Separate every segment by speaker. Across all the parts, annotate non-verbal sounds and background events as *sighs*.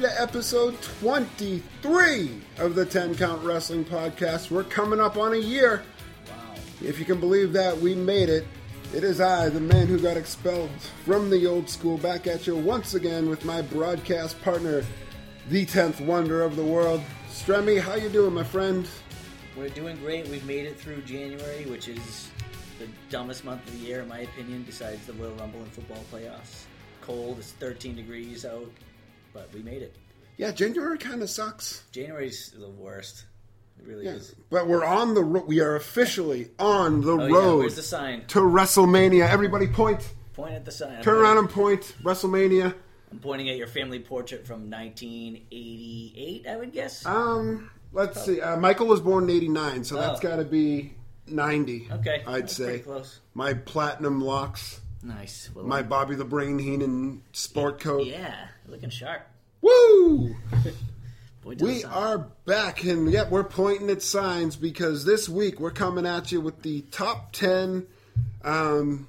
Speaker 1: to episode 23 of the 10 Count Wrestling Podcast. We're coming up on a year.
Speaker 2: Wow.
Speaker 1: If you can believe that, we made it. It is I, the man who got expelled from the old school, back at you once again with my broadcast partner, the 10th wonder of the world. Stremy, how you doing, my friend?
Speaker 2: We're doing great. We've made it through January, which is the dumbest month of the year, in my opinion, besides the Royal Rumble and football playoffs. Cold, it's 13 degrees out, but we made it.
Speaker 1: Yeah, January kind of sucks.
Speaker 2: January's the worst. It really
Speaker 1: Yeah.
Speaker 2: is.
Speaker 1: But we're on the ro- we are officially on the
Speaker 2: Oh, yeah,
Speaker 1: road
Speaker 2: where's the sign?
Speaker 1: to WrestleMania. Everybody point.
Speaker 2: Point at the sign.
Speaker 1: Turn around and point. WrestleMania.
Speaker 2: I'm pointing at your family portrait from 1988, I would guess.
Speaker 1: Um, let's see. Uh, Michael was born in '89, so that's got to be '90.
Speaker 2: okay.
Speaker 1: I'd
Speaker 2: that's
Speaker 1: say
Speaker 2: Pretty close.
Speaker 1: my platinum locks,
Speaker 2: Nice. Well,
Speaker 1: my Bobby the Brain Heenan sport coat.
Speaker 2: Yeah, looking sharp.
Speaker 1: Woo! *laughs* We are back, and yet we're pointing at signs because this week we're coming at you with the top ten, um,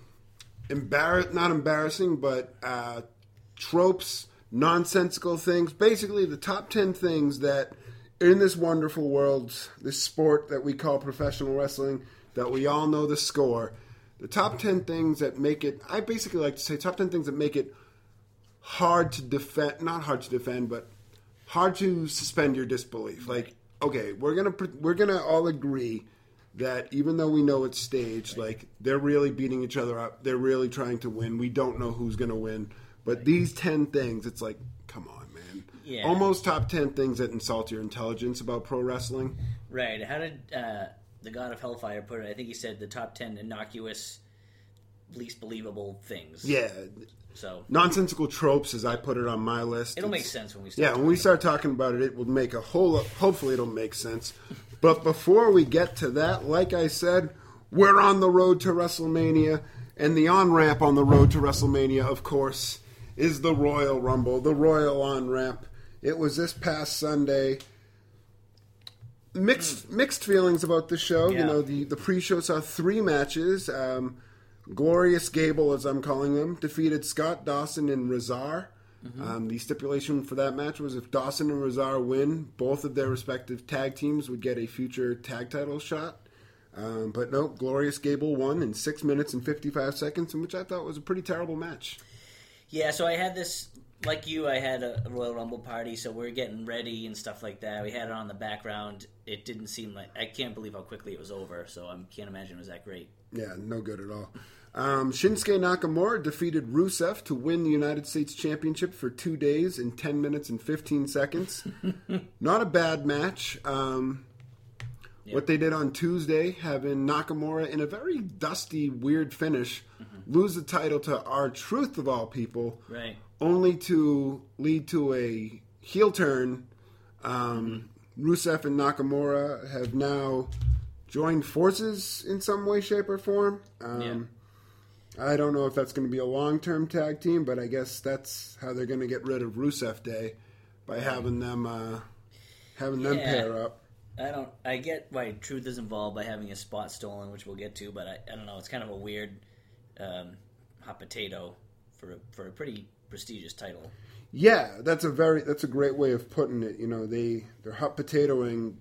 Speaker 1: embarrass not embarrassing, but uh, tropes, nonsensical things. Basically, the top ten things that in this wonderful world, this sport that we call professional wrestling, that we all know the score. The top ten things that make it. I basically like to say top ten things that make it hard to defend. Not hard to defend, but hard to suspend your disbelief. Like, okay, we're gonna we're gonna all agree that even though we know it's staged, like they're really beating each other up, they're really trying to win. We don't know who's gonna win, but these ten things, it's like, come on, man.
Speaker 2: Yeah.
Speaker 1: Almost top ten things that insult your intelligence about pro wrestling.
Speaker 2: Right. How did uh, the God of Hellfire put it? I think he said the top 10 innocuous, least believable things.
Speaker 1: Yeah,
Speaker 2: So
Speaker 1: nonsensical tropes, as I put it on my list.
Speaker 2: it'll make sense when we start.
Speaker 1: Yeah, when we start talking about it, it will make a whole. Hopefully, it'll make sense. *laughs* But before we get to that, like I said, we're on the road to WrestleMania, and the on ramp on the road to WrestleMania, of course, is the Royal Rumble, the Royal on ramp. It was this past Sunday. Mixed mixed feelings about the show. You know, the the pre-show saw three matches. Um, Glorious Gable, as I'm calling him, defeated Scott Dawson and Rezar. Um, the stipulation for that match was if Dawson and Rezar win, both of their respective tag teams would get a future tag title shot. Um, but no, Glorious Gable won in six minutes and 55 seconds, which I thought was a pretty terrible match.
Speaker 2: Yeah, so I had this, like you, I had a Royal Rumble party, so we are getting ready and stuff like that. We had it on the background. It didn't seem like, I can't believe how quickly it was over, so I can't imagine it was that great.
Speaker 1: Yeah, no good at all. Um, Shinsuke Nakamura defeated Rusev to win the United States Championship for two days in 10 minutes and 15 seconds. *laughs* Not a bad match. Um, What they did on Tuesday, having Nakamura in a very dusty, weird finish, lose the title to R-Truth of all people,
Speaker 2: Right.
Speaker 1: only to lead to a heel turn. Um, Rusev and Nakamura have now joined forces in some way, shape, or form. Um, I don't know if that's going to be a long term tag team, but I guess that's how they're going to get rid of Rusev Day by having them uh, having them pair up.
Speaker 2: I don't. I get why truth is involved by having a spot stolen, which we'll get to, but I, I don't know. It's kind of a weird um, hot potato for a, for a pretty prestigious title.
Speaker 1: Yeah, that's a very that's a great way of putting it. You know, they they're hot potatoing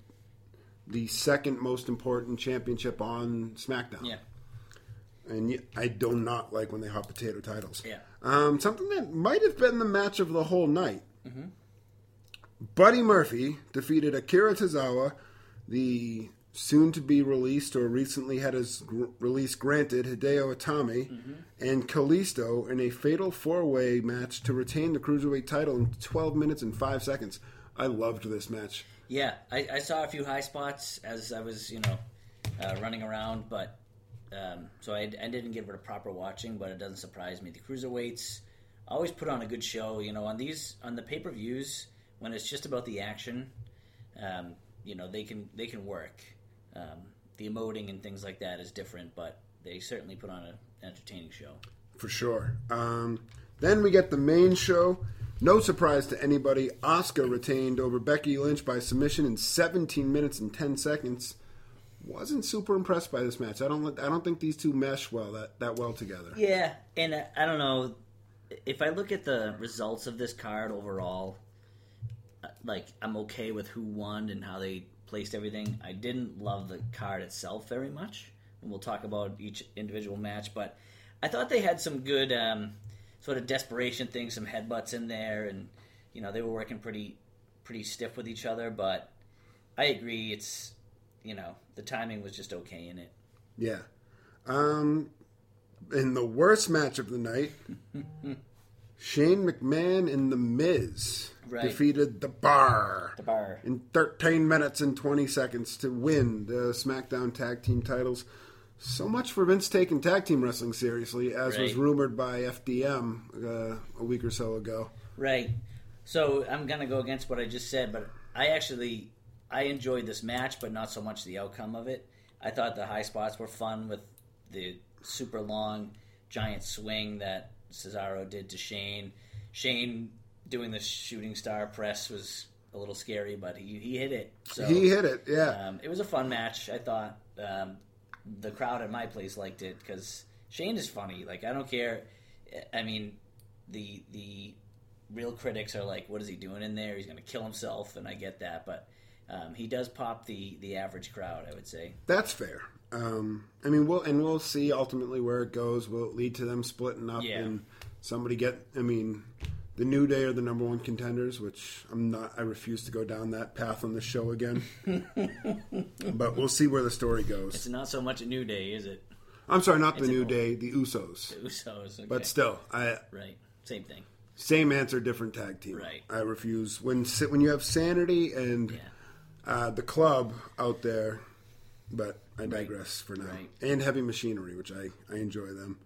Speaker 1: the second most important championship on SmackDown.
Speaker 2: Yeah,
Speaker 1: and I do not like when they hot potato titles.
Speaker 2: yeah,
Speaker 1: Um, something that might have been the match of the whole night.
Speaker 2: Mm-hmm.
Speaker 1: Buddy Murphy defeated Akira Tozawa, the soon to be released or recently had his gr- release granted Hideo Itami,
Speaker 2: Mm-hmm.
Speaker 1: and Kalisto in a fatal four way match to retain the Cruiserweight title in 12 minutes and 5 seconds. I loved this match.
Speaker 2: yeah. I, I saw a few high spots as I was, you know, uh, running around, but um, so I, I didn't give it a proper watching. But it doesn't surprise me. The cruiserweights always put on a good show. You know, on these on the pay per views when it's just about the action, um, you know, they can they can work. Um, the emoting and things like that is different, but they certainly put on an entertaining show.
Speaker 1: for sure. Um, then we get the main show. No surprise to anybody, Asuka retained over Becky Lynch by submission in 17 minutes and 10 seconds. Wasn't super impressed by this match. I don't. I don't think these two mesh well that, that well together.
Speaker 2: Yeah, and uh, I don't know if I look at the results of this card overall. like I'm okay with who won and how they placed everything. I didn't love the card itself very much. And we'll talk about each individual match, but I thought they had some good um, sort of desperation things, some headbutts in there, and you know they were working pretty pretty stiff with each other. But I agree, it's you know the timing was just okay in it.
Speaker 1: Yeah. Um, in the worst match of the night, *laughs* Shane McMahon and The Miz
Speaker 2: Right.
Speaker 1: defeated The Bar
Speaker 2: The bar,
Speaker 1: in 13 minutes and 20 seconds to win the SmackDown Tag Team titles. So much for Vince taking tag team wrestling seriously, as was rumored by FDM uh, a week or so ago.
Speaker 2: right? So I'm gonna go against what I just said, but I actually I enjoyed this match, but not so much the outcome of it. I thought the high spots were fun with the super long giant swing that Cesaro did to Shane. Shane doing the shooting star press was a little scary, but he he hit it. So
Speaker 1: He hit it, yeah.
Speaker 2: um, it was a fun match. I thought um, the crowd at my place liked it because Shane is funny. Like I don't care. I mean, the the real critics are like, "What is he doing in there? He's going to kill himself," and I get that, but um, he does pop the the average crowd. I would say.
Speaker 1: That's fair. Um, I mean, we'll and we'll see ultimately where it goes. Will it lead to them splitting up
Speaker 2: Yeah.
Speaker 1: and somebody get? I mean, the New Day are the number one contenders, which I'm not. I refuse to go down that path on the show again. *laughs* but we'll see where the story goes.
Speaker 2: It's not so much a new day, is it?
Speaker 1: I'm sorry, not the New
Speaker 2: an-
Speaker 1: Day, the Usos.
Speaker 2: Usos, okay.
Speaker 1: But still, I
Speaker 2: right, same thing.
Speaker 1: same answer, different tag team.
Speaker 2: Right.
Speaker 1: I refuse when when you have Sanity and
Speaker 2: Yeah,
Speaker 1: uh, the club out there, but I digress for now.
Speaker 2: Right.
Speaker 1: And Heavy Machinery, which I, I enjoy them.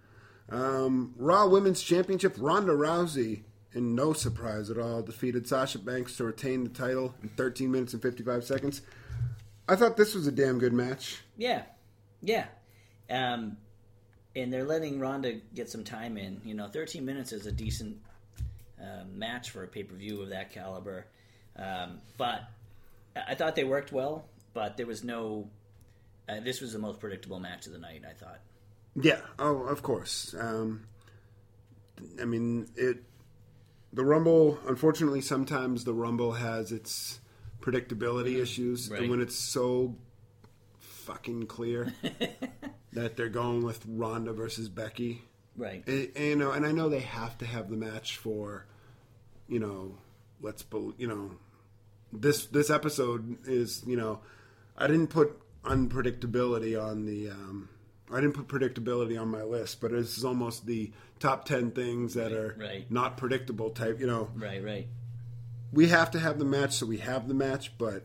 Speaker 1: Um, Raw Women's Championship, Ronda Rousey, in no surprise at all, defeated Sasha Banks to retain the title in 13 minutes and 55 seconds. I thought this was a damn good match.
Speaker 2: yeah, yeah. Um, and they're letting Ronda get some time in. You know, 13 minutes is a decent uh, match for a pay per view of that caliber. Um, but I thought they worked well, but there was no. Uh, this was the most predictable match of the night. I thought.
Speaker 1: Yeah, oh, of course. Um, I mean, it. The Rumble, unfortunately, sometimes the Rumble has its predictability issues,
Speaker 2: Right.
Speaker 1: and when it's so fucking clear *laughs* that they're going with Ronda versus Becky,
Speaker 2: Right.
Speaker 1: and, and, you know, and I know they have to have the match for, you know, let's, bel- you know, this this episode is, you know, I didn't put unpredictability on the, um, I didn't put predictability on my list, but this is almost the top ten things that are
Speaker 2: right.
Speaker 1: not predictable type. You know,
Speaker 2: Right. Right.
Speaker 1: we have to have the match, so we have the match, but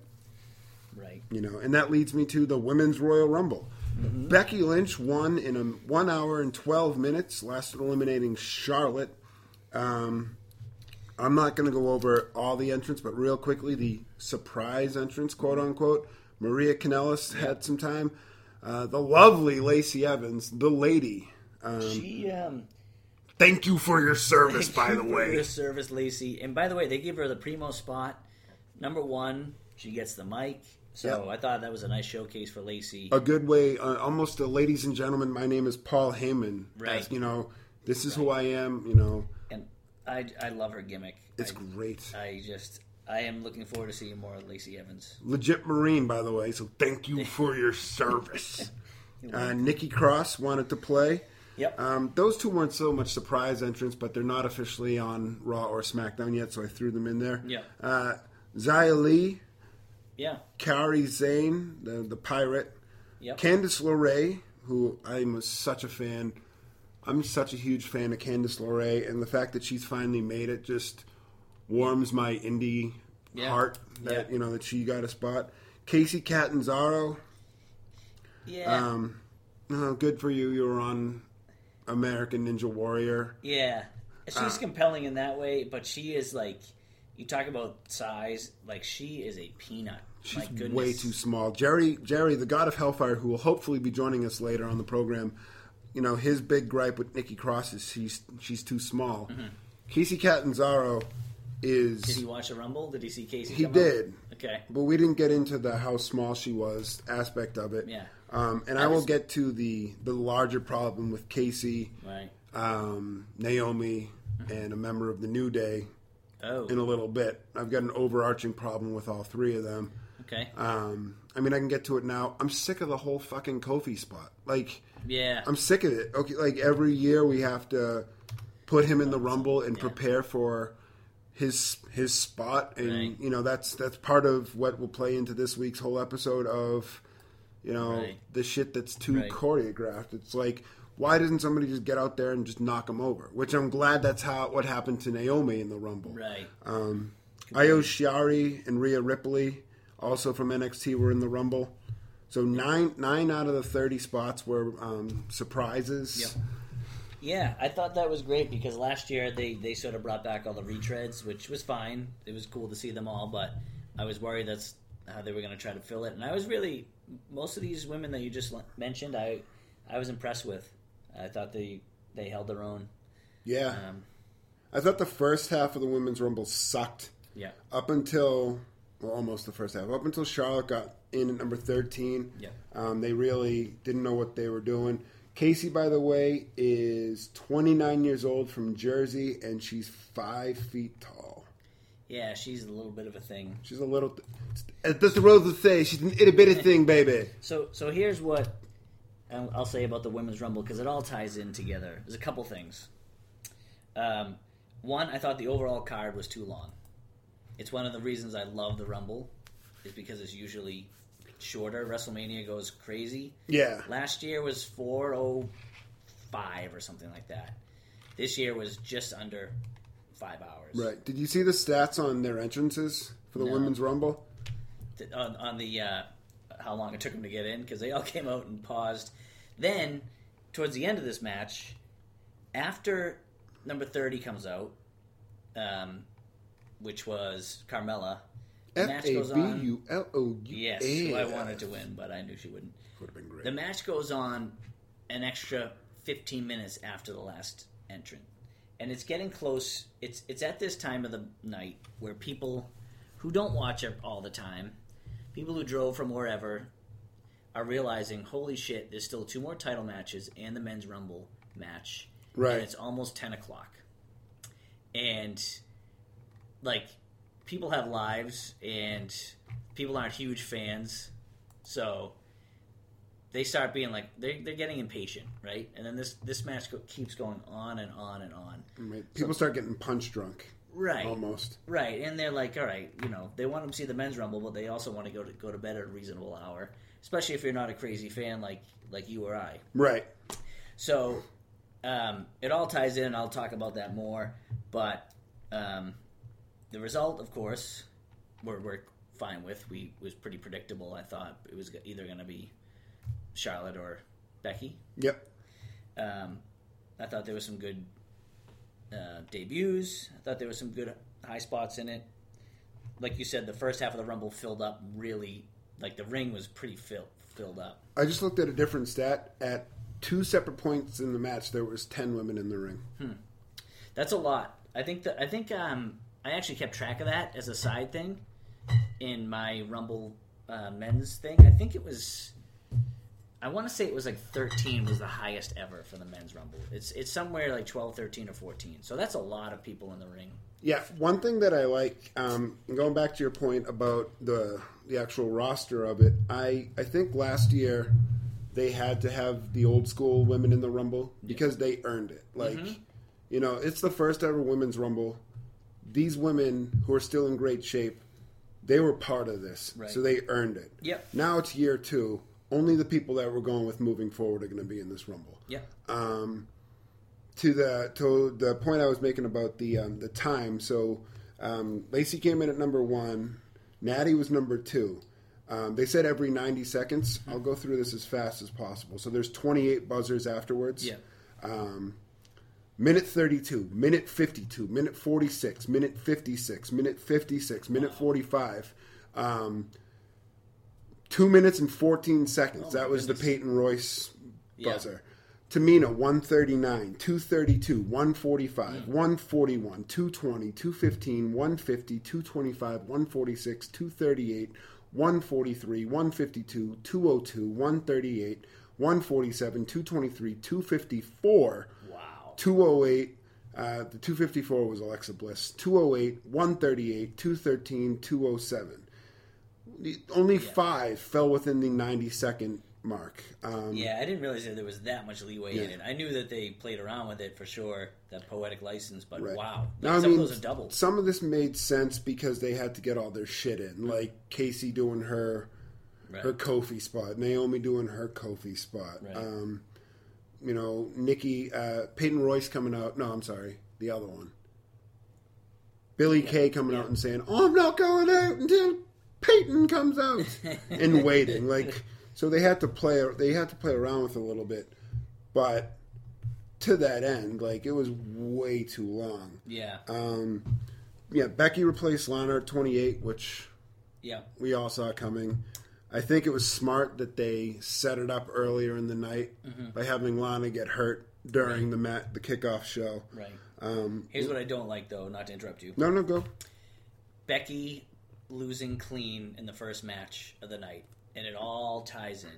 Speaker 2: Right.
Speaker 1: you know, and that leads me to the women's Royal Rumble. Becky Lynch won in a one hour and twelve minutes, last eliminating Charlotte. Um, I'm not going to go over all the entrants, but real quickly, the surprise entrance, quote unquote. Maria Kanellis had some time. Uh, the lovely Lacey Evans, the lady. Um,
Speaker 2: She um.
Speaker 1: thank you for your service, by the
Speaker 2: For
Speaker 1: way.
Speaker 2: your service, Lacey. And by the way, they give her the primo spot. Number one, she gets the mic. So
Speaker 1: Yep.
Speaker 2: I thought that was a nice showcase for Lacey.
Speaker 1: a good way, uh, almost a ladies and gentlemen. My name is Paul Heyman.
Speaker 2: Right.
Speaker 1: As, you know, this is who I am. You know,
Speaker 2: and I, I love her gimmick.
Speaker 1: it's
Speaker 2: I,
Speaker 1: great.
Speaker 2: I just I am looking forward to seeing more of Lacey Evans.
Speaker 1: Legit Marine, by the way. So thank you for your service. *laughs* uh, Nikki Cross wanted to play.
Speaker 2: Yep.
Speaker 1: Um, those two weren't so much surprise entrants, but they're not officially on Raw or SmackDown yet, so I threw them in there.
Speaker 2: Yep.
Speaker 1: Uh, Xia Li,
Speaker 2: yeah.
Speaker 1: Kairi Sane, the, the pirate,
Speaker 2: Yep.
Speaker 1: Candice LeRae, who I'm such a fan. I'm such a huge fan of Candice LeRae, and the fact that she's finally made it just warms my indie
Speaker 2: Yeah.
Speaker 1: heart. That
Speaker 2: Yeah.
Speaker 1: you know that she got a spot. Kacy Catanzaro,
Speaker 2: yeah.
Speaker 1: um, oh, good for you. You were on American Ninja Warrior.
Speaker 2: yeah. She's
Speaker 1: uh,
Speaker 2: compelling in that way, but she is like you talk about size, like she is a peanut. My
Speaker 1: She's
Speaker 2: goodness.
Speaker 1: way too small. Jerry, Jerry, the God of Hellfire, who will hopefully be joining us later on the program, you know, his big gripe with Nikki Cross is she's she's too small. Kacy Catanzaro is.
Speaker 2: Mm-hmm. Did he watch the Rumble? Did he see Kacy?
Speaker 1: He did.
Speaker 2: Okay.
Speaker 1: But we didn't get into the how small she was aspect of it.
Speaker 2: Yeah.
Speaker 1: Um, and I,
Speaker 2: I
Speaker 1: will
Speaker 2: was-
Speaker 1: get to the the larger problem with Kacy,
Speaker 2: Right.
Speaker 1: um, Naomi, and a member of the New Day
Speaker 2: Oh,
Speaker 1: in a little bit. I've got an overarching problem with all three of them.
Speaker 2: okay.
Speaker 1: Um, I mean, I can get to it now. I'm sick of the whole fucking Kofi spot. Like,
Speaker 2: yeah.
Speaker 1: I'm sick of it. Okay, like every year we have to put him in the Rumble and prepare for his his spot, and
Speaker 2: Right.
Speaker 1: you know that's that's part of what will play into this week's whole episode of you know
Speaker 2: Right.
Speaker 1: the shit that's too
Speaker 2: Right.
Speaker 1: choreographed. It's like. Why doesn't somebody just get out there and just knock him over? Which I'm glad that's how what happened to Naomi in the Rumble.
Speaker 2: right.
Speaker 1: Um, Io Shirai and Rhea Ripley, also from NXT, were in the Rumble. So nine nine out of the thirty spots were um, surprises.
Speaker 2: Yep. Yeah, I thought that was great because last year they, they sort of brought back all the retreads, which was fine. It was cool to see them all, but I was worried that's how they were going to try to fill it. And I was really most of these women that you just mentioned, I I was impressed with. I thought they they held their own.
Speaker 1: Yeah.
Speaker 2: Um,
Speaker 1: I thought the first half of the women's rumble sucked
Speaker 2: yeah,
Speaker 1: up until well, almost the first half. Up until Charlotte got in at number thirteen.
Speaker 2: yeah,
Speaker 1: Um, they really didn't know what they were doing. Kacy, by the way, is 29 years old from Jersey, and she's five feet tall.
Speaker 2: yeah. She's a little bit of a thing.
Speaker 1: She's a little. That's the road to say. She's an itty bitty thing, baby. *laughs*
Speaker 2: So so here's what I'll I'll say about the women's rumble because it all ties in together. There's a couple things. Um, one, I thought the overall card was too long. It's one of the reasons I love the rumble, is because it's usually shorter. WrestleMania goes crazy.
Speaker 1: Yeah.
Speaker 2: Last year was four oh five or something like that. This year was just under five hours.
Speaker 1: Right. Did you see the stats on their entrances for the
Speaker 2: No.
Speaker 1: women's rumble?
Speaker 2: th- on, on the uh, how long it took them to get in because they all *laughs* came out and paused. Then, towards the end of this match, after number thirty comes out, um, which was Carmella, the
Speaker 1: F
Speaker 2: match goes on.
Speaker 1: U L O U.
Speaker 2: Yes, who I wanted to win, but I knew she wouldn't.
Speaker 1: Would have been great.
Speaker 2: The match goes on an extra 15 minutes after the last entrant. And it's getting close. It's it's at this time of the night where people who don't watch it all the time, people who drove from wherever are realizing, holy shit, there's still two more title matches and the men's rumble match.
Speaker 1: Right.
Speaker 2: And it's almost 10 o'clock. And like people have lives and people aren't huge fans. So they start being like they're, they're getting impatient, right? And then this this match go, keeps going on and on and on.
Speaker 1: Right. People start getting punch drunk.
Speaker 2: Right.
Speaker 1: Almost.
Speaker 2: Right, and they're like, all right, you know, they want to see the men's rumble, but they also want to go to go to bed at a reasonable hour, especially if you're not a crazy fan like like you or I.
Speaker 1: Right.
Speaker 2: So um, it all ties in. I'll talk about that more, but um, the result, of course, we're, we're fine with. We was pretty predictable. I thought it was either going to be Charlotte or Becky.
Speaker 1: Yep.
Speaker 2: Um, I thought there was some good uh, debuts. I thought there was some good high spots in it. Like you said, the first half of the Rumble filled up really. Like the ring was pretty fill, filled up.
Speaker 1: I just looked at a different stat. At two separate points in the match, there was ten women in the ring.
Speaker 2: That's a lot. I think that I think um, I actually kept track of that as a side thing in my Rumble uh, men's thing. I think it was. I want to say it was like 13 was the highest ever for the men's Rumble. It's it's somewhere like 12, 13, or 14. So that's a lot of people in the ring.
Speaker 1: Yeah, one thing that I like, um, going back to your point about the the actual roster of it, I I think last year they had to have the old school women in the Rumble because they earned it. Like,
Speaker 2: Mm-hmm.
Speaker 1: you know, it's the first ever women's Rumble. These women who are still in great shape, they were part of this,
Speaker 2: Right.
Speaker 1: so they earned it.
Speaker 2: Yep.
Speaker 1: Now it's year two. Only the people that we're going with moving forward are going to be in this Rumble
Speaker 2: Yeah.
Speaker 1: um, to the to the point I was making about the um, the time. So um, Lacey came in at number one. Natty was number two. Um, they said every 90 seconds. I'll go through this as fast as possible. So there's 28 buzzers afterwards.
Speaker 2: Yeah.
Speaker 1: Um, minute 32, minute 52, minute 46, minute 56, minute 56, minute 45. Um, two minutes and 14 seconds.
Speaker 2: Oh,
Speaker 1: that was
Speaker 2: goodness.
Speaker 1: the Peyton Royce
Speaker 2: Yeah.
Speaker 1: buzzer. Tamina, 139, 232, 145, 141, 220, 215, 150, 225, 146, 238, 143, 152, 202, 138, 147, 223, 254,
Speaker 2: Wow.
Speaker 1: 208, Uh, the 254 was Alexa Bliss. 208, 138, 213, 207. The- Only five fell within the 90 second mark. Um,
Speaker 2: Yeah, I didn't realize that there was that much leeway in it. I knew that they played around with it for sure, that poetic license, but
Speaker 1: Right.
Speaker 2: wow. Like,
Speaker 1: Now, I
Speaker 2: some
Speaker 1: mean,
Speaker 2: of those are doubled.
Speaker 1: some of this made sense because they had to get all their shit in, like Kacy doing her
Speaker 2: Right.
Speaker 1: her Kofi spot, Naomi doing her Kofi spot.
Speaker 2: Right.
Speaker 1: Um, you know, Nikki, uh, Peyton Royce coming out. No, I'm sorry, the other one. Billy Kay coming out and saying, "Oh, I'm not going out until Peyton comes out," *laughs* and waiting. Like, so they had to play. They had to play around with it a little bit, but to that end, like it was way too long.
Speaker 2: yeah,
Speaker 1: Um, yeah, Becky replaced Lana at 28, which
Speaker 2: yeah,
Speaker 1: we all saw coming. I think it was smart that they set it up earlier in the night by having Lana get hurt during the mat the kickoff show.
Speaker 2: right.
Speaker 1: Um,
Speaker 2: Here's what I don't like, though, not to interrupt you.
Speaker 1: no, no, go.
Speaker 2: Becky losing clean in the first match of the night, and it all ties in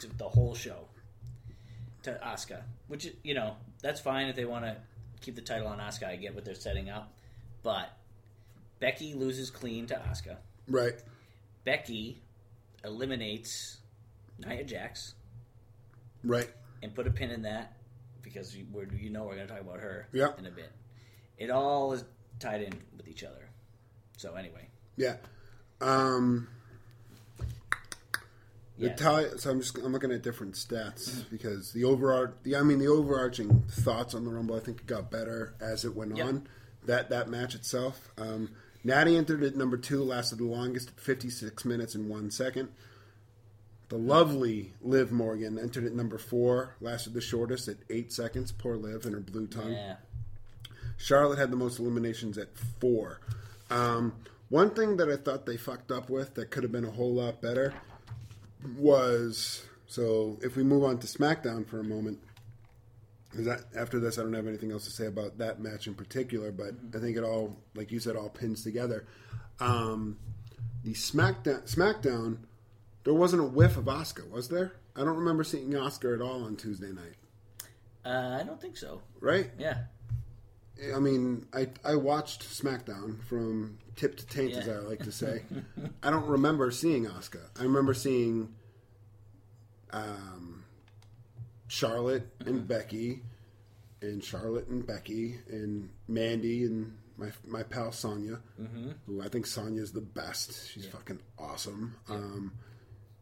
Speaker 2: to the whole show to Asuka, which you know that's fine if they want to keep the title on Asuka. I get what they're setting up, but Becky loses clean to Asuka.
Speaker 1: Right.
Speaker 2: Becky eliminates Nia Jax
Speaker 1: Right.
Speaker 2: and put a pin in that because you, we're, you know we're going to talk about her
Speaker 1: Yeah.
Speaker 2: in a bit. It all is tied in with each other. So anyway,
Speaker 1: Yeah. Um,
Speaker 2: Yeah.
Speaker 1: so I'm just I'm looking at different stats because the overarch the I mean the overarching thoughts on the Rumble I think it got better as it went
Speaker 2: Yep.
Speaker 1: on. That that match itself. Um, Natty entered at number two, lasted the longest, at 56 minutes and one second. The lovely Liv Morgan entered at number four, lasted the shortest at eight seconds. Poor Liv and her blue tongue.
Speaker 2: yeah,
Speaker 1: Charlotte had the most eliminations at four. Um, one thing that I thought they fucked up with that could have been a whole lot better was so if we move on to SmackDown for a moment, because after this I don't have anything else to say about that match in particular, but I think it all, like you said, all pins together. Um, the SmackDown, SmackDown, there wasn't a whiff of Asuka, was there? I don't remember seeing Asuka at all on Tuesday night,
Speaker 2: uh, I don't think so.
Speaker 1: right?
Speaker 2: Yeah,
Speaker 1: I mean, I I watched SmackDown from tip to taint, as I like to say. *laughs* I don't remember seeing Asuka. I remember seeing um, Charlotte and Becky, and Charlotte and Becky, and Mandy and my my pal Sonya, who I think Sonya's the best. She's fucking awesome. Um,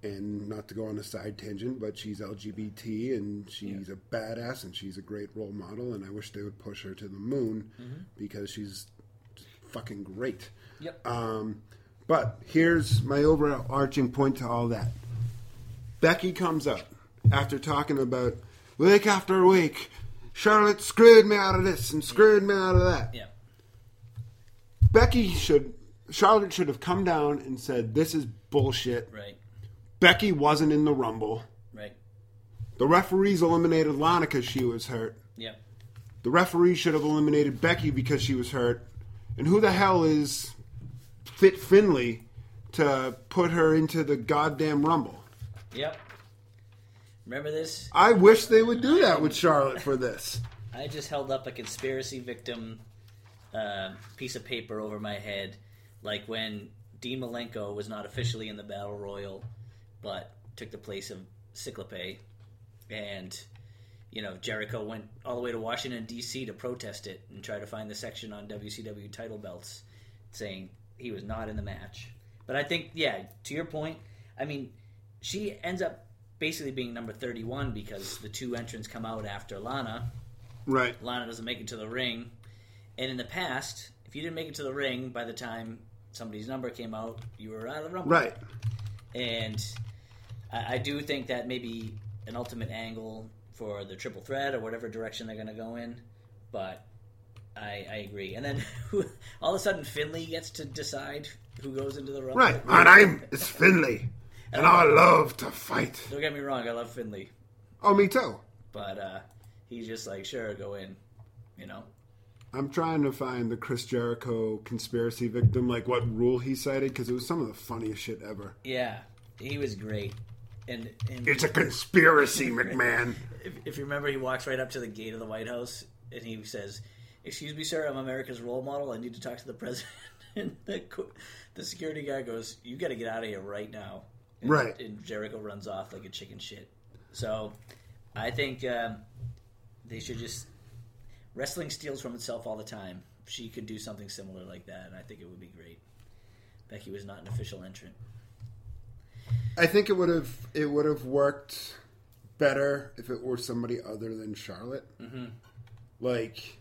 Speaker 1: and not to go on a side tangent, but she's LGBT and she's a badass and she's a great role model. And I wish they would push her to the moon because she's fucking great.
Speaker 2: yep,
Speaker 1: Um, but here's my overarching point to all that. Becky comes up after talking about week after week. Charlotte screwed me out of this and screwed me out of that.
Speaker 2: yeah,
Speaker 1: Becky should, Charlotte should have come down and said, "This is bullshit."
Speaker 2: right,
Speaker 1: Becky wasn't in the Rumble.
Speaker 2: right,
Speaker 1: The referees eliminated Lana because she was hurt.
Speaker 2: Yeah.
Speaker 1: The referee should have eliminated Becky because she was hurt. And who the hell is Fit Finlay to put her into the goddamn Rumble?
Speaker 2: yep. Remember this?
Speaker 1: I wish they would do that with Charlotte for this. *laughs*
Speaker 2: I just held up a conspiracy victim uh, piece of paper over my head, like when Dean Malenko was not officially in the battle royal, but took the place of Cyclope, and you know Jericho went all the way to Washington D.C. to protest it and try to find the section on WCW title belts saying he was not in the match. But I think, yeah, to your point, I mean, she ends up basically being number 31 because the two entrants come out after Lana.
Speaker 1: Right.
Speaker 2: Lana doesn't make it to the ring. And in the past, if you didn't make it to the ring by the time somebody's number came out, you were out of the rumble.
Speaker 1: Right.
Speaker 2: And I, I do think that maybe an ultimate angle for the triple threat or whatever direction they're going to go in. But I, I agree. And then *laughs* all of a sudden, Finlay gets to decide who goes into the rumble.
Speaker 1: Right. My name is Finlay, and I love to fight.
Speaker 2: Don't get me wrong, I love Finlay.
Speaker 1: Oh, me too.
Speaker 2: But uh, he's just like, sure, go in. You know?
Speaker 1: I'm trying to find the Chris Jericho conspiracy victim, like what rule he cited, because it was some of the funniest shit ever.
Speaker 2: Yeah, he was great. And, and
Speaker 1: It's a conspiracy, McMahon. *laughs*
Speaker 2: if, if you remember, he walks right up to the gate of the White House and he says, "Excuse me, sir, I'm America's role model. I need to talk to the president." *laughs* and the, co- the security guy goes, "You got to get out of here right now." And,
Speaker 1: Right.
Speaker 2: And Jericho runs off like a chicken shit. So, I think um, they should just wrestling steals from itself all the time. She could do something similar like that, and I think it would be great. Becky was not an official entrant.
Speaker 1: I think it would have it would have worked better if it were somebody other than Charlotte. Mm-hmm. Like,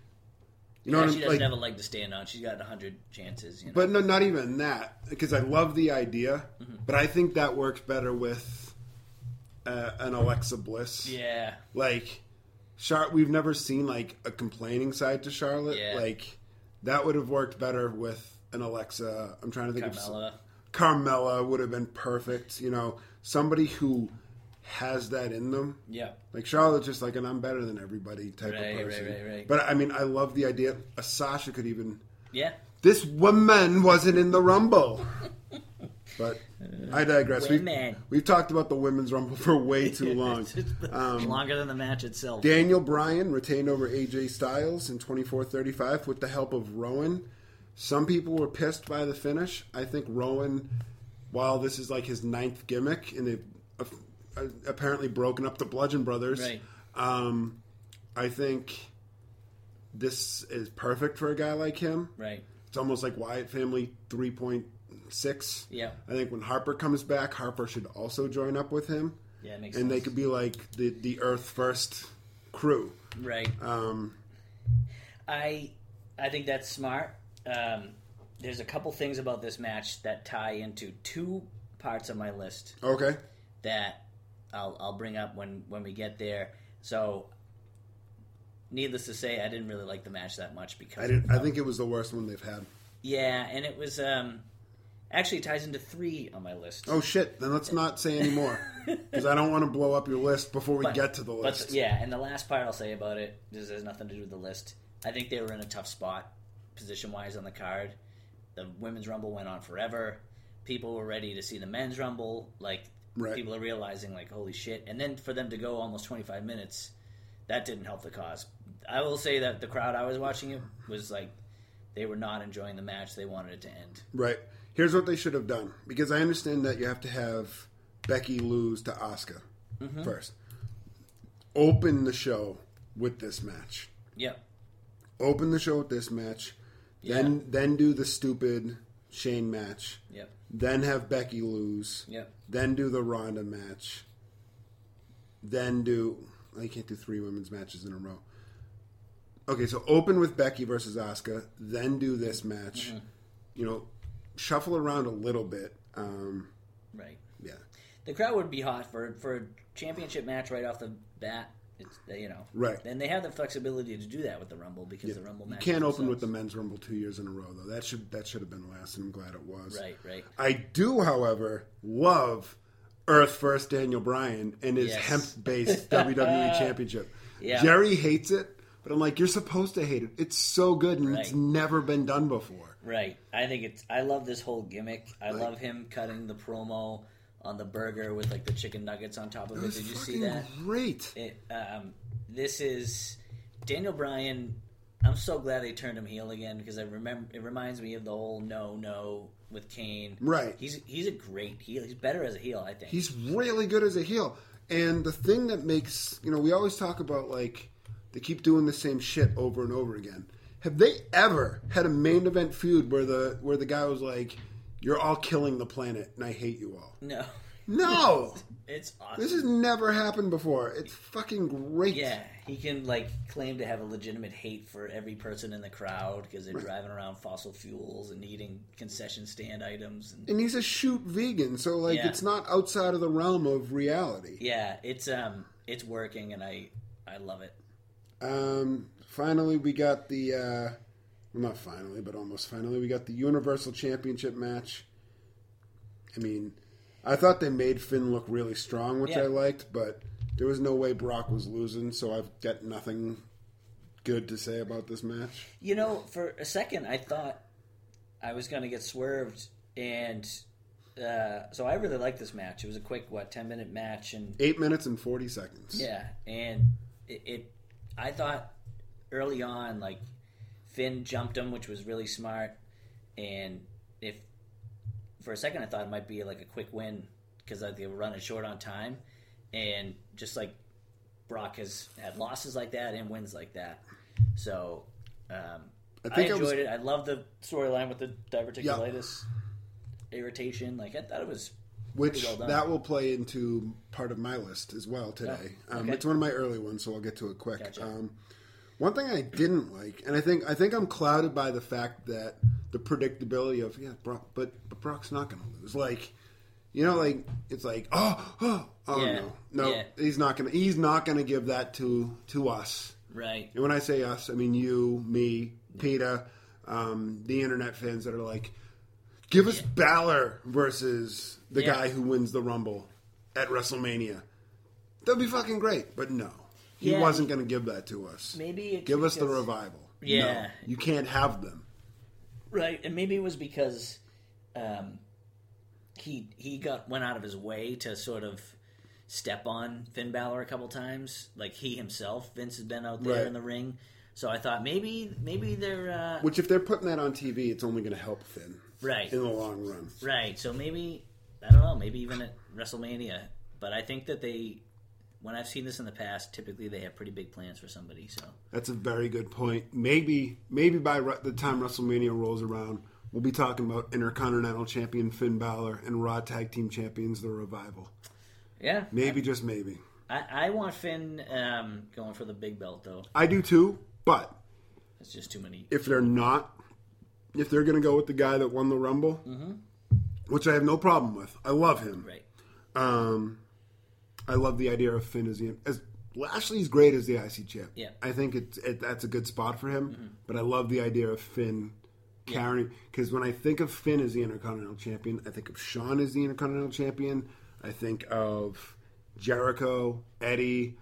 Speaker 1: you know,
Speaker 2: Yeah,
Speaker 1: what
Speaker 2: she doesn't
Speaker 1: like,
Speaker 2: have a leg to stand on. She's got hundred chances. You know?
Speaker 1: but no, not even that because I love the idea,
Speaker 2: Mm-hmm.
Speaker 1: but I think that works better with uh, an Alexa Bliss.
Speaker 2: yeah,
Speaker 1: Like, Char- we've never seen like a complaining side to Charlotte.
Speaker 2: Yeah.
Speaker 1: Like, that would have worked better with an Alexa. I'm trying to think of
Speaker 2: Carmella.
Speaker 1: Carmella would have been perfect. You know, somebody who has that in them.
Speaker 2: Yeah,
Speaker 1: Like Charlotte's just like an I'm better than everybody type
Speaker 2: Right,
Speaker 1: of person.
Speaker 2: right, right.
Speaker 1: But I mean, I love the idea. A Sasha could even.
Speaker 2: yeah.
Speaker 1: This woman wasn't in the Rumble. *laughs* But I digress. We've, we've talked about the women's Rumble for way *laughs* too long. Um,
Speaker 2: Longer than the match itself.
Speaker 1: Daniel Bryan retained over AJ Styles in 24-35 with the help of Rowan. Some people were pissed by the finish. I think Rowan, while this is like his ninth gimmick, and they've apparently broken up the Bludgeon Brothers,
Speaker 2: Right.
Speaker 1: um, I think this is perfect for a guy like him.
Speaker 2: Right.
Speaker 1: It's almost like Wyatt Family 3.6.
Speaker 2: Yeah.
Speaker 1: I think when Harper comes back, Harper should also join up with him.
Speaker 2: Yeah, it makes
Speaker 1: and
Speaker 2: sense.
Speaker 1: they could be like the, the Earth First crew.
Speaker 2: Right.
Speaker 1: Um,
Speaker 2: I I think that's smart. Um, there's a couple things about this match that tie into two parts of my list
Speaker 1: okay.
Speaker 2: that I'll I'll bring up when when we get there. So, needless to say, I didn't really like the match that much because
Speaker 1: I didn't. I think it was the worst one they've had.
Speaker 2: yeah, and it was um actually ties into three on my list.
Speaker 1: Oh shit! Then let's not say anymore because *laughs* I don't want to blow up your list before we
Speaker 2: But-
Speaker 1: get to the
Speaker 2: but
Speaker 1: list.
Speaker 2: yeah, and the last part I'll say about it this has nothing to do with the list. I think they were in a tough spot, position wise, on the card. The women's rumble went on forever. People were ready to see the men's rumble. Like
Speaker 1: Right.
Speaker 2: people are realizing, like, holy shit! And then for them to go almost twenty five minutes, that didn't help the cause. I will say that the crowd I was watching it was like they were not enjoying the match. They wanted it to end.
Speaker 1: Right. Here's what they should have done because I understand that you have to have Becky lose to Asuka
Speaker 2: Mm-hmm.
Speaker 1: first. Open the show with this match.
Speaker 2: Yep.
Speaker 1: Open the show with this match. Then then do the stupid Shane match.
Speaker 2: Yep.
Speaker 1: Then have Becky lose.
Speaker 2: Yep.
Speaker 1: Then do the Ronda match. Then do I can't do three women's matches in a row. Okay, so open with Becky versus Asuka, then do this match.
Speaker 2: Mm-hmm.
Speaker 1: You know, shuffle around a little bit. Um,
Speaker 2: Right.
Speaker 1: yeah,
Speaker 2: the crowd would be hot for for a championship match right off the bat. It's you know
Speaker 1: Right.
Speaker 2: and they have the flexibility to do that with the Rumble because the Rumble
Speaker 1: you can't open with the men's rumble two years in a row though. That should that should have been last, and I'm glad it was.
Speaker 2: right right
Speaker 1: I do, however, love Earth First Daniel Bryan and his
Speaker 2: Yes.
Speaker 1: hemp based *laughs* WWE Championship.
Speaker 2: Yeah.
Speaker 1: Jerry hates it, but I'm like, you're supposed to hate it. It's so good, and it's never been done before.
Speaker 2: right. I think it's I love this whole gimmick. I love him cutting the promo on the burger with like the chicken nuggets on top of it.
Speaker 1: It's
Speaker 2: Did you see that?
Speaker 1: great.
Speaker 2: It, um, this is Daniel Bryan. I'm so glad they turned him heel again because I remember it reminds me of the whole no no with Kane.
Speaker 1: Right.
Speaker 2: He's he's a great heel. He's better as a heel, I think.
Speaker 1: He's really good as a heel. And the thing that makes, you know, we always talk about like they keep doing the same shit over and over again. Have they ever had a main event feud where the where the guy was like, "You're all killing the planet, and I hate you all"?
Speaker 2: no.
Speaker 1: No, *laughs*
Speaker 2: It's awesome.
Speaker 1: this has never happened before. It's fucking great.
Speaker 2: yeah, he can like claim to have a legitimate hate for every person in the crowd because they're driving around fossil fuels and eating concession stand items. And
Speaker 1: And he's a shoot vegan, so like
Speaker 2: Yeah.
Speaker 1: it's not outside of the realm of reality.
Speaker 2: yeah, it's um, it's working, and I I love it.
Speaker 1: Um, finally, we got the uh, well, not finally, but almost finally, we got the Universal Championship match. I mean, I thought they made Finn look really strong, which
Speaker 2: Yeah.
Speaker 1: I liked, but there was no way Brock was losing, so I've got nothing good to say about this match.
Speaker 2: You know, for a second, I thought I was going to get swerved, and uh, so I really liked this match. It was a quick, what, ten minute match, and
Speaker 1: Eight minutes and forty seconds.
Speaker 2: yeah, and it, it I thought early on, like Finn jumped him, which was really smart. And if for a second I thought it might be like a quick win because like, they were running short on time, and just like Brock has had losses like that and wins like that, so um,
Speaker 1: I
Speaker 2: I,
Speaker 1: think I
Speaker 2: enjoyed
Speaker 1: was-
Speaker 2: it. I love the storyline with the diverticulitis irritation. Like I thought it was
Speaker 1: which
Speaker 2: well
Speaker 1: that will play into part of my list as well today.
Speaker 2: Oh,
Speaker 1: um, it's one of my early ones, so I'll get to it quick.
Speaker 2: Gotcha.
Speaker 1: Um, one thing I didn't like, and I think I think I'm clouded by the fact that the predictability of yeah, Brock, but but Brock's not going to lose. Like, you know, like it's like oh oh oh
Speaker 2: Yeah.
Speaker 1: no no
Speaker 2: Yeah.
Speaker 1: he's not going to he's not going to give that to to us.
Speaker 2: right.
Speaker 1: And when I say us, I mean you, me, Peter, um, the internet fans that are like, give us Balor versus the
Speaker 2: Yeah.
Speaker 1: guy who wins the Rumble at WrestleMania. That'd be fucking great. But no, he
Speaker 2: Yeah.
Speaker 1: wasn't going to give that to us.
Speaker 2: Maybe it's
Speaker 1: give us the revival.
Speaker 2: Yeah.
Speaker 1: No, you can't have them.
Speaker 2: Right, and maybe it was because um, he he got went out of his way to sort of step on Finn Balor a couple times. Like he himself, Vince has been out there
Speaker 1: Right.
Speaker 2: in the ring, so I thought maybe maybe they're uh,
Speaker 1: Which, if they're putting that on TV, it's only going to help Finn
Speaker 2: right,
Speaker 1: in the long run.
Speaker 2: right. So maybe I don't know, maybe even at WrestleMania. But I think that they, when I've seen this in the past, typically they have pretty big plans for somebody. So
Speaker 1: That's a very good point. Maybe, maybe by the time WrestleMania rolls around, we'll be talking about Intercontinental Champion Finn Balor and Raw Tag Team Champions The Revival.
Speaker 2: yeah,
Speaker 1: Maybe, just maybe.
Speaker 2: I, I want Finn um, going for the big belt though.
Speaker 1: I do too, but
Speaker 2: It's just too many.
Speaker 1: if they're not, if they're going to go with the guy that won the Rumble, which I have no problem with, I love him.
Speaker 2: Right.
Speaker 1: Um, I love the idea of Finn as the as Lashley's great as the IC champ.
Speaker 2: Yeah.
Speaker 1: I think it's it, that's a good spot for him. But I love the idea of Finn carrying because when I think of Finn as the Intercontinental Champion, I think of Sean as the Intercontinental Champion. I think of Jericho, Eddie,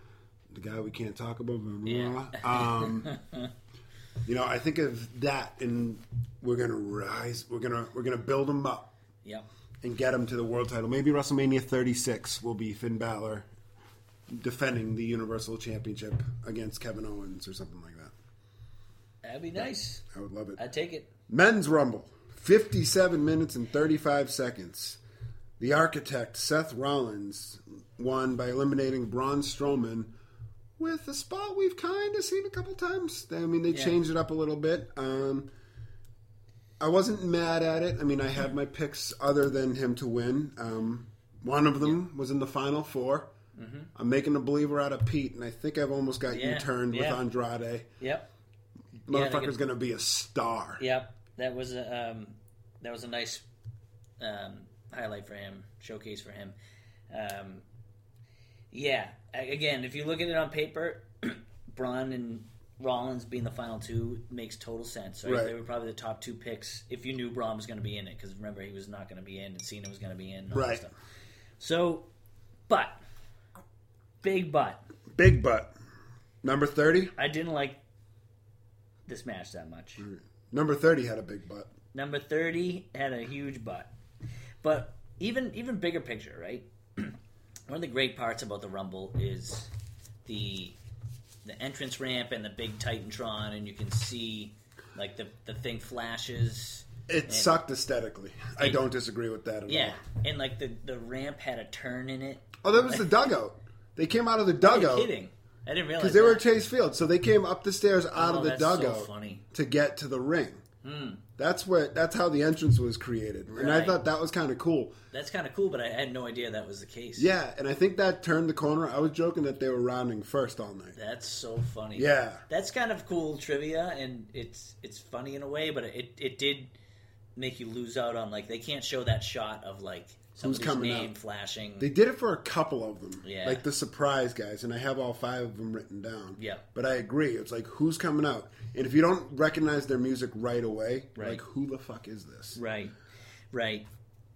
Speaker 1: the guy we can't talk about.
Speaker 2: Yeah.
Speaker 1: Um, *laughs* you know, I think of that, and we're gonna rise. We're gonna we're gonna build him up
Speaker 2: Yep.
Speaker 1: And get him to the world title. Maybe WrestleMania 36 will be Finn Balor defending the Universal Championship against Kevin Owens or something like that.
Speaker 2: That'd be nice.
Speaker 1: I would love it.
Speaker 2: I'd take it.
Speaker 1: Men's Rumble, 57 minutes and 35 seconds. The Architect, Seth Rollins, won by eliminating Braun Strowman with a spot we've kind of seen a couple times. I mean, they
Speaker 2: Yeah.
Speaker 1: changed it up a little bit. Um, I wasn't mad at it. I mean, I had my picks other than him to win. Um, one of them was in the final 4 I'm making a believer out of Pete, and I think I've almost got
Speaker 2: Mm-hmm. Yeah,
Speaker 1: you turned
Speaker 2: yeah.
Speaker 1: with Andrade.
Speaker 2: Yep. Yeah,
Speaker 1: Motherfucker's to be a star.
Speaker 2: Yep. That was a um, that was a nice um, highlight for him, showcase for him. Um, yeah. Again, if you look at it on paper, *clears throat* Braun and Rollins being the final two makes total sense. Right?
Speaker 1: Right.
Speaker 2: They were probably the top two picks if you knew Braun was going to be in it, because remember he was not going to be in, and Cena was going to be in. And all that
Speaker 1: Right.
Speaker 2: Stuff. So, but big but.
Speaker 1: Big butt. Number 30?
Speaker 2: I didn't like this match that much.
Speaker 1: Number 30 had a big butt.
Speaker 2: Number thirty had a huge butt, but even even bigger picture, right? *clears throat* One of the great parts about the Rumble is the the entrance ramp and the big Titantron, and you can see like the the thing flashes.
Speaker 1: It sucked aesthetically. I don't disagree with that at
Speaker 2: Yeah,
Speaker 1: all.
Speaker 2: Yeah, and like the the ramp had a turn in it.
Speaker 1: Oh, that was the dugout. They came out of the dugout
Speaker 2: kidding? I didn't realize
Speaker 1: because they were
Speaker 2: that.
Speaker 1: at Chase Field, so they came up the stairs out
Speaker 2: Oh,
Speaker 1: of the
Speaker 2: so
Speaker 1: dugout
Speaker 2: funny. Hmm.
Speaker 1: to get to the ring. That's where that's how the entrance was created, and I thought that was kind of cool.
Speaker 2: That's kind of cool, but I had no idea that was the case.
Speaker 1: Yeah, and I think that turned the corner. I was joking that they were rounding first all night.
Speaker 2: That's so funny.
Speaker 1: Yeah.
Speaker 2: that's kind of cool trivia, and it's it's funny in a way, but it it did make you lose out on like they can't show that shot of like somebody's
Speaker 1: coming
Speaker 2: name
Speaker 1: out.
Speaker 2: flashing.
Speaker 1: They did it for a couple of them,
Speaker 2: Yeah.
Speaker 1: like the surprise guys, and I have all five of them written down.
Speaker 2: Yeah.
Speaker 1: but I agree. It's like who's coming out, and if you don't recognize their music right away,
Speaker 2: Right.
Speaker 1: like who the fuck is this?
Speaker 2: right, right,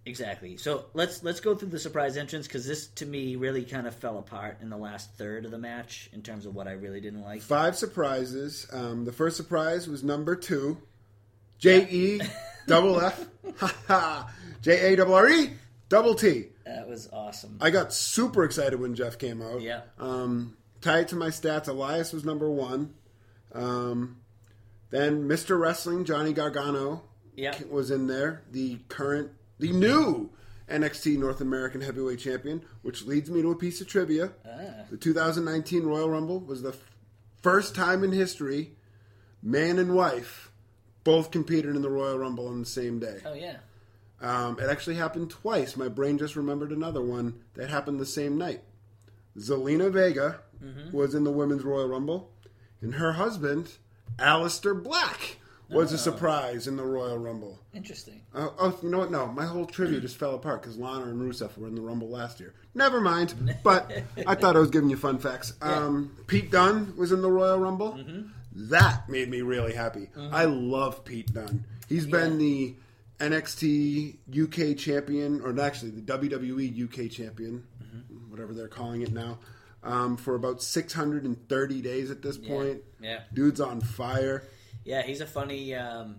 Speaker 2: exactly. So let's let's go through the surprise entrance because this to me really kind of fell apart in the last third of the match in terms of what I really didn't like.
Speaker 1: Five surprises. Um, the first surprise was number two, J E *laughs* double F, ha ha, J A double R E double T.
Speaker 2: That was awesome.
Speaker 1: I got super excited when Jeff came out.
Speaker 2: Yeah.
Speaker 1: Um, tied to my stats, Elias was number one. Um, then Mr. Wrestling Johnny Gargano
Speaker 2: Yeah.
Speaker 1: was in there. The current, the new NXT North American Heavyweight Champion, which leads me to a piece of trivia.
Speaker 2: Ah.
Speaker 1: The 2019 Royal Rumble was the f- first time in history man and wife both competed in the Royal Rumble on the same day.
Speaker 2: Oh yeah.
Speaker 1: Um, it actually happened twice. My brain just remembered another one that happened the same night. Zelina Vega was in the Women's Royal Rumble, and her husband, Aleister Black, was a surprise in the Royal Rumble.
Speaker 2: Interesting.
Speaker 1: Uh, oh, you know what? No, my whole trivia just fell apart because Lana and Rusev were in the Rumble last year. Never mind. But I thought I was giving you fun facts. Um, Pete Dunne was in the Royal Rumble. That made me really happy. I love Pete Dunne. He's been the NXT UK champion, or actually the WWE UK champion, whatever they're calling it now, um, for about 630 days at this point.
Speaker 2: Yeah.
Speaker 1: Dude's on fire.
Speaker 2: Yeah, he's a funny. Um,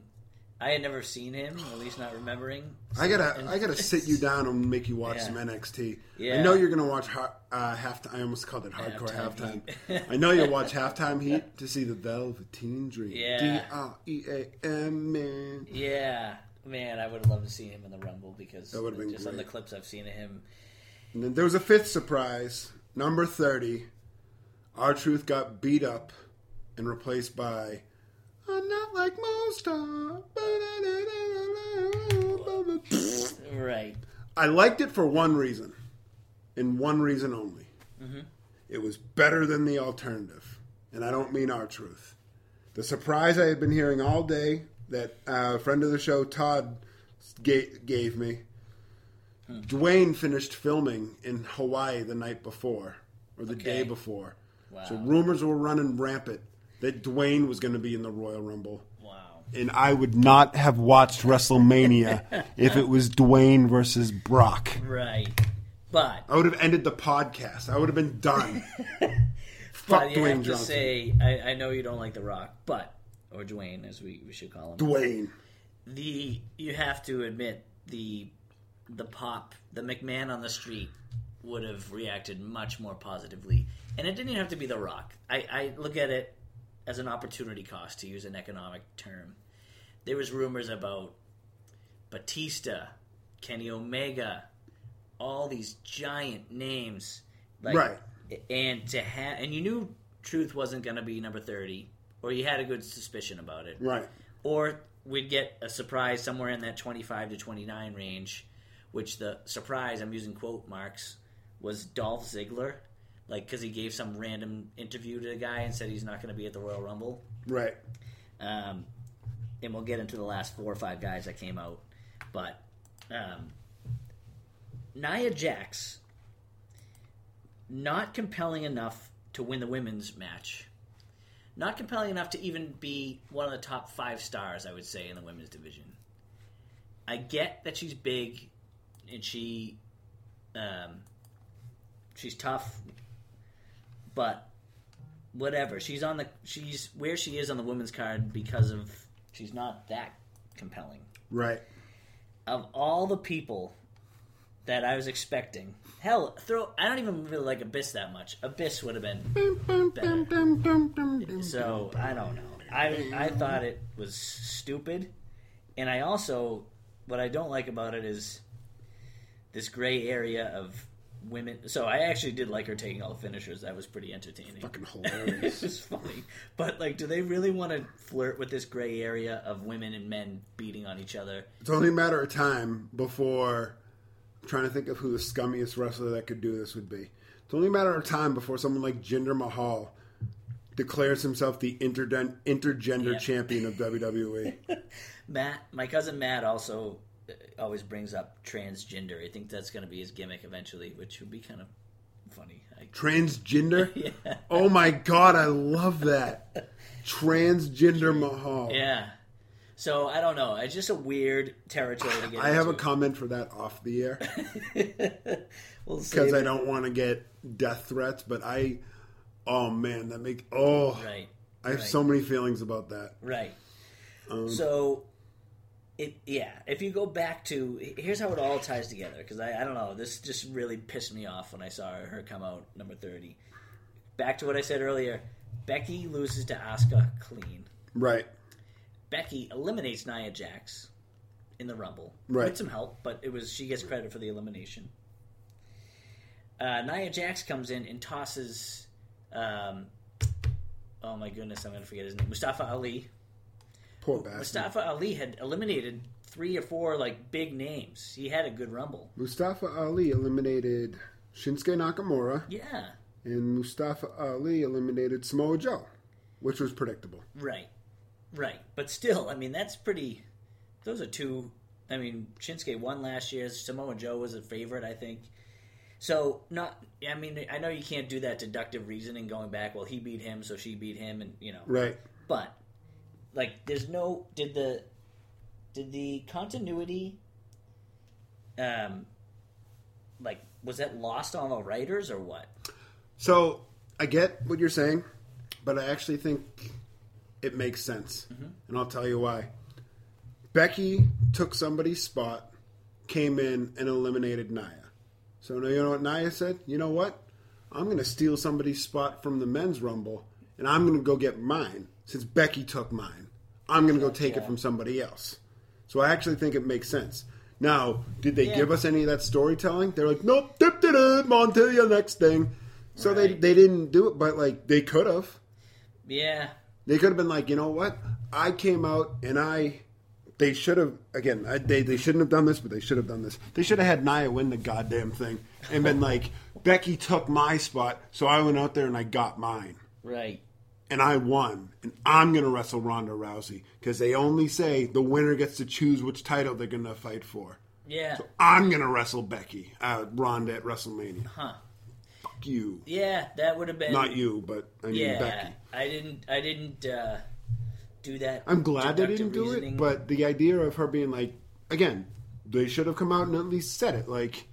Speaker 2: I had never seen him, at least not remembering.
Speaker 1: I gotta, I gotta sit you down and make you watch
Speaker 2: Yeah.
Speaker 1: some NXT.
Speaker 2: Yeah.
Speaker 1: I know you're gonna watch ha- uh, half. I almost called it hardcore halftime.
Speaker 2: Halftime
Speaker 1: I know you'll watch *laughs* halftime heat to see the Velveteen Dream.
Speaker 2: Yeah.
Speaker 1: D R E A M man.
Speaker 2: Yeah, man, I would have loved to see him in the Rumble because
Speaker 1: That been
Speaker 2: just on the clips I've seen of him.
Speaker 1: And then there was a fifth surprise. Number thirty, our truth got beat up and replaced by. I'm not like most are.
Speaker 2: Right.
Speaker 1: I liked it for one reason, and one reason only. Mm-hmm. It was better than the alternative, and I don't mean R-Truth. The surprise I had been hearing all day that uh, a friend of the show, Todd, gave, gave Dwayne finished filming in Hawaii the night before, or the day before.
Speaker 2: Wow.
Speaker 1: So rumors were running rampant that Dwayne was going to be in the Royal Rumble
Speaker 2: Wow.
Speaker 1: and I would not have watched WrestleMania *laughs* if it was Dwayne versus Brock.
Speaker 2: Right. But
Speaker 1: I would have ended the podcast. I would have been done. *laughs* Fuck
Speaker 2: but you
Speaker 1: Dwayne
Speaker 2: have to
Speaker 1: Johnson.
Speaker 2: say, I, I know you don't like The Rock, but or Dwayne as we, we should call him.
Speaker 1: Dwayne.
Speaker 2: the you have to admit the the pop the McMahon on the street would have reacted much more positively, and it didn't even have to be The Rock. I, I look at it as an opportunity cost to use an economic term. There was rumors about Batista, Kenny Omega, all these giant names, like,
Speaker 1: Right.
Speaker 2: And to have and you knew Truth wasn't going to be number thirty, or you had a good suspicion about it
Speaker 1: Right.
Speaker 2: or we'd get a surprise somewhere in that 25 to 29 range which the surprise i'm using quote marks was dolph ziggler like because he gave some random interview to the guy and said he's not going to be at the royal rumble
Speaker 1: Right.
Speaker 2: um, and we'll get into the last four or five guys that came out but um, nia jax not compelling enough to win the women's match not compelling enough to even be one of the top five stars, I would say, in the women's division. I get that she's big and she, um, she's tough, but whatever. She's on the she's where she is on the women's card because of she's not that compelling.
Speaker 1: Right.
Speaker 2: Of all the people that I was expecting, hell, throw I don't even really like Abyss that much. Abyss would have been better. So I don't know. I I thought it was stupid, and I also what I don't like about it is this gray area of women. So I actually did like her taking all the finishers. That was pretty entertaining.
Speaker 1: Fucking hilarious. *laughs*
Speaker 2: just funny, but like, do they really want to flirt with this gray area of women and men beating on each other?
Speaker 1: it's only a matter of time before. I'm trying to think of who the scummiest wrestler that could do this would be. It's only a matter of time before someone like Jinder Mahal declares himself the intergen- intergender champion of. WWE. *laughs*
Speaker 2: Matt, my cousin Matt, also always brings up transgender. I think that's going to be his gimmick eventually, which would be kind of funny. *laughs*
Speaker 1: Transgender? *laughs*
Speaker 2: yeah.
Speaker 1: Oh my god, I love that. Transgender Mahal.
Speaker 2: Yeah. So I don't know. It's just a weird territory to get
Speaker 1: I have a *laughs* comment for that off the air
Speaker 2: we'll see.
Speaker 1: because I don't want to get death threats, but I, oh man, that make oh,
Speaker 2: Right.
Speaker 1: I have
Speaker 2: right.
Speaker 1: so many feelings about that.
Speaker 2: Right.
Speaker 1: Um,
Speaker 2: so, it yeah. If you go back to here's how it all ties together because I, I don't know. This just really pissed me off when I saw her come out number thirty. Back to what I said earlier. Becky loses to Asuka clean.
Speaker 1: Right.
Speaker 2: Becky eliminates Nia Jax in the Rumble
Speaker 1: Right.
Speaker 2: with some help, but it was she gets credit for the elimination. Uh, Nia Jax comes in and tosses. Um, oh my goodness, I'm going to forget his name. Mustafa Ali.
Speaker 1: Poor bastard.
Speaker 2: Mustafa Ali had eliminated three or four like big names. He had a good Rumble.
Speaker 1: Mustafa Ali eliminated Shinsuke Nakamura,
Speaker 2: Yeah,
Speaker 1: and Mustafa Ali eliminated Samoa Joe, which was predictable.
Speaker 2: right, right. But still, I mean, that's pretty. Those are two. I mean, Shinsuke won last year. Samoa Joe was a favorite, I think. So not. I mean, I know you can't do that deductive reasoning going back. Well, he beat him, so she beat him, and you know.
Speaker 1: Right.
Speaker 2: But like, there's no. Did the did the continuity? Um, like, was that lost on the writers or what?
Speaker 1: So I get what you're saying, but I actually think it makes sense, and I'll tell you why. Becky took somebody's spot, came in and eliminated Nia. So now you know what Nia said. You know what? I'm going to steal somebody's spot from the men's rumble, and I'm going to go get mine since Becky took mine. I'm going to go take it from somebody else. So I actually think it makes sense. Now, did they
Speaker 2: Yeah.
Speaker 1: give us any of that storytelling? They're like, nope, dip, dip, dip, on to the next thing. So they they didn't do it, but like they could have.
Speaker 2: Yeah,
Speaker 1: They could have been like, you know what? I came out and I. They should have again. I, they they shouldn't have done this, but they should have done this. They should have had Nia win the goddamn thing and been *laughs* like, Becky took my spot, so I went out there and I got mine
Speaker 2: right.
Speaker 1: And I won, and I'm gonna wrestle Ronda Rousey because they only say the winner gets to choose which title they're gonna fight for.
Speaker 2: Yeah.
Speaker 1: So I'm gonna wrestle Becky, uh, Ronda at WrestleMania.
Speaker 2: Huh.
Speaker 1: Fuck you,
Speaker 2: Yeah, that would have been
Speaker 1: not you, but I mean
Speaker 2: Yeah,
Speaker 1: Becky.
Speaker 2: I didn't. I didn't uh, do that.
Speaker 1: I'm glad they didn't do it, but the idea of her being like, again, they should have come out and at least said it. Like,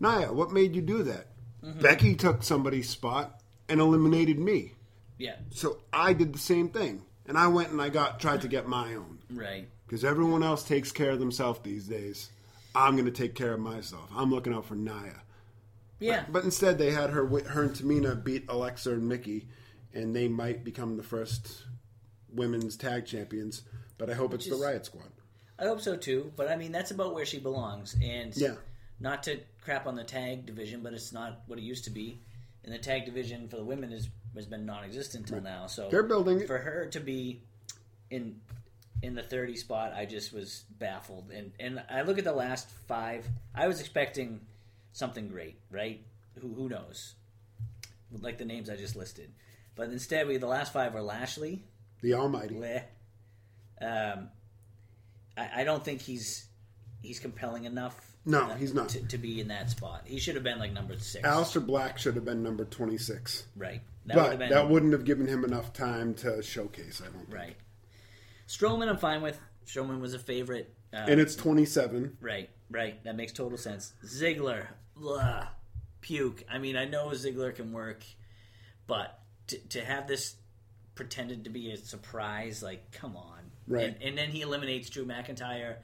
Speaker 1: Nia, what made you do that?
Speaker 2: Mm-hmm.
Speaker 1: Becky took somebody's spot and eliminated me,
Speaker 2: yeah,
Speaker 1: so I did the same thing, and I went and I got tried to get my own.
Speaker 2: right.
Speaker 1: because everyone else takes care of themselves these days. I'm going to take care of myself. I'm looking out for Nia.
Speaker 2: Yeah,
Speaker 1: But instead, they had her, her and Tamina beat Alexa and Mickie, and they might become the first women's tag champions. But I hope it's
Speaker 2: is-
Speaker 1: the Riot Squad.
Speaker 2: I hope so too. But I mean, that's about where she belongs. And
Speaker 1: Yeah.
Speaker 2: not to crap on the tag division, but it's not what it used to be. And the tag division for the women is, has been non-existent till now. So
Speaker 1: They're building it.
Speaker 2: for her to be in in the 30 spot i just was baffled and and i look at the last five i was expecting something great right who who knows like the names i just listed but instead we the last five are lashley
Speaker 1: The Almighty.
Speaker 2: Leh. um I, I don't think he's he's compelling enough
Speaker 1: No, he's not.
Speaker 2: to, to be in that spot he should have been like number six
Speaker 1: Aleister Black should have been number 26.
Speaker 2: right that would
Speaker 1: but
Speaker 2: been
Speaker 1: that wouldn't have given him enough time to showcase, I don't think.
Speaker 2: right Strowman, I'm fine with. Strowman was a favorite. Uh,
Speaker 1: And it's 27.
Speaker 2: Right, right. That makes total sense. Ziggler, blah, puke. I mean, I know Ziggler can work, but to, to have this pretended to be a surprise, like, come on.
Speaker 1: Right.
Speaker 2: And, and then he eliminates Drew McIntyre.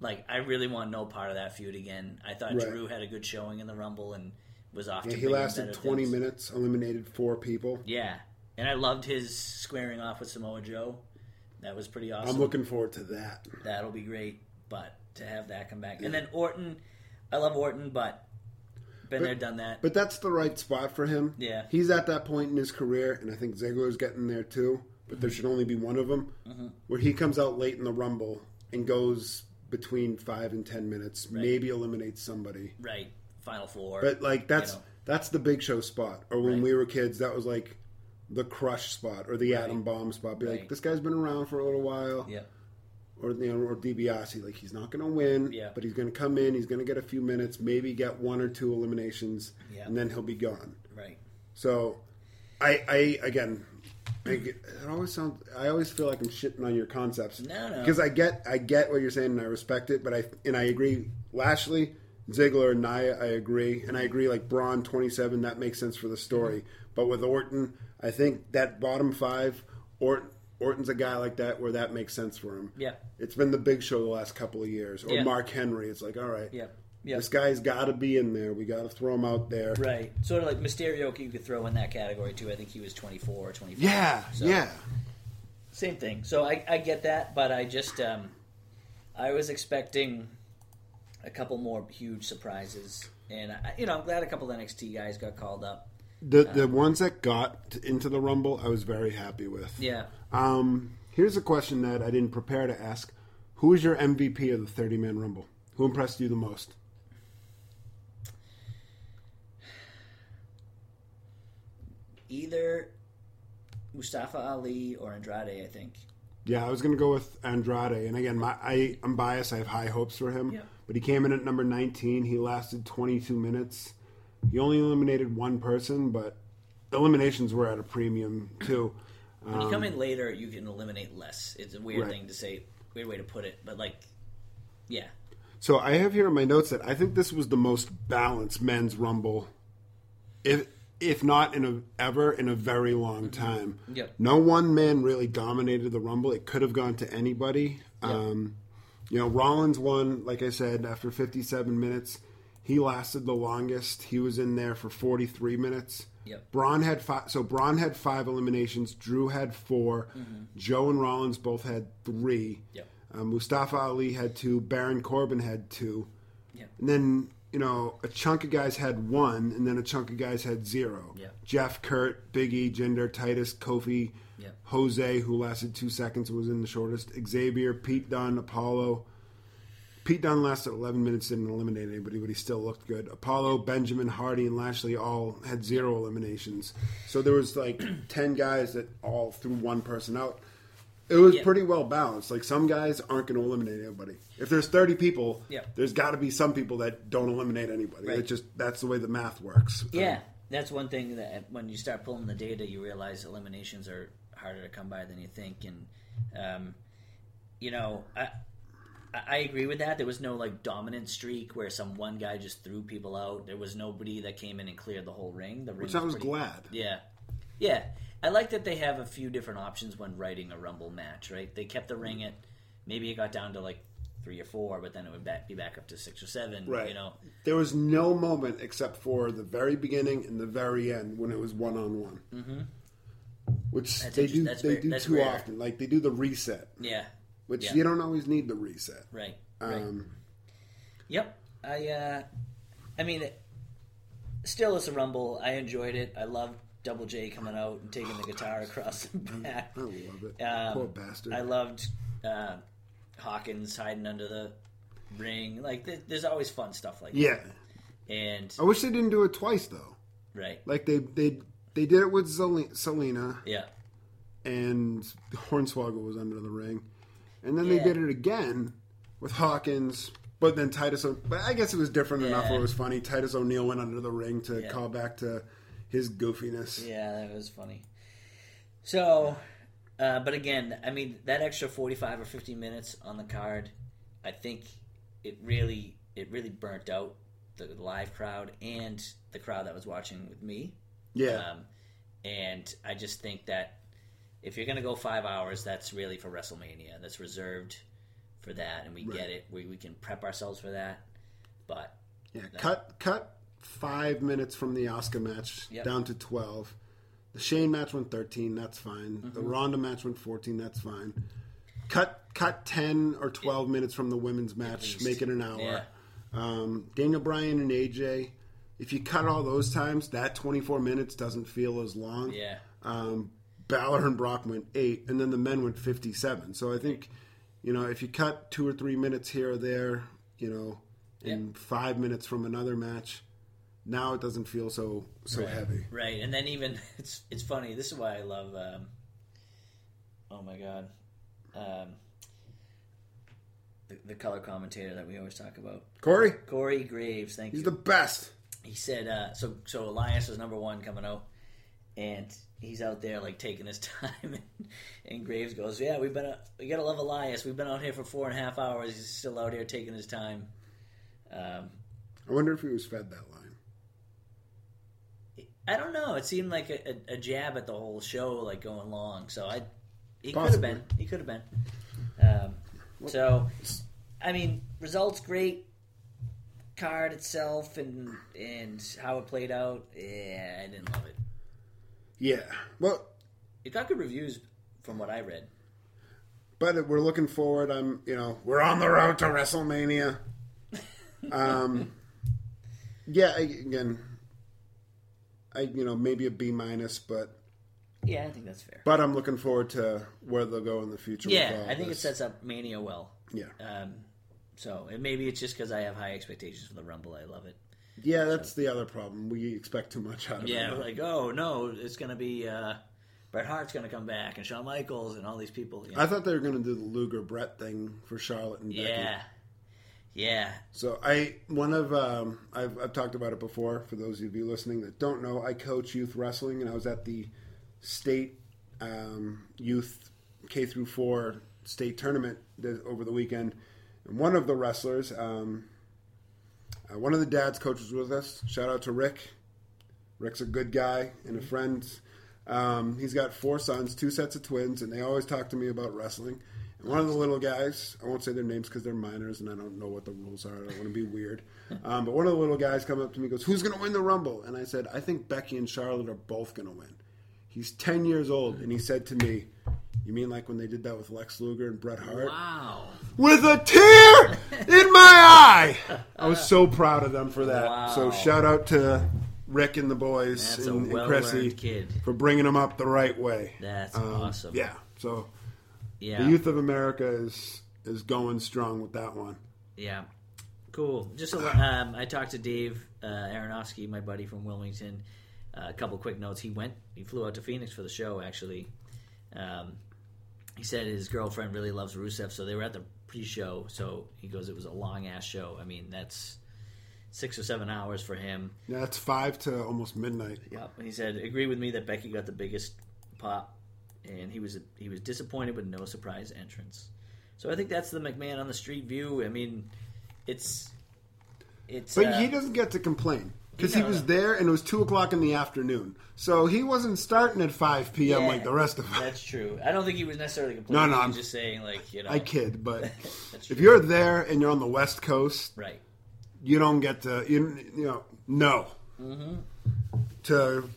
Speaker 2: Like, I really want no part of that feud again. I thought
Speaker 1: Right.
Speaker 2: Drew had a good showing in the Rumble and was off
Speaker 1: Yeah, he lasted 20
Speaker 2: things.
Speaker 1: minutes, eliminated four people.
Speaker 2: Yeah. And I loved his squaring off with Samoa Joe. That was pretty awesome.
Speaker 1: I'm looking forward to that.
Speaker 2: That'll be great. But to have that come back, and then Orton, I love Orton, but been there, done that.
Speaker 1: But that's the right spot for him.
Speaker 2: Yeah.
Speaker 1: He's at that point in his career, and I think Ziggler's getting there too. But
Speaker 2: Mm-hmm.
Speaker 1: there should only be one of them, where he comes out late in the Rumble and goes between five and ten minutes, maybe eliminates somebody.
Speaker 2: right, Final Four.
Speaker 1: But like that's
Speaker 2: You know.
Speaker 1: that's the Big Show spot. Or when
Speaker 2: Right.
Speaker 1: we were kids, that was like the Crush spot or the
Speaker 2: Right.
Speaker 1: Atom Bomb spot. Be like, this guy's been around for a little while.
Speaker 2: yeah,
Speaker 1: Or you know, or DiBiase, like he's not going to win,
Speaker 2: Yeah.
Speaker 1: but he's going to come in. He's going to get a few minutes, maybe get one or two eliminations,
Speaker 2: Yeah.
Speaker 1: and then he'll be gone.
Speaker 2: right.
Speaker 1: So, I, I again, I, it always sounds. I always feel like I'm shitting on your concepts.
Speaker 2: No, no.
Speaker 1: Because I get, I get what you're saying, and I respect it. But I and I agree. Lashley, Ziggler, Nia, I agree, and I agree. Like Braun, 27, that makes sense for the story. But with Orton, I think that bottom five, Orton. Orton's a guy like that where that makes sense for him.
Speaker 2: Yeah.
Speaker 1: It's been the big show the last couple of years. Or
Speaker 2: Yeah.
Speaker 1: Mark Henry. It's like, all right.
Speaker 2: Yeah. Yep.
Speaker 1: This guy's got to be in there. We got to throw him out there.
Speaker 2: Right. Sort of like Mysterio, you could throw in that category too. I think he was 24 or 25.
Speaker 1: Yeah,
Speaker 2: So,
Speaker 1: yeah.
Speaker 2: Same thing. So I, I get that, but I just um, I was expecting a couple more huge surprises, and I, you know I'm glad a couple NXT guys got called up.
Speaker 1: The the ones that got into the Rumble, I was very happy with.
Speaker 2: Yeah.
Speaker 1: Um, here's a question that I didn't prepare to ask: Who is your MVP of the 30 man Rumble? Who impressed you the most?
Speaker 2: Either Mustafa Ali or Andrade, I think.
Speaker 1: Yeah, I was going to go with Andrade, and again, my, I I'm biased. I have high hopes for him,
Speaker 2: Yeah.
Speaker 1: but he came in at number 19. He lasted 22 minutes. He only eliminated one person, but eliminations were at a premium too.
Speaker 2: When you come um, in later, you can eliminate less. It's a weird
Speaker 1: Right.
Speaker 2: thing to say, weird way to put it, but like, yeah,
Speaker 1: So I have here in my notes that I think this was the most balanced men's rumble, if if not in a ever in a very long time.
Speaker 2: Yep.
Speaker 1: No one man really dominated the rumble. It could have gone to anybody. Um, you know, Rollins won, like I said, after 57 minutes. He lasted the longest. He was in there for 43 minutes.
Speaker 2: Yep.
Speaker 1: Braun had five. So Braun had five eliminations. Drew had 4 Joe and Rollins both had three.
Speaker 2: Yep.
Speaker 1: Uh, Mustafa Ali had two. Baron Corbin had two.
Speaker 2: Yep.
Speaker 1: And then you know a chunk of guys had one, and then a chunk of guys had zero.
Speaker 2: Yep.
Speaker 1: Jeff, Kurt, Biggie, Jinder, Titus, Kofi,
Speaker 2: Yep.
Speaker 1: Jose, who lasted two seconds, was in the shortest. Xavier, Pete Dunne, Apollo. Pete Dunne lasted 11 minutes, didn't eliminate anybody, but he still looked good. Apollo, Benjamin, Hardy, and Lashley all had zero eliminations. So there was like *clears throat* 10 guys that all threw one person out. It was
Speaker 2: Yeah.
Speaker 1: pretty well balanced. Like some guys aren't going to eliminate anybody. If there's 30 people,
Speaker 2: Yeah.
Speaker 1: there's got to be some people that don't eliminate anybody.
Speaker 2: Right.
Speaker 1: It just that's the way the math works.
Speaker 2: Yeah, that's one thing that when you start pulling the data, you realize eliminations are harder to come by than you think. And um, you know, I I agree with that. There was no like dominant streak where some one guy just threw people out. There was nobody that came in and cleared the whole ring. The ring
Speaker 1: Which I was
Speaker 2: pretty-
Speaker 1: glad.
Speaker 2: Yeah, yeah. I like that they have a few different options when writing a Rumble match. Right? They kept the ring at maybe it got down to like three or four, but then it would be back up to six or seven.
Speaker 1: Right.
Speaker 2: You know.
Speaker 1: There was no moment except for the very beginning and the very end when it was one on one. Mm-hmm. Which
Speaker 2: That's
Speaker 1: they do
Speaker 2: that's
Speaker 1: they
Speaker 2: rare-
Speaker 1: do
Speaker 2: that's
Speaker 1: too
Speaker 2: rare.
Speaker 1: often. Like they do the reset,
Speaker 2: Yeah.
Speaker 1: which
Speaker 2: Yeah.
Speaker 1: you don't always need the reset.
Speaker 2: Right. Right.
Speaker 1: Um,
Speaker 2: Yep. I uh I mean it, still it's a rumble. I enjoyed it. I loved Double J coming out and taking the guitar across the back.
Speaker 1: I love it.
Speaker 2: Um,
Speaker 1: Poor bastard.
Speaker 2: I loved uh, Hawkins hiding under the ring. Like th- there's always fun stuff like
Speaker 1: yeah,
Speaker 2: that. Yeah. And
Speaker 1: I wish they didn't do it twice though.
Speaker 2: right.
Speaker 1: Like they they they did it with Zelina
Speaker 2: Yeah.
Speaker 1: and Hornswoggle was under the ring, and then they did it again with Hawkins. But then Titus, O- but I guess it was different enough where it
Speaker 2: Yeah.
Speaker 1: was funny. Titus O'Neil went under the ring to
Speaker 2: Yeah.
Speaker 1: call back to his goofiness.
Speaker 2: Yeah, that was funny. So, uh, but again, I mean, that extra forty-five or fifty minutes on the card, I think it really, it really burnt out the live crowd and the crowd that was watching with me.
Speaker 1: Yeah,
Speaker 2: Um, and I just think that if you're going to go five hours, that's really for WrestleMania. That's reserved for that, and we get it. We we can prep ourselves for that. But
Speaker 1: yeah. Cut cut five minutes from the Asuka match
Speaker 2: Yep.
Speaker 1: down to twelve. The Shane match went thirteen. That's fine. The
Speaker 2: Mm-hmm.
Speaker 1: Ronda match went fourteen. That's fine. Cut cut ten or twelve minutes from the women's match. Make it an hour.
Speaker 2: Yeah.
Speaker 1: Um, Daniel Bryan and AJ. If you cut all those times, that twenty four minutes doesn't feel as long.
Speaker 2: yeah,
Speaker 1: Um, Balor and Brock went eight, and then the men went fifty seven. So I think, you know, if you cut two or three minutes here or there, you know, and five minutes from another match, now it doesn't feel so so heavy.
Speaker 2: right. And then even *laughs* it's it's funny. This is why I love. Um, oh my god, um, the, the color commentator that we always talk about,
Speaker 1: Corey,
Speaker 2: Corey Graves. Thank
Speaker 1: he's
Speaker 2: you.
Speaker 1: He's the best.
Speaker 2: he said uh, so so Elias is number one coming out and he's out there like taking his *laughs* time and, and Graves goes yeah we've been uh, we gotta love Elias we've been out here for four and a half hours he's still out here taking his time um,
Speaker 1: I wonder if he was fed that line.
Speaker 2: I don't know it seemed like a, a, a jab at the whole show like going long so I he could have
Speaker 1: Possibly.
Speaker 2: been he could have been um, so I mean results great card itself and and how it played out, yeah, I didn't love it.
Speaker 1: Yeah. Well,
Speaker 2: It got good reviews from what I read.
Speaker 1: but we're looking forward. I'm, you know, we're on the road to WrestleMania. *laughs* Um, yeah. I, again, I you know maybe a B minus, but
Speaker 2: Yeah, I think that's fair.
Speaker 1: but I'm looking forward to where they'll go in the future. with
Speaker 2: Yeah,
Speaker 1: all
Speaker 2: I think it sets up Mania well.
Speaker 1: Yeah.
Speaker 2: Um, so and maybe it's just because I have high expectations for the Rumble. I love it.
Speaker 1: Yeah, that's the other problem. We expect too much out of
Speaker 2: Yeah,
Speaker 1: it.
Speaker 2: like oh no, it's gonna be uh, Bret Hart's gonna come back and Shawn Michaels and all these people. you know.
Speaker 1: I thought they were going to do the Luger Brett thing for Charlotte and Becky.
Speaker 2: yeah, yeah,
Speaker 1: So I one of um, I've, I've talked about it before. For those of you listening that don't know, I coach youth wrestling, and I was at the state um, youth K through four state tournament th- over the weekend. And one of the wrestlers, um, uh, one of the dads, coaches with us. Shout out to Rick. Rick's a good guy and a friend. Um, he's got four sons, two sets of twins, and they always talk to me about wrestling. And one of the little guys, I won't say their names because they're minors and I don't know what the rules are. I don't want to be weird. *laughs* Um, but one of the little guys come up to me and goes, Who's going to win the Rumble? And I said, I think Becky and Charlotte are both going to win. He's 10 years old, and he said to me, You mean like when they did that with Lex Luger and Bret Hart?
Speaker 2: wow,
Speaker 1: With a tear *laughs* in my eye! I was so proud of them for that.
Speaker 2: Wow.
Speaker 1: So shout out to Rick and the boys
Speaker 2: That's a
Speaker 1: and, Cressy
Speaker 2: kid.
Speaker 1: for bringing them up the right way.
Speaker 2: that's
Speaker 1: Um,
Speaker 2: awesome.
Speaker 1: Yeah. So
Speaker 2: yeah,
Speaker 1: the youth of America is is going strong with that one.
Speaker 2: Yeah, cool. Just a, *clears throat* um, I talked to Dave uh, Aronofsky, my buddy from Wilmington. Uh, a couple quick notes. He went. He flew out to Phoenix for the show. Actually, um, he said his girlfriend really loves Rusev, so they were at the pre-show. So he goes, it was a long ass show. I mean, that's six or seven hours for him.
Speaker 1: Yeah, it's five to almost midnight.
Speaker 2: Yep. And he said, agree with me that Becky got the biggest pop, and he was he was disappointed with no surprise entrance. So I think that's the McMahon on the street view. I mean, it's it's.
Speaker 1: But
Speaker 2: uh,
Speaker 1: he doesn't get to complain because he was there and it was two o'clock in the afternoon. So he wasn't starting at five p.m.
Speaker 2: yeah,
Speaker 1: like the rest of us.
Speaker 2: That's true. I don't think he was necessarily complaining.
Speaker 1: No, no, I'm-
Speaker 2: just saying like you know.
Speaker 1: I kid, but *laughs* if you're there and you're on the West Coast,
Speaker 2: right.
Speaker 1: you don't get to you, you know no
Speaker 2: Mm-hmm.
Speaker 1: to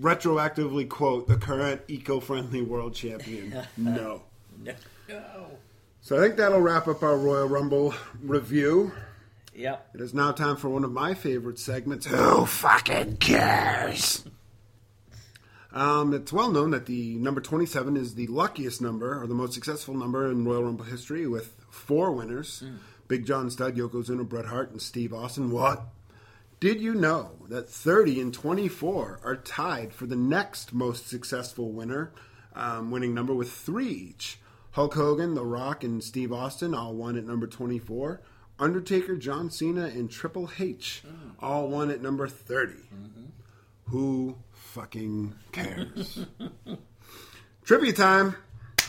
Speaker 1: retroactively quote the current eco-friendly world champion. *laughs* no.
Speaker 2: No.
Speaker 1: So I think that'll wrap up our Royal Rumble review.
Speaker 2: Yep.
Speaker 1: It is now time for one of my favorite segments. Who fucking cares? Um, it's well known that the number 27 is the luckiest number or the most successful number in Royal Rumble history with four winners Big John Studd, Yokozuna, Bret Hart, and Steve Austin. What? Did you know that 30 and 24 are tied for the next most successful winner, um, winning number with three each? Hulk Hogan, The Rock, and Steve Austin all won at number 24. Undertaker, John Cena, and Triple H all won at number 30. Who fucking cares? *laughs* trivia time.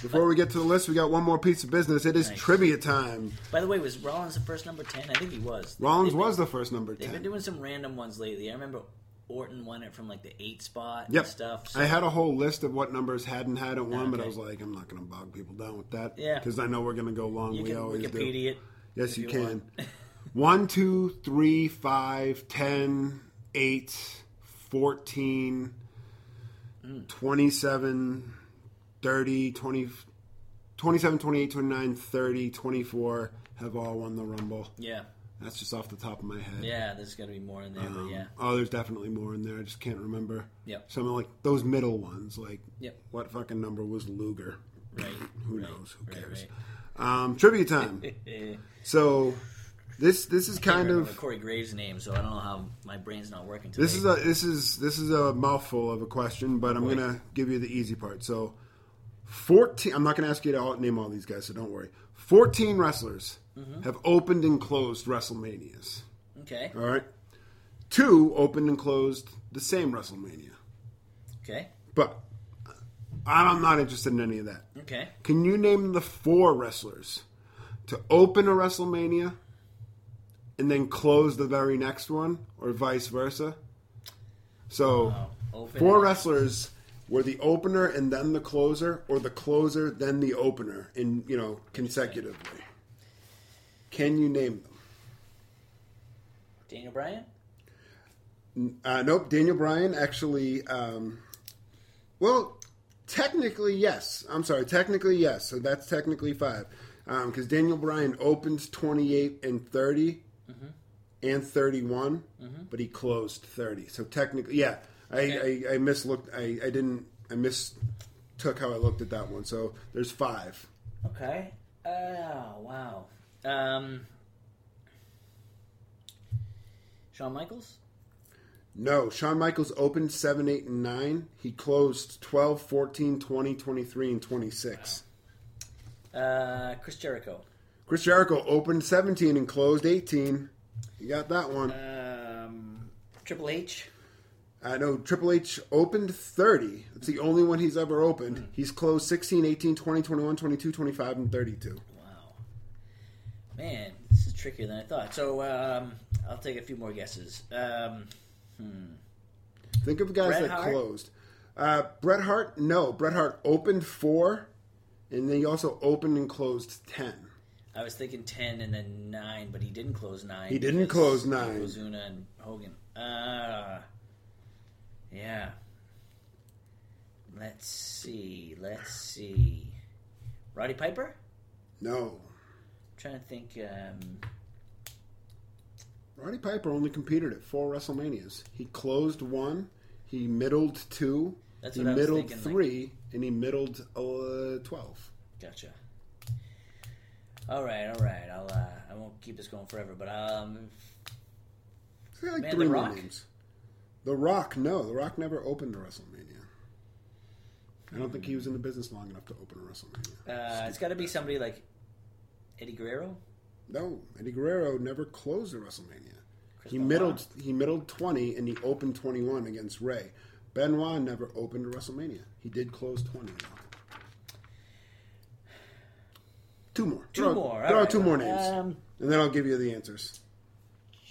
Speaker 1: Before we get to the list, we got one more piece of business. It is
Speaker 2: Nice.
Speaker 1: trivia time.
Speaker 2: By the way, was Rollins the first number ten? I think he was.
Speaker 1: Rollins
Speaker 2: been-
Speaker 1: was the first number 10.
Speaker 2: They've been doing some random ones lately. I remember Orton won it from like the eight spot
Speaker 1: Yep.
Speaker 2: and stuff. so-
Speaker 1: I had a whole list of what numbers hadn't had at one, but I was like, I'm not going to bog people down with that.
Speaker 2: Yeah.
Speaker 1: Because I know we're going to go long.
Speaker 2: you
Speaker 1: we
Speaker 2: can
Speaker 1: always do.
Speaker 2: It.
Speaker 1: Yes, you,
Speaker 2: you
Speaker 1: can. *laughs* 1, 2, 3, 5, 10, 8, 14,
Speaker 2: Mm.
Speaker 1: 27, 30, 20, 27, 28, 29, 30, 24 have all won the Rumble.
Speaker 2: Yeah,
Speaker 1: That's just off the top of my head.
Speaker 2: yeah. There's got to be more in there, but yeah.
Speaker 1: Oh, there's definitely more in there. I just can't remember.
Speaker 2: Yep.
Speaker 1: Some of like those middle ones, like
Speaker 2: Yep.
Speaker 1: what fucking number was Luger?
Speaker 2: Right. *laughs*
Speaker 1: Who
Speaker 2: right,
Speaker 1: knows? Who
Speaker 2: right,
Speaker 1: cares?
Speaker 2: right.
Speaker 1: Um, trivia time. *laughs* So this this is kind of
Speaker 2: Corey Graves' name, so I don't know how my brain's not working today.
Speaker 1: this is a this is this is a mouthful of a question, but I'm
Speaker 2: Boy.
Speaker 1: gonna give you the easy part. So fourteen. I'm not gonna ask you to all, name all these guys, so don't worry. Fourteen wrestlers
Speaker 2: Mm-hmm.
Speaker 1: have opened and closed WrestleManias.
Speaker 2: okay.
Speaker 1: All right, two opened and closed the same WrestleMania.
Speaker 2: Okay.
Speaker 1: But I'm not interested in any of that.
Speaker 2: Okay.
Speaker 1: Can you name the four wrestlers to open a WrestleMania and then close the very next one, or vice versa? So, four wrestlers were the opener and then the closer, or the closer then the opener, in you know consecutively. Can you name them?
Speaker 2: Daniel Bryan.
Speaker 1: Uh, nope, Daniel Bryan actually. Um, well, technically yes. I'm sorry, technically yes. So that's technically five because um, Daniel Bryan opens 28 and 30 mm-hmm. and 31, mm-hmm. but he closed 30. So technically, yeah, okay. I, I mislooked. I, I didn't. I mistook how I looked at that one. So there's five.
Speaker 2: Okay. Oh wow. Um, Shawn Michaels.
Speaker 1: No, Shawn Michaels opened 7, 8, and 9. He closed 12, 14, 20, 23, and 26.
Speaker 2: Wow. Uh, Chris Jericho.
Speaker 1: Chris Jericho opened 17 and closed 18. You got that one.
Speaker 2: Um, Triple H.
Speaker 1: I know Triple H opened 30. It's the only one he's ever opened. Mm. He's closed 16, 18, 20, 21, 22, 25, and 32.
Speaker 2: Wow. Man, this is trickier than I thought. So um, I'll take a few more guesses. Um, Hmm.
Speaker 1: Think of guys Bret that Hart? closed. Uh, Bret Hart, no. Bret Hart opened four, and then he also opened and closed ten.
Speaker 2: I was thinking ten and then nine, but he didn't close nine.
Speaker 1: He didn't close nine.
Speaker 2: Ozuna and Hogan. Uh, yeah. Let's see. Let's see. Roddy Piper?
Speaker 1: No.
Speaker 2: I'm trying to think. Um,
Speaker 1: Roddy Piper only competed at four WrestleManias. He closed one, he middled two, That's he middled thinking, three, like... and he middled uh, twelve.
Speaker 2: Gotcha. All right, all right. I'll uh, I won't keep this going forever, but um,
Speaker 1: like man, three the Rock? names. The Rock, no, The Rock never opened a WrestleMania. I don't think he was in the business long enough to open a WrestleMania.
Speaker 2: Uh, it's got to be somebody like Eddie Guerrero.
Speaker 1: No, Eddie Guerrero never closed a WrestleMania. Chris he middled he middled twenty and he opened twenty one against Rey. Benoit never opened a WrestleMania. He did close twenty. Two more.
Speaker 2: Two
Speaker 1: throw,
Speaker 2: more.
Speaker 1: Throw out two more names, um, and then I'll give you the answers.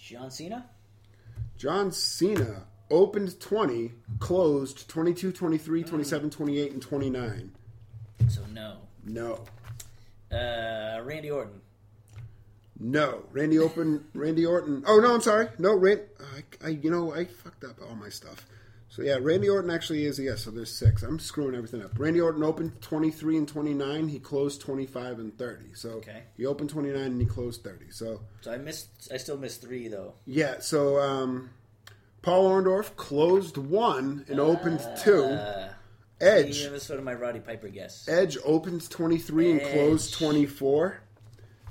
Speaker 2: John Cena.
Speaker 1: John Cena opened 20, closed 22, 23, 27, 28, and 29.
Speaker 2: So no.
Speaker 1: No.
Speaker 2: Uh, Randy Orton.
Speaker 1: No, Randy Orton. *laughs* Randy Orton. Oh no, I'm sorry. No, Rand. I, I, you know, I fucked up all my stuff. So yeah, Randy Orton actually is yes. So there's six. I'm screwing everything up. Randy Orton opened 23 and 29. He closed 25 and 30. So
Speaker 2: okay.
Speaker 1: he opened 29 and he closed 30. So
Speaker 2: so I missed. I still missed three though.
Speaker 1: Yeah. So um, Paul Orndorff closed one and uh, opened two. Edge.
Speaker 2: That was sort of my Roddy Piper guess.
Speaker 1: Edge opened 23 Edge. and closed 24.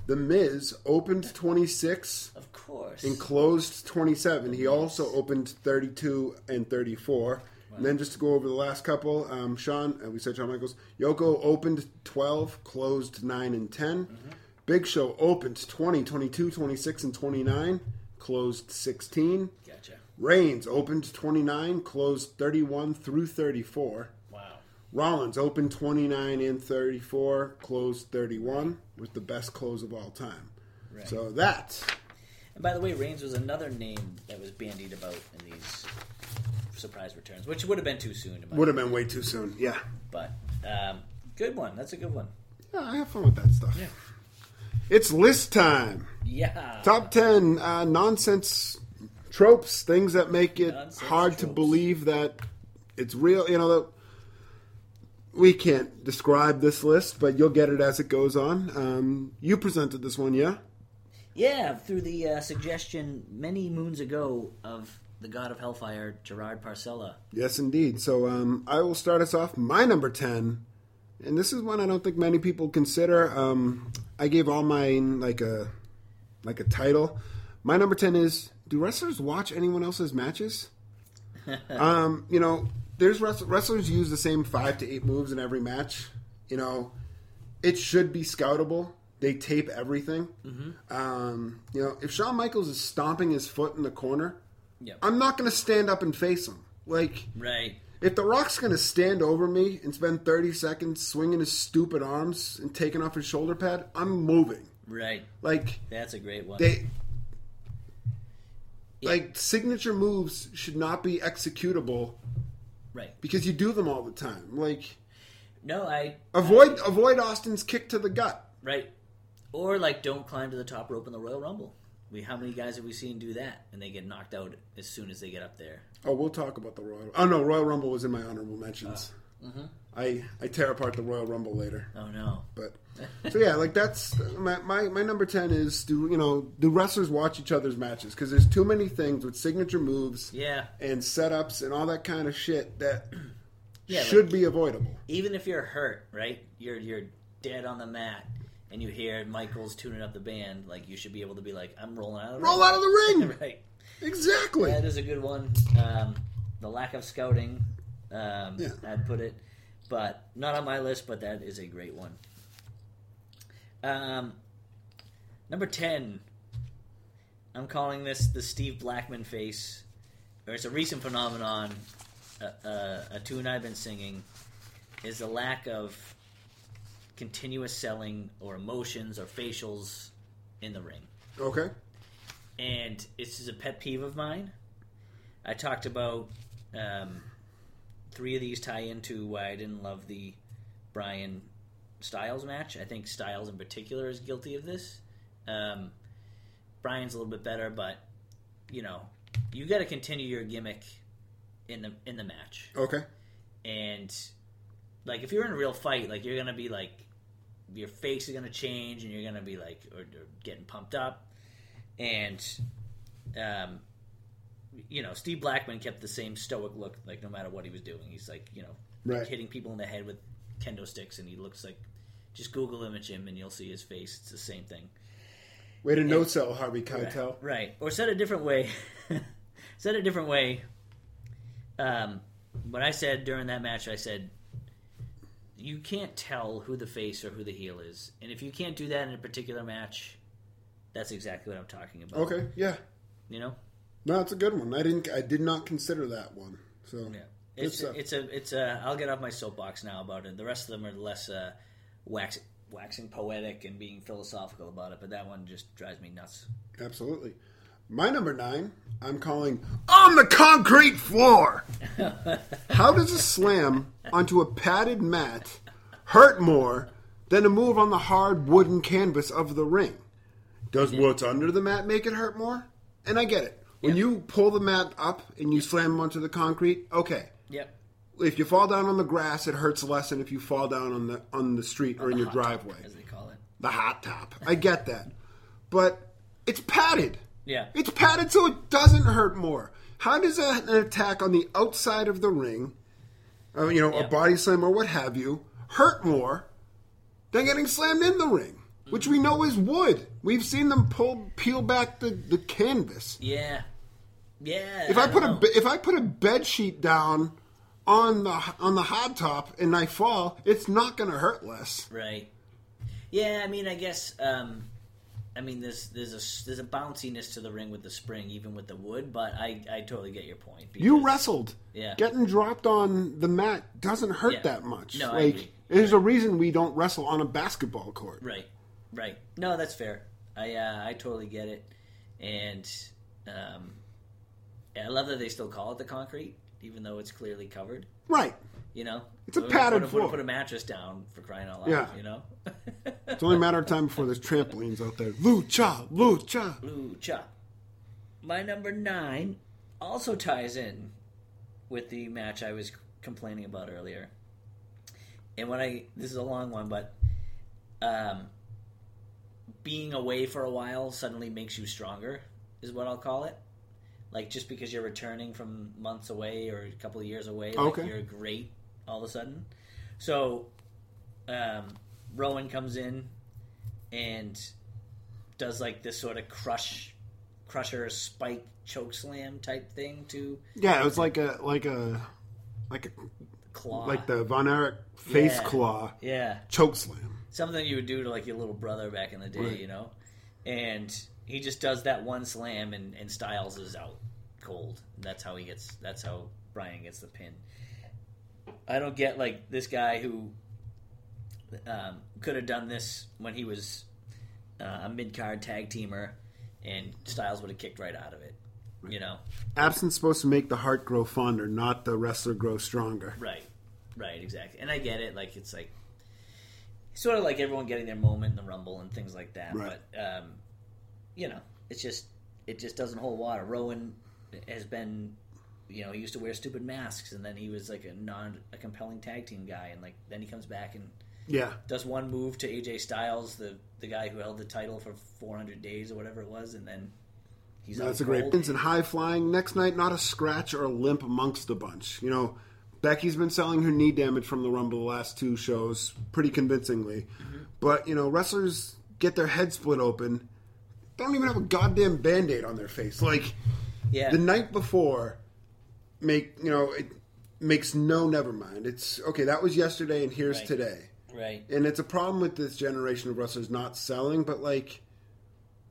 Speaker 1: The Miz opened 26.
Speaker 2: Of course.
Speaker 1: And closed 27. He also opened 32 and 34. Wow. And then just to go over the last couple, um, Shawn, uh, we said Shawn Michaels. Yoko opened 12, closed 9 and 10. Mm-hmm. Big Show opened 20, 22, 26, and 29, closed 16.
Speaker 2: Gotcha.
Speaker 1: Reigns opened 29, closed 31 through 34. Wow. Rollins opened 29 and 34, closed 31, was the best close of all time. Right. So that.
Speaker 2: And by the way, Reigns was another name that was bandied about in these surprise returns, which would have been too soon.
Speaker 1: Would have been way too soon, yeah.
Speaker 2: But um, good one. That's a good one.
Speaker 1: Yeah, I have fun with that stuff. Yeah. It's list time.
Speaker 2: Yeah.
Speaker 1: Top 10 uh, nonsense tropes, things that make it nonsense hard tropes. to believe that it's real. You know, we can't describe this list, but you'll get it as it goes on. Um, you presented this one, yeah?
Speaker 2: Yeah, through the uh, suggestion many moons ago of the god of hellfire, Gerard Parcella.
Speaker 1: Yes, indeed. So um, I will start us off. My number 10, and this is one I don't think many people consider. Um, I gave all mine like a like a title. My number 10 is Do wrestlers watch anyone else's matches? *laughs* um, you know, there's wrestlers use the same five to eight moves in every match. You know, it should be scoutable. They tape everything. Mm-hmm. Um, you know, if Shawn Michaels is stomping his foot in the corner, yep. I'm not going to stand up and face him. Like,
Speaker 2: right.
Speaker 1: If The Rock's going to stand over me and spend 30 seconds swinging his stupid arms and taking off his shoulder pad, I'm moving.
Speaker 2: Right.
Speaker 1: Like
Speaker 2: that's a great one.
Speaker 1: They yeah. like signature moves should not be executable
Speaker 2: Right.
Speaker 1: Because you do them all the time. Like
Speaker 2: No, I
Speaker 1: avoid
Speaker 2: I,
Speaker 1: avoid Austin's kick to the gut.
Speaker 2: Right. Or like don't climb to the top rope in the Royal Rumble. We how many guys have we seen do that and they get knocked out as soon as they get up there?
Speaker 1: Oh, we'll talk about the Royal. Oh no, Royal Rumble was in my honorable mentions.
Speaker 2: Uh,
Speaker 1: I I tear apart the Royal Rumble later,
Speaker 2: Oh no.
Speaker 1: but so yeah, like that's my my, my number ten is do you know do wrestlers watch each other's matches because there's too many things with signature moves
Speaker 2: Yeah.
Speaker 1: and setups and all that kind of shit that *clears throat* *clears throat*
Speaker 2: Yeah,
Speaker 1: should be avoidable.
Speaker 2: Even if you're hurt, right? You're you're dead on the mat and you hear Michaels tuning up the band, like you should be able to be like, I'm rolling out of the
Speaker 1: Roll
Speaker 2: ring.
Speaker 1: out of the ring, *laughs*
Speaker 2: right.
Speaker 1: exactly.
Speaker 2: That is a good one. Um, the lack of scouting, um,
Speaker 1: Yeah.
Speaker 2: I'd put it, but not on my list. But that is a great one. Um, number ten. I'm calling this the Steve Blackman face, or it's a recent phenomenon. Uh, uh, a tune I've been singing is the lack of continuous selling or emotions or facials in the ring
Speaker 1: Okay,
Speaker 2: and this is a pet peeve of mine. I talked about um, three of these tie into why I didn't love the Bryan Styles match. I think Styles in particular is guilty of this. Um, Bryan's a little bit better, but you know, you got to continue your gimmick in the in the match
Speaker 1: okay,
Speaker 2: and like if you're in a real fight like you're gonna be like your face is gonna change and you're gonna be like or, or getting pumped up and um you know steve blackman kept the same stoic look like no matter what he was doing he's like you know
Speaker 1: Right.
Speaker 2: hitting people in the head with kendo sticks and he looks like just google image him and you'll see his face it's the same thing
Speaker 1: way to no sell Harvey Keitel.
Speaker 2: Right. Or said a different way. *laughs* said a different way. Um, when I said during that match, I said, you can't tell who the face or who the heel is. And if you can't do that in a particular match, that's exactly what I'm talking about.
Speaker 1: Okay, yeah,
Speaker 2: You know?
Speaker 1: No, it's a good one. I didn't, I did not consider that one. So
Speaker 2: Yeah. It's,
Speaker 1: stuff.
Speaker 2: it's a, it's a, I'll get off my soapbox now about it. The rest of them are less, uh, wax, waxing poetic and being philosophical about it, but that one just drives me nuts.
Speaker 1: Absolutely. My number nine, I'm calling on the concrete floor. *laughs* How does a slam onto a padded mat hurt more than a move on the hard wooden canvas of the ring? Does what's under the mat make it hurt more? And I get it. When you pull the mat up and you slam onto the concrete, okay.
Speaker 2: Yep.
Speaker 1: If you fall down on the grass, it hurts less than if you fall down on the on the street or in your
Speaker 2: Hot top,
Speaker 1: driveway.
Speaker 2: As they call it.
Speaker 1: The hot top. I get that. But it's padded.
Speaker 2: Yeah.
Speaker 1: It's padded so it doesn't hurt more. How does a, an attack on the outside of the ring, uh, you know,
Speaker 2: Yeah.
Speaker 1: a body slam or what have you, hurt more than getting slammed in the ring, which we know is wood? We've seen them pull peel back the, the canvas.
Speaker 2: Yeah. Yeah.
Speaker 1: If I, put a
Speaker 2: don't
Speaker 1: be-
Speaker 2: know.
Speaker 1: if I put a bed sheet down on the on the hot top and I fall, it's not going to hurt less.
Speaker 2: Right. Yeah, I mean, I guess. Um, I mean, there's there's a there's a bounciness to the ring with the spring, even with the wood. But I I totally get your point.
Speaker 1: You wrestled.
Speaker 2: Yeah.
Speaker 1: Getting dropped on the mat doesn't hurt
Speaker 2: Yeah.
Speaker 1: that much.
Speaker 2: No, I
Speaker 1: like there's a reason we don't wrestle on a basketball court.
Speaker 2: Right. Right. No, that's fair. I uh, I totally get it, and um, yeah, I love that they still call it the concrete, even though it's clearly covered.
Speaker 1: Right.
Speaker 2: You know,
Speaker 1: It's a
Speaker 2: Put-
Speaker 1: padded
Speaker 2: put,
Speaker 1: floor.
Speaker 2: Put, a mattress down for crying out loud.
Speaker 1: Yeah.
Speaker 2: You know. *laughs*
Speaker 1: It's only a matter of time before there's trampolines out there. Lucha, lucha.
Speaker 2: Lucha. My number nine also ties in with the match I was complaining about earlier. And when I this is a long one, but um, being away for a while suddenly makes you stronger, is what I'll call it. Like just because you're returning from months away or a couple of years away, like
Speaker 1: Okay.
Speaker 2: you're great all of a sudden. So um, Rowan comes in and does like this sort of crush, crusher spike choke slam type thing to
Speaker 1: Yeah, it was like a like a like a
Speaker 2: claw,
Speaker 1: like the Von Erich face
Speaker 2: Yeah.
Speaker 1: claw
Speaker 2: yeah,
Speaker 1: choke slam.
Speaker 2: Something you would do to like your little brother back in the day,
Speaker 1: Right.
Speaker 2: you know. And he just does that one slam, and, and Styles is out cold. That's how he gets. That's how Bryan gets the pin. I don't get like this guy who um, could have done this when he was uh, a mid card tag teamer, and Styles would have kicked right out of it. You know,
Speaker 1: Absence supposed to make the heart grow fonder, not the wrestler grow stronger.
Speaker 2: Right, right, exactly. And I get it. Like it's like sort of like everyone getting their moment in the Rumble and things like that.
Speaker 1: Right.
Speaker 2: But um, you know, it's just it just doesn't hold water. Rowan has been, you know, he used to wear stupid masks, and then he was like a non a compelling tag team guy, and like then he comes back and
Speaker 1: Yeah.
Speaker 2: does one move to AJ Styles, the the guy who held the title for 400 days or whatever it was, and then he's
Speaker 1: That's a great pins and high flying. Next night, not a scratch or a limp amongst the bunch. You know, Becky's been selling her knee damage from the Rumble the last two shows pretty convincingly. Mm-hmm. But, you know, wrestlers get their head split open, don't even have a goddamn band aid on their face. Like,
Speaker 2: Yeah,
Speaker 1: the night before, make, you know, it makes no never mind. It's okay, that was yesterday and here's
Speaker 2: Right.
Speaker 1: today.
Speaker 2: right.
Speaker 1: And it's a problem with this generation of wrestlers not selling, but like,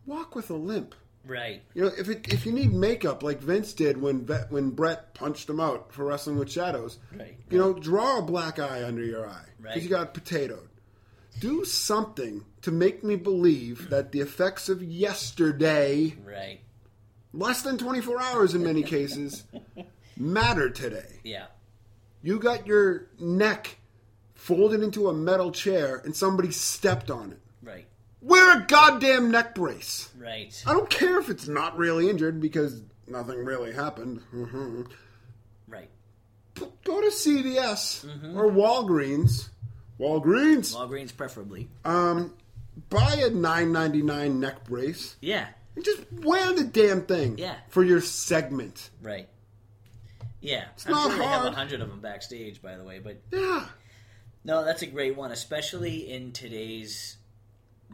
Speaker 1: walk with a limp.
Speaker 2: Right.
Speaker 1: You know, if it, if you need makeup like Vince did when when Bret punched him out for wrestling with shadows,
Speaker 2: Right.
Speaker 1: you know, draw a black eye under your eye because
Speaker 2: Right.
Speaker 1: you got potatoed. Do something to make me believe that the effects of yesterday,
Speaker 2: Right.
Speaker 1: less than 24 hours in many cases, *laughs* matter today.
Speaker 2: Yeah.
Speaker 1: You got your neck folded into a metal chair and somebody stepped on it. Wear a goddamn neck brace.
Speaker 2: Right.
Speaker 1: I don't care if it's not really injured because nothing really happened. Mhm.
Speaker 2: Right.
Speaker 1: Go to CVS
Speaker 2: Mm-hmm.
Speaker 1: or Walgreens. Walgreens.
Speaker 2: Walgreens preferably.
Speaker 1: Um, buy a nine ninety nine neck brace
Speaker 2: Yeah.
Speaker 1: and just wear the damn thing.
Speaker 2: Yeah.
Speaker 1: For your segment.
Speaker 2: Right. Yeah. It's
Speaker 1: not
Speaker 2: I'm sure they have a hundred of them backstage, by the way. But
Speaker 1: Yeah.
Speaker 2: no, that's a great one, especially in today's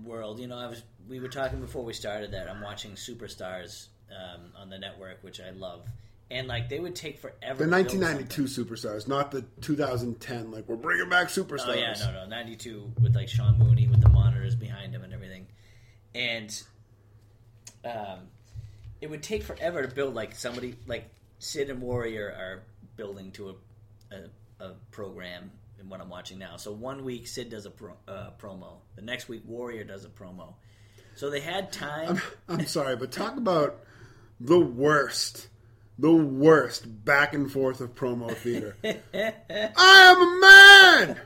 Speaker 2: world. You know, I was we were talking before we started that I'm watching Superstars um, on the network, which I love, and like they would take forever.
Speaker 1: The nineteen ninety two
Speaker 2: something.
Speaker 1: superstars, not the two thousand ten. Like we're bringing back superstars.
Speaker 2: Oh yeah, no, no, ninety two with like Sean Mooney with the monitors behind him and everything, and um, it would take forever to build like somebody like Sid and Warrior are building to a a, a program in what I'm watching now. So one week Sid does a pro, uh, promo, the next week Warrior does a promo. So they had time.
Speaker 1: I'm sorry, but talk about the worst, the worst back and forth of promo theater. *laughs* I am a man.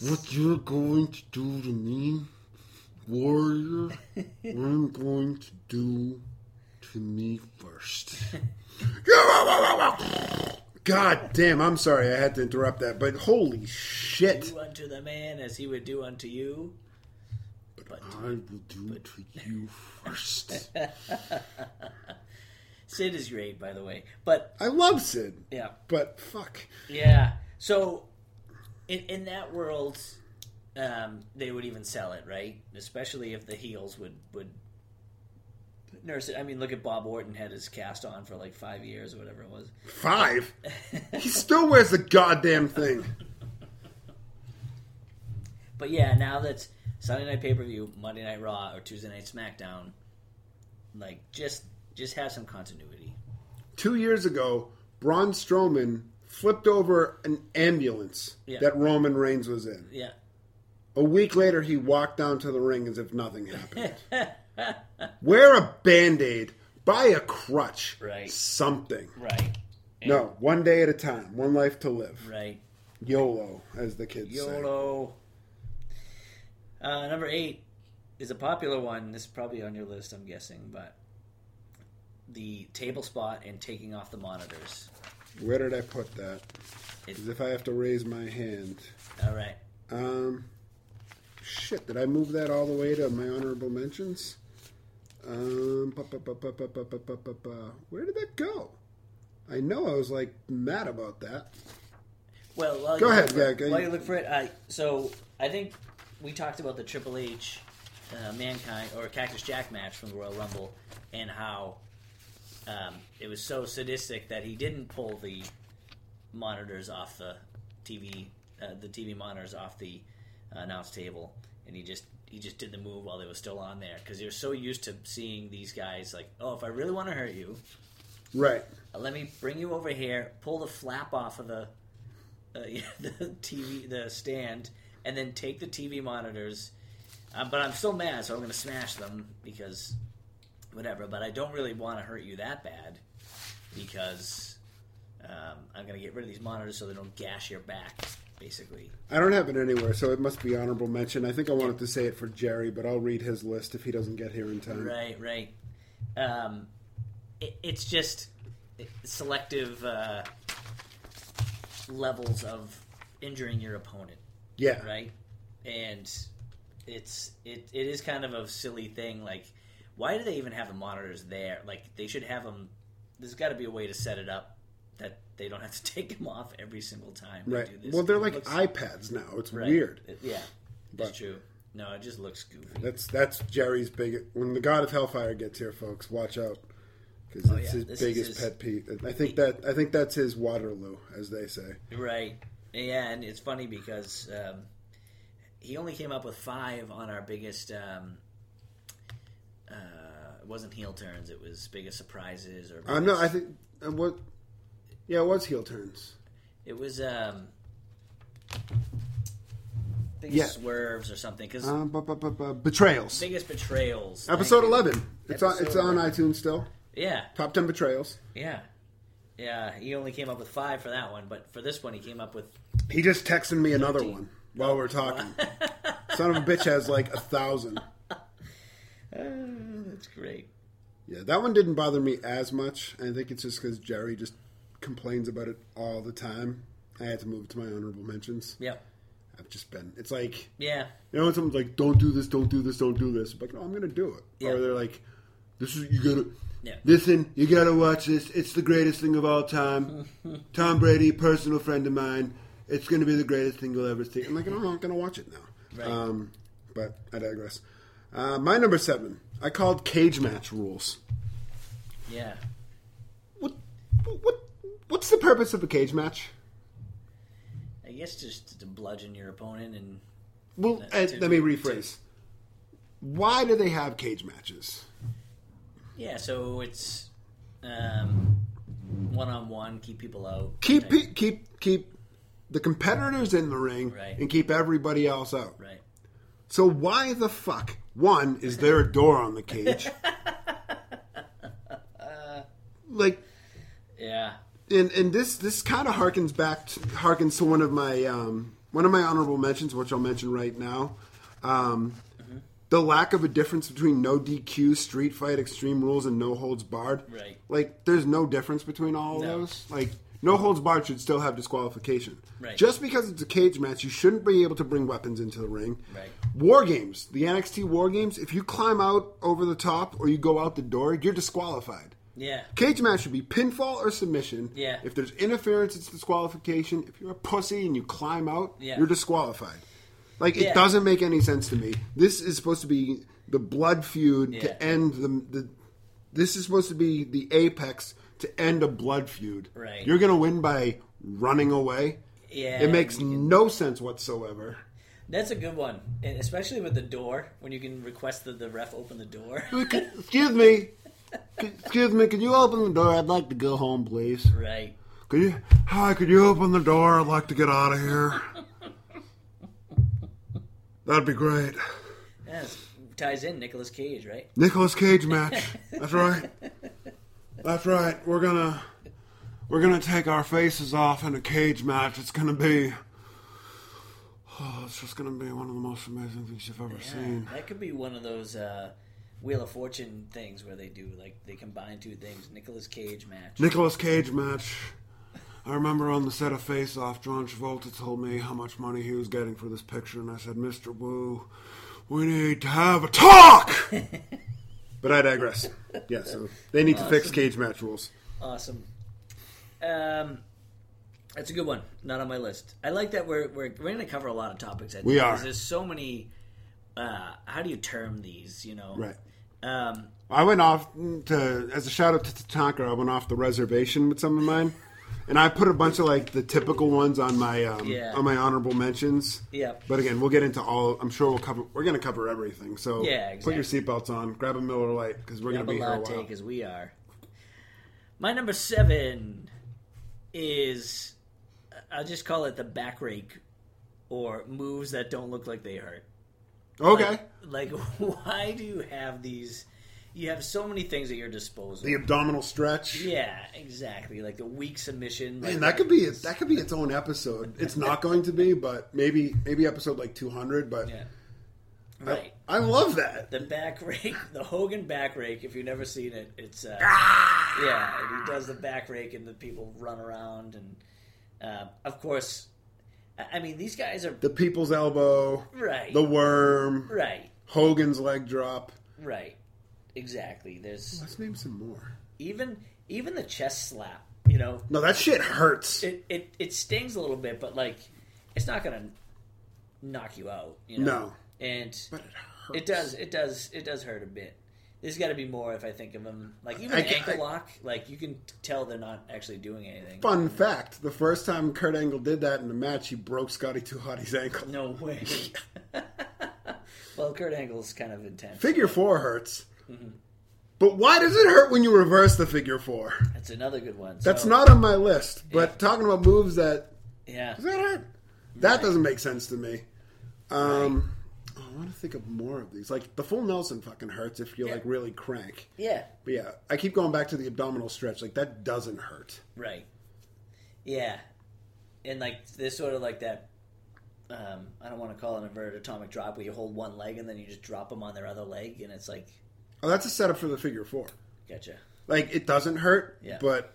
Speaker 1: What you're going to do to me, warrior, I'm going to do to me first. *laughs* God damn, I'm sorry I had to interrupt that, but holy shit.
Speaker 2: do unto the man as he would do unto you. But
Speaker 1: I will do it to you first. *laughs*
Speaker 2: Sid is great, by the way. But
Speaker 1: I love Sid,
Speaker 2: yeah,
Speaker 1: but fuck.
Speaker 2: Yeah. So, in in that world, um, they would even sell it, right? Especially if the heels would would nurse it. I mean, look at Bob Orton had his cast on for like five years or whatever it was.
Speaker 1: Five? he still wears the goddamn thing.
Speaker 2: But yeah, now that's Sunday Night Pay Per View, Monday Night Raw, or Tuesday Night SmackDown. Like, just just have some continuity.
Speaker 1: Two years ago, Braun Strowman flipped over an ambulance
Speaker 2: Yeah.
Speaker 1: that Roman Reigns was in.
Speaker 2: Yeah.
Speaker 1: A week later, he walked down to the ring as if nothing happened. *laughs* *laughs* Wear a band aid. Buy a crutch.
Speaker 2: Right.
Speaker 1: Something.
Speaker 2: Right.
Speaker 1: No, one day at a time. One life to live.
Speaker 2: Right.
Speaker 1: YOLO, as the kids say.
Speaker 2: YOLO. Uh, number eight is a popular one. This is probably on your list, I'm guessing, but the table spot and taking off the monitors.
Speaker 1: Where did I put that? As if I have to raise my hand.
Speaker 2: All right.
Speaker 1: Um, shit, did I move that all the way to my honorable mentions? Um, Where did that go? I know I was like mad about that.
Speaker 2: Well,
Speaker 1: go ahead, yeah,
Speaker 2: it, While you look for it, I, so I think we talked about the Triple H, uh, Mankind or Cactus Jack match from the Royal Rumble, and how um, it was so sadistic that he didn't pull the monitors off the TV, uh, the TV monitors off the uh, announce table, and he just he just did the move while they were still on there because you're so used to seeing these guys like, oh, if I really want to hurt you,
Speaker 1: Right.
Speaker 2: uh, let me bring you over here, pull the flap off of the uh, *laughs* the TV, the stand, and then take the TV monitors. Uh, but I'm still mad, so I'm going to smash them because whatever. But I don't really want to hurt you that bad because um, I'm going to get rid of these monitors so they don't gash your back. Basically.
Speaker 1: I don't have it anywhere, so it must be honorable mention. I think I wanted to say it for Jerry, but I'll read his list if he doesn't get here in time.
Speaker 2: Right, right. Um, it, it's just selective uh, levels of injuring your opponent,
Speaker 1: Yeah.
Speaker 2: right? And it's it, it is kind of a silly thing. Like, why do they even have the monitors there? Like, they should have them. There's got to be a way to set it up that they don't have to *laughs* take them off every single time.
Speaker 1: Right.
Speaker 2: do this.
Speaker 1: Well, they're like
Speaker 2: looks-
Speaker 1: iPads now. It's
Speaker 2: right.
Speaker 1: weird.
Speaker 2: It- yeah,
Speaker 1: But-
Speaker 2: it's true. No, it just looks goofy.
Speaker 1: That's that's Jerry's big. When the God of Hellfire gets here, folks, watch out because
Speaker 2: Oh,
Speaker 1: it's
Speaker 2: yeah,
Speaker 1: his
Speaker 2: this
Speaker 1: biggest
Speaker 2: his-
Speaker 1: pet peeve. I think that I think that's his Waterloo, as they say.
Speaker 2: Right. Yeah, and it's funny because um, he only came up with five on our biggest. Um, uh, it wasn't heel turns; it was biggest surprises or.
Speaker 1: Uh, no, I
Speaker 2: biggest-
Speaker 1: think uh, what. Yeah, it was heel turns.
Speaker 2: it was um, biggest
Speaker 1: Yeah.
Speaker 2: swerves or something. Because
Speaker 1: Uh, bu- bu- bu- bu- betrayals.
Speaker 2: biggest betrayals. Thank
Speaker 1: Episode
Speaker 2: you.
Speaker 1: eleven. It's on. It's
Speaker 2: Episode
Speaker 1: on
Speaker 2: 11.
Speaker 1: iTunes still.
Speaker 2: Yeah,
Speaker 1: Top ten betrayals.
Speaker 2: yeah, yeah. He only came up with five for that one, but for this one, he came up with.
Speaker 1: He just texted me another one while we're talking. *laughs* Son of a bitch has like a thousand. *laughs*
Speaker 2: Oh, that's great.
Speaker 1: Yeah, that one didn't bother me as much. I think it's just because Jerry just complains about it all the time. I had to move to my honorable mentions.
Speaker 2: Yeah.
Speaker 1: I've just been. It's like
Speaker 2: Yeah.
Speaker 1: you know when someone's like, "Don't do this, don't do this, don't do this." I'm like, no, I'm gonna do it.
Speaker 2: Yeah.
Speaker 1: Or they're like, "This is you gotta."
Speaker 2: Yeah.
Speaker 1: Listen, you gotta watch this. It's the greatest thing of all time. *laughs* Tom Brady, personal friend of mine. It's gonna be the greatest thing you'll ever see. I'm like, I'm not gonna watch it now.
Speaker 2: Right.
Speaker 1: Um, but I digress. Uh, my number seven. I called cage match rules.
Speaker 2: Yeah.
Speaker 1: What? What? What's the purpose of a cage match?
Speaker 2: I guess just to bludgeon your opponent and
Speaker 1: Well, uh,
Speaker 2: to-
Speaker 1: let me
Speaker 2: to-
Speaker 1: rephrase. Why do they have cage matches?
Speaker 2: yeah, so it's um one on one, keep people out.
Speaker 1: Keep pe- keep keep the competitors in the ring
Speaker 2: Right.
Speaker 1: and keep everybody else out.
Speaker 2: right.
Speaker 1: So why the fuck? One is there a door on the *laughs* cage? *laughs* like,
Speaker 2: Yeah.
Speaker 1: And and this this kind of harkens back to, harkens to one of my um, one of my honorable mentions, which I'll mention right now. Um, The lack of a difference between no DQ, street fight, extreme rules, and no holds barred.
Speaker 2: Right.
Speaker 1: Like, there's no difference between all of
Speaker 2: No.
Speaker 1: those. Like, no holds barred should still have disqualification.
Speaker 2: Right.
Speaker 1: Just because it's a cage match, you shouldn't be able to bring weapons into the ring.
Speaker 2: Right.
Speaker 1: War games, the NXT War games, if you climb out over the top or you go out the door, you're disqualified.
Speaker 2: Yeah.
Speaker 1: Cage match should be pinfall or submission.
Speaker 2: Yeah.
Speaker 1: If there's interference, it's disqualification. If you're a pussy and you climb out,
Speaker 2: Yeah.
Speaker 1: you're disqualified. Like it
Speaker 2: Yeah.
Speaker 1: doesn't make any sense to me. This is supposed to be the blood feud
Speaker 2: Yeah.
Speaker 1: to end the, the. This is supposed to be the apex to end a blood feud.
Speaker 2: Right.
Speaker 1: You're gonna win by running away.
Speaker 2: Yeah.
Speaker 1: It makes
Speaker 2: can-
Speaker 1: no sense whatsoever.
Speaker 2: That's a good one, and especially with the door when you can request that the ref open the door.
Speaker 1: Excuse me. Excuse me. Can you open the door? I'd like to go home, please.
Speaker 2: right.
Speaker 1: Could you? Hi. Could you open the door? I'd like to get out of here. That'd be great.
Speaker 2: Yeah, ties in Nicolas Cage, right?
Speaker 1: Nicolas Cage match. That's right. That's right. We're gonna we're gonna take our faces off in a cage match. It's gonna be oh, it's just gonna be one of the most amazing things you've ever seen.
Speaker 2: That could be one of those uh, Wheel of Fortune things where they do like they combine two things: Nicolas Cage match.
Speaker 1: Nicolas Cage match. I remember on the set of Face Off, John Travolta told me how much money he was getting for this picture, and I said, Mr. Wu, we need to have a talk! *laughs* but I digress. Yeah, so they need to fix cage match rules.
Speaker 2: Awesome. Um, that's a good one. Not on my list. I like that we're we're, we're going to cover a lot of topics. I think,
Speaker 1: We are.
Speaker 2: There's so many. Uh, how do you term these? You know.
Speaker 1: Right.
Speaker 2: Um,
Speaker 1: I went off to, as a shout out to Tatanka, I went off the reservation with some of mine. And I put a bunch of like the typical ones on my um,
Speaker 2: Yeah.
Speaker 1: on my honorable mentions.
Speaker 2: yeah.
Speaker 1: But again, we'll get into all. I'm sure we'll cover. We're going to cover everything. So
Speaker 2: Yeah,
Speaker 1: put your seatbelts on. Grab a Miller Lite because we're going to
Speaker 2: a
Speaker 1: be here a while.
Speaker 2: because we are. My number seven is I'll just call it the back rake or moves that don't look like they hurt.
Speaker 1: Okay.
Speaker 2: Like, like, *laughs* why do you have these you have so many things at your disposal.
Speaker 1: The abdominal stretch.
Speaker 2: yeah, exactly. Like the weak submission. Like,
Speaker 1: Man, that could be that could be its own episode. It's not *laughs* going to be, but maybe maybe episode like two hundred. But
Speaker 2: yeah.
Speaker 1: I-
Speaker 2: Right.
Speaker 1: I, love that.
Speaker 2: The back rake, *laughs* the Hogan back rake. If you've never seen it, it's uh,
Speaker 1: Ah!
Speaker 2: yeah. And he does the back rake, and the people run around, and uh, of course, I mean these guys are
Speaker 1: The people's elbow,
Speaker 2: right,
Speaker 1: the worm,
Speaker 2: right,
Speaker 1: Hogan's leg drop.
Speaker 2: right, exactly. There's
Speaker 1: Let's name some more.
Speaker 2: even even the chest slap. You know,
Speaker 1: No, that shit hurts.
Speaker 2: it it, it stings a little bit, but like it's not gonna knock you out. You know,
Speaker 1: No.
Speaker 2: and
Speaker 1: but it hurts.
Speaker 2: It does. It does. It does hurt a bit. There's got to be more if I think of them. Like even
Speaker 1: I
Speaker 2: an ankle
Speaker 1: I-
Speaker 2: lock, like you can tell they're not actually doing anything.
Speaker 1: Fun fact: the first time Kurt Angle did that in a match, he broke Scotty Too Hotty's ankle.
Speaker 2: No way. *laughs* *laughs* well, Kurt Angle's kind of intense.
Speaker 1: Figure four hurts.
Speaker 2: Mm-hmm.
Speaker 1: But why does it hurt when you reverse the figure four?
Speaker 2: That's another good one.
Speaker 1: That's not on my list. But talking about moves that
Speaker 2: Yeah.
Speaker 1: does that hurt? That doesn't make sense to me. Um, I want to think of more of these. Like the full Nelson fucking hurts if you
Speaker 2: Yeah.
Speaker 1: like really crank.
Speaker 2: Yeah.
Speaker 1: But yeah, I keep going back to the abdominal stretch. Like that doesn't hurt.
Speaker 2: Right. Yeah. And like this sort of like that. Um, I don't want to call it an inverted atomic drop where you hold one leg and then you just drop them on their other leg and it's like,
Speaker 1: Oh, that's a setup for the figure four.
Speaker 2: gotcha.
Speaker 1: Like it doesn't hurt,
Speaker 2: Yeah.
Speaker 1: but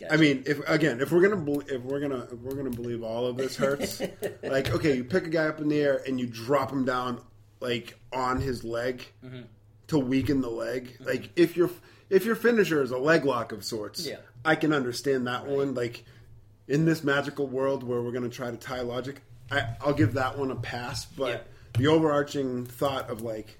Speaker 2: gotcha.
Speaker 1: I mean, if again, if we're gonna if we're gonna if we're gonna believe all of this hurts, *laughs* like okay, you pick a guy up in the air and you drop him down like on his leg
Speaker 2: Mm-hmm.
Speaker 1: to weaken the leg. Like if your if your finisher is a leg lock of sorts,
Speaker 2: Yeah.
Speaker 1: I can understand that one. Like in this magical world where we're gonna try to tie logic, I, I'll give that one a pass. But
Speaker 2: Yeah.
Speaker 1: the overarching thought of like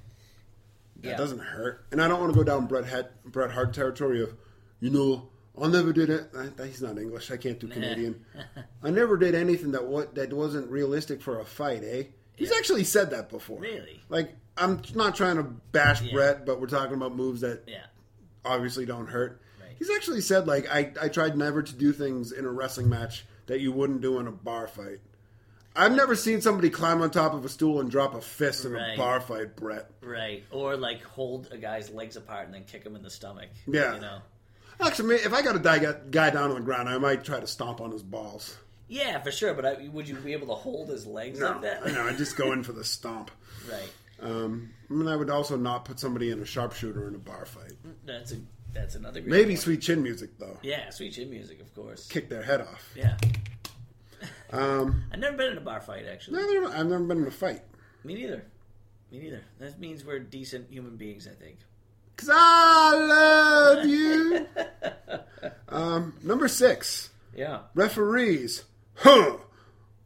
Speaker 1: that
Speaker 2: Yeah.
Speaker 1: doesn't hurt. And I don't want to go down Bret, Het, Bret Hart territory of, you know, I never did it. He's not English. I can't do Canadian. *laughs* I never did anything that what that wasn't realistic for a fight. Eh? He's actually said that before.
Speaker 2: Really?
Speaker 1: Like I'm not trying to bash
Speaker 2: Yeah.
Speaker 1: Bret, but we're talking about moves that
Speaker 2: yeah.
Speaker 1: obviously don't hurt.
Speaker 2: Right.
Speaker 1: He's actually said like I I tried never to do things in a wrestling match that you wouldn't do in a bar fight. I've never seen somebody climb on top of a stool and drop a fist in a bar fight, Bret.
Speaker 2: Right. Or like hold a guy's legs apart and then kick him in the stomach.
Speaker 1: Yeah.
Speaker 2: You know?
Speaker 1: Actually, if I got a guy, guy down on the ground, I might try to stomp on his balls.
Speaker 2: Yeah, for sure. But I, would you be able to hold his legs
Speaker 1: No,
Speaker 2: like that?
Speaker 1: I know. I just go in for the *laughs* stomp.
Speaker 2: Right.
Speaker 1: Um, I mean, I would also not put somebody in a sharpshooter in a bar fight.
Speaker 2: That's a that's another
Speaker 1: Maybe
Speaker 2: point.
Speaker 1: sweet chin music though.
Speaker 2: Yeah, sweet chin music, of course.
Speaker 1: Kick their head off.
Speaker 2: Yeah.
Speaker 1: Um, *laughs*
Speaker 2: I've never been in a bar fight actually.
Speaker 1: no, no, I've never been in a fight.
Speaker 2: Me neither. Me neither. That means we're decent human beings, I think.
Speaker 1: Cause I love you. *laughs* um, number six,
Speaker 2: Yeah.
Speaker 1: referees. Huh?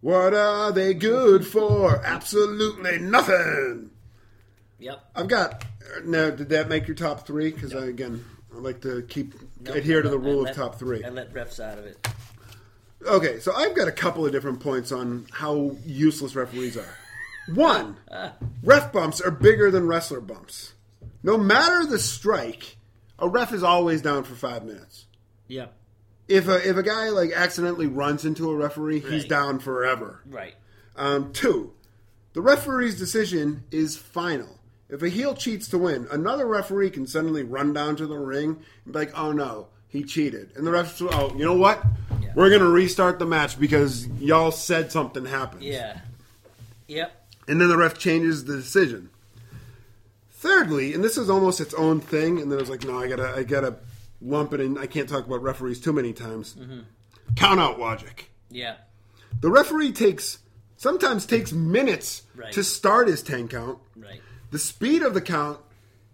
Speaker 1: What are they good for? Absolutely nothing.
Speaker 2: Yep.
Speaker 1: I've got. Now, did that make your top three? Because I again, I like to keep
Speaker 2: Nope,
Speaker 1: adhere to the rule
Speaker 2: I
Speaker 1: of
Speaker 2: let-
Speaker 1: top three.
Speaker 2: I let refs out of it.
Speaker 1: Okay, so I've got a couple of different points on how useless referees are. One, *laughs* ref bumps are bigger than wrestler bumps. No matter the strike, a ref is always down for five minutes.
Speaker 2: Yep.
Speaker 1: If a if a guy like accidentally runs into a referee, he's down forever.
Speaker 2: Right.
Speaker 1: Um, two, the referee's decision is final. If a heel cheats to win, another referee can suddenly run down to the ring and be like, "Oh no, he cheated," and the ref, "Oh, you know what?
Speaker 2: Yeah.
Speaker 1: We're gonna restart the match because y'all said something happened."
Speaker 2: Yeah. Yep.
Speaker 1: and then the ref changes the decision. Thirdly, and this is almost its own thing, and then I was like, no, I gotta, I gotta lump it in. I can't talk about referees too many times. Mm-hmm. Count out logic.
Speaker 2: Yeah.
Speaker 1: The referee takes sometimes takes minutes
Speaker 2: Right.
Speaker 1: to start his ten count.
Speaker 2: Right.
Speaker 1: The speed of the count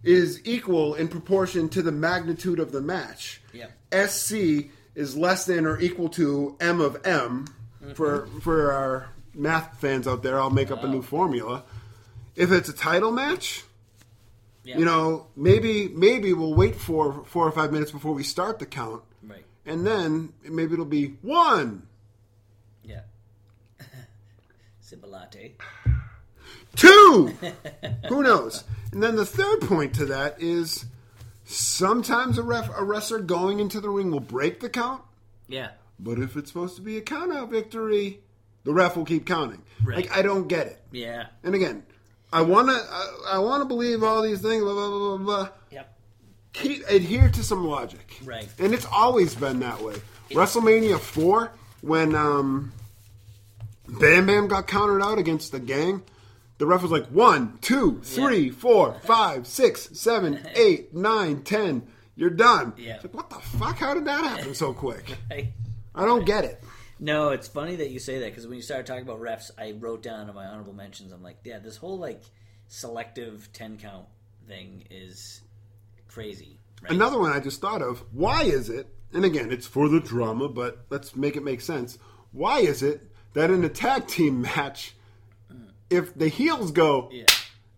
Speaker 1: is equal in proportion to the magnitude of the match.
Speaker 2: Yep.
Speaker 1: SC is less than or equal to M of M. Mm-hmm. For for our math fans out there, I'll make up a new formula. If it's a title match,
Speaker 2: Yeah.
Speaker 1: you know, maybe maybe we'll wait for four or five minutes before we start the count,
Speaker 2: Right.
Speaker 1: and then maybe it'll be one,
Speaker 2: Yeah. *laughs* Sip
Speaker 1: two. *laughs* Who knows? And then the third point to that is sometimes a ref a wrestler going into the ring will break the count,
Speaker 2: Yeah.
Speaker 1: but if it's supposed to be a count out victory, the ref will keep counting.
Speaker 2: Right.
Speaker 1: Like I don't get it.
Speaker 2: Yeah.
Speaker 1: And again, I want to I, I want to believe all these things, blah, blah, blah, blah, blah. keep adhere to some logic.
Speaker 2: Right.
Speaker 1: And it's always been that way. WrestleMania four, when um, Bam Bam got countered out against the gang, the ref was like one, two, three, four, five, six, seven, *laughs* eight, nine, ten. You're done.
Speaker 2: Yeah.
Speaker 1: Like, what the fuck? How did that happen so quick? *laughs*
Speaker 2: Right?
Speaker 1: I don't get it.
Speaker 2: No, it's funny that you say that because when you started talking about refs, I wrote down in my honorable mentions. I'm like, yeah, this whole like selective ten count thing is crazy. Right?
Speaker 1: Another one I just thought of. Why is it? And again, it's for the drama, but let's make it make sense. Why is it that in a tag team match, mm. if the heels go
Speaker 2: Yeah.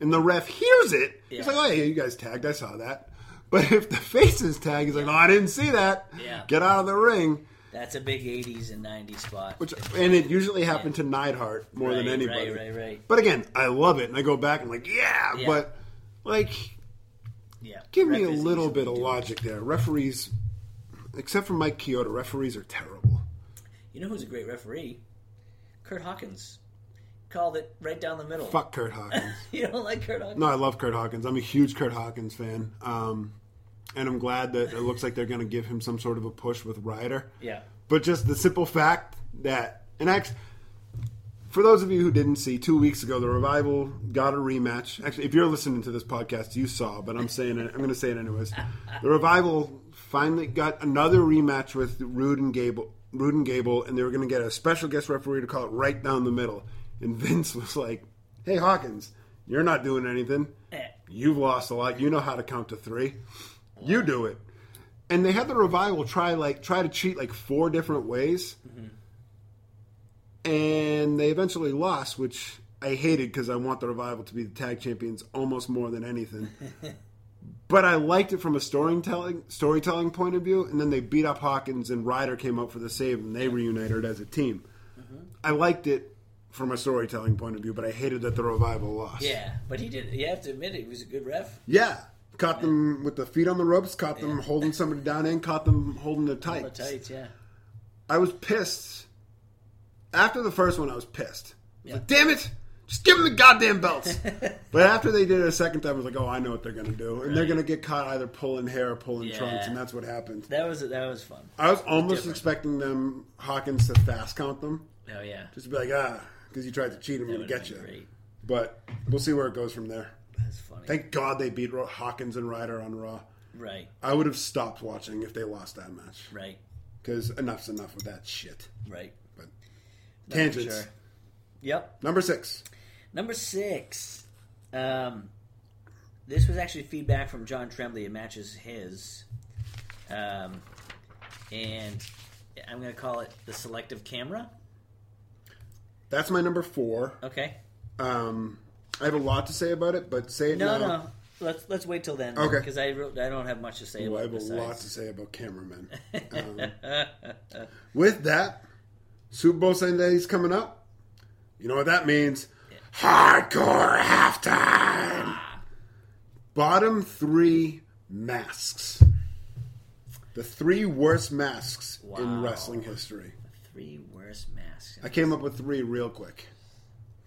Speaker 1: and the ref hears it, he's like, "Oh, yeah, you guys tagged. I saw that." But if the *laughs* faces tag, he's like, "Oh, I didn't see that.
Speaker 2: Yeah.
Speaker 1: Get out of the ring."
Speaker 2: That's a big '80s and '90s spot.
Speaker 1: Which and it usually happened to Neidhart more than anybody.
Speaker 2: Right, right, right.
Speaker 1: But again, I love it, and I go back and like, yeah,
Speaker 2: Yeah.
Speaker 1: but like
Speaker 2: Yeah.
Speaker 1: Give me a little bit of logic there. Referees, except for Mike Chioda, referees are terrible.
Speaker 2: You know who's a great referee? Kurt Hawkins. Called it right down the middle.
Speaker 1: Fuck Kurt Hawkins. *laughs*
Speaker 2: You don't like Kurt Hawkins?
Speaker 1: no, I love Kurt Hawkins. I'm a huge Kurt Hawkins fan. Um, and I'm glad that it looks like they're going to give him some sort of a push with Ryder.
Speaker 2: Yeah.
Speaker 1: But just the simple fact that, and actually, for those of you who didn't see, two weeks ago, the Revival got a rematch. Actually, if you're listening to this podcast, you saw, but I'm saying it, I'm going to say it anyways. The Revival finally got another rematch with Roode and Gable, Roode and Gable, and they were going to get a special guest referee to call it right down the middle. And Vince *laughs* was like, "Hey Hawkins, you're not doing anything.
Speaker 2: Eh.
Speaker 1: You've lost a lot. You know how to count to three. You do it." And they had the revival try like try to cheat like four different ways, mm-hmm. and they eventually lost, which I hated because I want the revival to be the tag champions almost more than anything. *laughs* but I liked it from a storytelling storytelling point of view, and then they beat up Hawkins and Ryder came up for the save, and they reunited as a team. Mm-hmm. I liked it from a storytelling point of view, but I hated that the revival lost.
Speaker 2: Yeah, but he did. You have to admit it. He was a good ref.
Speaker 1: Yeah. Caught them with the feet on the ropes, caught them holding somebody down and caught them holding the
Speaker 2: The
Speaker 1: tights.
Speaker 2: tights, yeah.
Speaker 1: I was pissed. After the first one, I was pissed.
Speaker 2: Yeah.
Speaker 1: Like, damn it! Just give them the goddamn belts. *laughs* but after they did it a second time, I was like, oh, I know what they're going to do. And they're going to get caught either pulling hair or pulling
Speaker 2: Yeah.
Speaker 1: trunks, and that's what happened.
Speaker 2: That was that was fun.
Speaker 1: I was almost expecting them, Hawkins, to fast count them.
Speaker 2: Oh yeah,
Speaker 1: Just be like, ah, because you tried to cheat him
Speaker 2: that
Speaker 1: and
Speaker 2: would
Speaker 1: get you.
Speaker 2: great.
Speaker 1: But we'll see where it goes from there.
Speaker 2: That's funny.
Speaker 1: Thank God they beat Hawkins and Ryder on Raw.
Speaker 2: right,
Speaker 1: I would have stopped watching if they lost that match.
Speaker 2: right,
Speaker 1: Because enough's enough of that shit.
Speaker 2: right.
Speaker 1: But tangents.
Speaker 2: sure. Yep.
Speaker 1: Number six.
Speaker 2: Number six. Um, this was actually feedback from John Tremblay. It matches his. Um, and I'm going to call it the selective camera.
Speaker 1: That's my number four.
Speaker 2: Okay.
Speaker 1: Um, I have a lot to say about it, but say it
Speaker 2: No,
Speaker 1: now.
Speaker 2: no. Let's let's wait till then.
Speaker 1: Okay.
Speaker 2: Because I I don't have much to say
Speaker 1: Well, I have a lot to say about cameramen. *laughs* Um, with that, Super Bowl Sunday's coming up. You know what that means? Hardcore halftime. Bottom three masks. The three worst masks in wrestling history.
Speaker 2: Three worst masks.
Speaker 1: I came up with three real quick.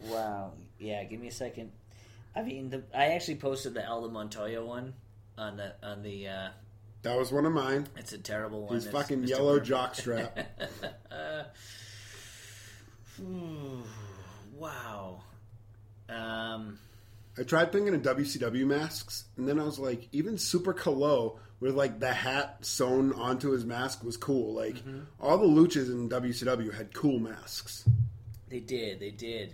Speaker 2: Wow. Yeah, give me a second. I mean, the, I actually posted the Aldo Montoya one on the on the. Uh,
Speaker 1: That was one of mine.
Speaker 2: it's a terrible one.
Speaker 1: His fucking
Speaker 2: Mr.
Speaker 1: yellow jockstrap. *laughs*
Speaker 2: Ooh, wow. Um,
Speaker 1: I tried thinking of WCW masks, and then I was like, even Super Calo with like the hat sewn onto his mask was cool. Like
Speaker 2: Mm-hmm.
Speaker 1: all the luchas in WCW had cool masks,
Speaker 2: they did. They did.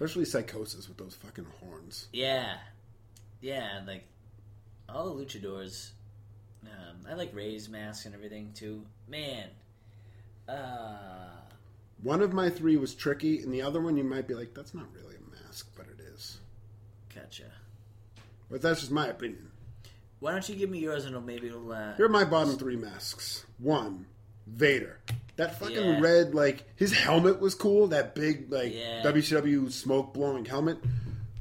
Speaker 1: Especially Psicosis with those fucking horns.
Speaker 2: Yeah. Yeah, like all the luchadors. Um, I like Rey's mask and everything too. Man. Uh,
Speaker 1: One of my three was tricky, and the other one you might be like, that's not really a mask, but it is.
Speaker 2: gotcha.
Speaker 1: But that's just my opinion.
Speaker 2: Why don't you give me yours and maybe it'll. Uh,
Speaker 1: Here are my bottom three masks. One, Vader. That fucking
Speaker 2: Yeah.
Speaker 1: red, like his helmet was cool. That big, like
Speaker 2: Yeah.
Speaker 1: WCW smoke blowing helmet.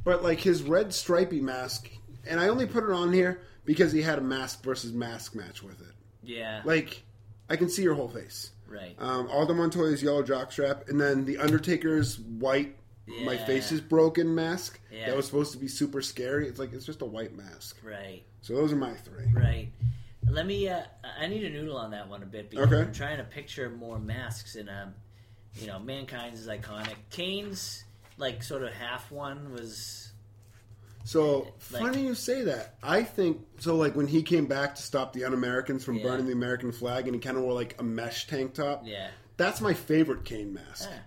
Speaker 1: But like his red stripy mask, and I only put it on here because he had a mask versus mask match with it.
Speaker 2: yeah.
Speaker 1: Like I can see your whole face.
Speaker 2: right.
Speaker 1: Um, Aldo Montoya's yellow jockstrap, and then the Undertaker's white my face is broken mask
Speaker 2: Yeah.
Speaker 1: that was supposed to be super scary. It's like it's just a white mask.
Speaker 2: Right.
Speaker 1: So those are my three.
Speaker 2: Right. Let me. Uh, I need a noodle on that one a bit because
Speaker 1: Okay.
Speaker 2: I'm trying to picture more masks. And um, you know, mankind's is iconic. Kane's like sort of half one was.
Speaker 1: So
Speaker 2: Like-
Speaker 1: funny you say that. I think so. Like when he came back to stop the Un-Americans from
Speaker 2: Yeah.
Speaker 1: burning the American flag, and he kind of wore like a mesh tank top.
Speaker 2: Yeah.
Speaker 1: That's my favorite Kane mask.
Speaker 2: Ah,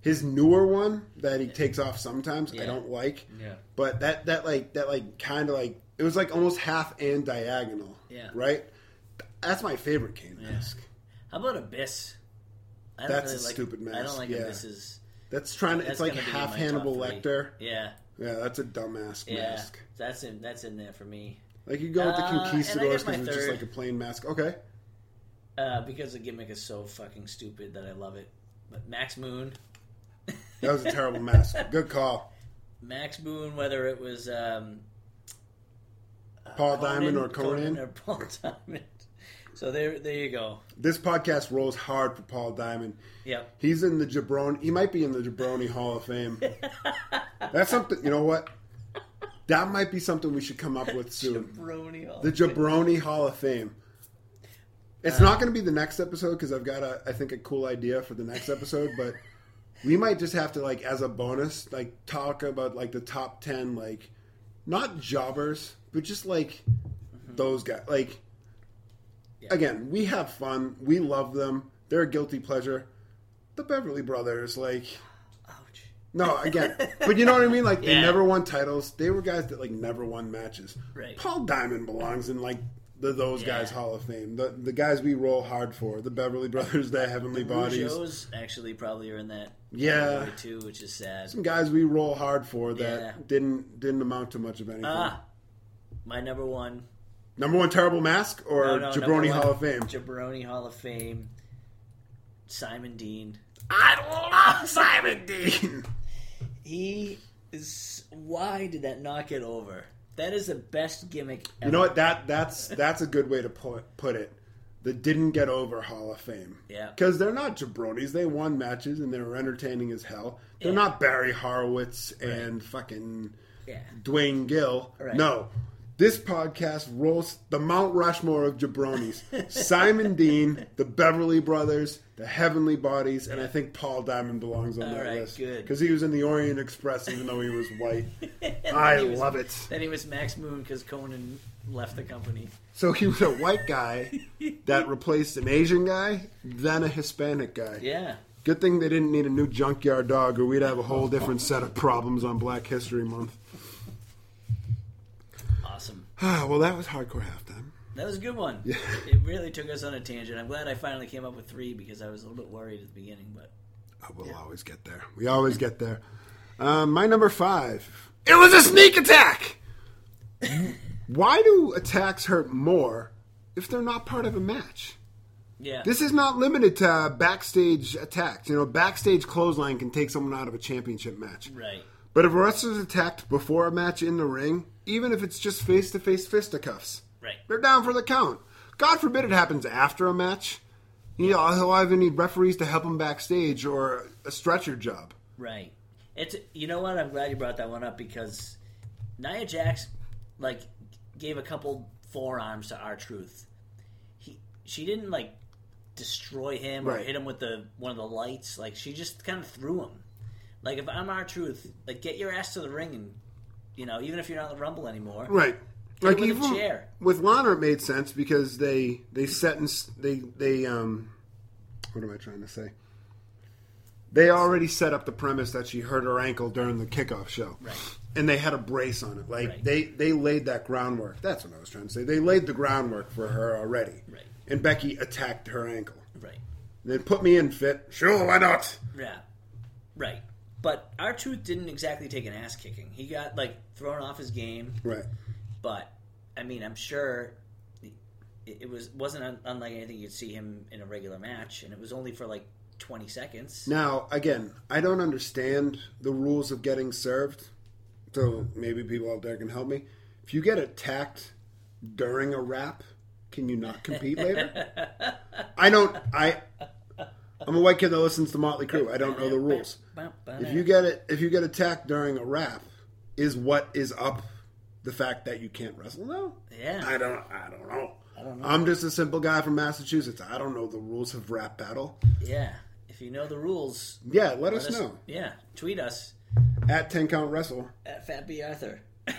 Speaker 1: His newer one that he takes off sometimes, I don't like.
Speaker 2: yeah.
Speaker 1: But that that like that like kind of like it was like almost half and diagonal.
Speaker 2: Yeah.
Speaker 1: Right. That's my favorite Kane
Speaker 2: Yeah.
Speaker 1: mask.
Speaker 2: How about Abyss? I
Speaker 1: That's
Speaker 2: really
Speaker 1: a
Speaker 2: like,
Speaker 1: stupid mask.
Speaker 2: I don't like
Speaker 1: yeah.
Speaker 2: Abyss's.
Speaker 1: That's trying to.
Speaker 2: That's
Speaker 1: it's like
Speaker 2: gonna be in
Speaker 1: half Hannibal. Lecter.
Speaker 2: Yeah.
Speaker 1: Yeah, that's a dumbass
Speaker 2: Yeah.
Speaker 1: mask.
Speaker 2: That's in. That's in there for me.
Speaker 1: Like you go with the
Speaker 2: Uh,
Speaker 1: conquistadors because it's just like a plain mask. Okay.
Speaker 2: Uh, because the gimmick is so fucking stupid that I love it. But Max Moon,
Speaker 1: That was a terrible mask. *laughs* Good call.
Speaker 2: Max Moon, whether it was um,
Speaker 1: Paul Diamond or
Speaker 2: Konnan
Speaker 1: Konnan.
Speaker 2: or Paul *laughs* Diamond. So there, there you go.
Speaker 1: This podcast rolls hard for Paul Diamond.
Speaker 2: Yep.
Speaker 1: He's in the Jabroni. He might be in the Jabroni Hall of Fame. *laughs* That's something. You know what? That might be something we should come up with soon.
Speaker 2: Jabroni. Hall
Speaker 1: The Jabroni Hall of Fame. It's
Speaker 2: Uh,
Speaker 1: not going to be the next episode because I've got a, I think, a cool idea for the next episode. But we might just have to, like, as a bonus, like, talk about like the top ten, like, not jobbers, but just like those guys. Like,
Speaker 2: Mm-hmm. Yeah.
Speaker 1: again, we have fun. We love them. They're a guilty pleasure. The Beverly Brothers, like,
Speaker 2: Ouch.
Speaker 1: no, again, but you know what I mean. Like, they never won titles. They were guys that like never won matches.
Speaker 2: Right.
Speaker 1: Paul Diamond belongs in like the those
Speaker 2: Yeah.
Speaker 1: guys Hall of Fame. The the guys we roll hard for. The Beverly Brothers, the Heavenly Bodies.
Speaker 2: Rougeaus actually probably are in that
Speaker 1: Yeah.
Speaker 2: too, which is sad.
Speaker 1: Some guys we roll hard for that
Speaker 2: Yeah.
Speaker 1: didn't didn't amount to much of anything.
Speaker 2: Ah, my number one
Speaker 1: Number one terrible mask or
Speaker 2: No, no,
Speaker 1: Jabroni Hall of Fame.
Speaker 2: Jabroni Hall of Fame. Simon Dean.
Speaker 1: I love Simon Dean. *laughs* *laughs*
Speaker 2: He is. Why did that not get over? That is the best gimmick. Ever.
Speaker 1: You know what? That that's *laughs* that's a good way to put put it. The didn't get over Hall of Fame.
Speaker 2: Yeah.
Speaker 1: Because they're not jabronis. They won matches and they were entertaining as hell. They're
Speaker 2: Yeah.
Speaker 1: not Barry Horowitz and fucking
Speaker 2: Yeah.
Speaker 1: Duane Gill.
Speaker 2: Right.
Speaker 1: No. This podcast rolls the Mount Rushmore of jabronis. Simon *laughs* Dean, the Beverly Brothers, the Heavenly Bodies, and I think Paul Diamond belongs on
Speaker 2: All
Speaker 1: that
Speaker 2: right,
Speaker 1: list.
Speaker 2: good.
Speaker 1: Because he was in the Orient Express even though he was white. *laughs* I
Speaker 2: was-
Speaker 1: love it.
Speaker 2: Then he was Max Moon because Konnan left the company.
Speaker 1: So he was a white guy that replaced an Asian guy, then a Hispanic guy.
Speaker 2: Yeah.
Speaker 1: Good thing they didn't need a new junkyard dog, or we'd have a whole different set of problems on Black History Month. Ah, *sighs* well, that was hardcore halftime.
Speaker 2: That was a good one.
Speaker 1: Yeah. *laughs*
Speaker 2: It really took us on a tangent. I'm glad I finally came up with three because I was a little bit worried at the beginning, but
Speaker 1: Oh, we'll always get there. We always get there. Um, my number five. It was a sneak attack. *laughs* Why do attacks hurt more if they're not part of a match?
Speaker 2: yeah.
Speaker 1: This is not limited to uh, backstage attacks. You know, backstage clothesline can take someone out of a championship match.
Speaker 2: right.
Speaker 1: But if a wrestler's attacked before a match in the ring, even if it's just face to face fisticuffs,
Speaker 2: Right.
Speaker 1: they're down for the count. God forbid it happens after a match. You know, he'll either need referees to help him backstage or a stretcher job.
Speaker 2: Right. It's you know what? I'm glad you brought that one up because Nia Jax like gave a couple forearms to R-Truth. He she didn't like destroy him or
Speaker 1: Right.
Speaker 2: hit him with the one of the lights. Like she just kind of threw him. Like if I'm R-Truth, like get your ass to the ring and you know even if you're not in the rumble anymore,
Speaker 1: Right. Like
Speaker 2: with
Speaker 1: even
Speaker 2: chair.
Speaker 1: with Lana, it made sense because they they set and they they um what am I trying to say? They already set up the premise that she hurt her ankle during the kickoff show,
Speaker 2: Right.
Speaker 1: And they had a brace on it. Like
Speaker 2: Right.
Speaker 1: they they laid that groundwork. That's what I was trying to say. They laid the groundwork for her already,
Speaker 2: Right.
Speaker 1: And Becky attacked her ankle.
Speaker 2: right.
Speaker 1: Then put me in fit. Sure, why not?
Speaker 2: Yeah, right. But R-Truth didn't exactly take an ass kicking. He got like thrown off his game.
Speaker 1: Right.
Speaker 2: But I mean, I'm sure it, it was wasn't un- unlike anything you'd see him in a regular match, and it was only for like 20 seconds.
Speaker 1: Now, again, I don't understand the rules of getting served, so maybe people out there can help me. If you get attacked during a rap, can you not compete later? *laughs* I don't. I I'm a white kid that listens to Motley Crue. I don't know the rules. If you get it, if you get attacked during a rap, is what is up the fact that you can't wrestle? No.
Speaker 2: Yeah.
Speaker 1: I don't. I don't know.
Speaker 2: I don't know.
Speaker 1: I'm just a simple guy from Massachusetts. I don't know the rules of rap battle.
Speaker 2: Yeah. If you know the rules,
Speaker 1: Yeah, let, us,
Speaker 2: us-
Speaker 1: know
Speaker 2: Yeah, tweet us
Speaker 1: at Ten Count Wrestle.
Speaker 2: at Fat B Arthur. *laughs*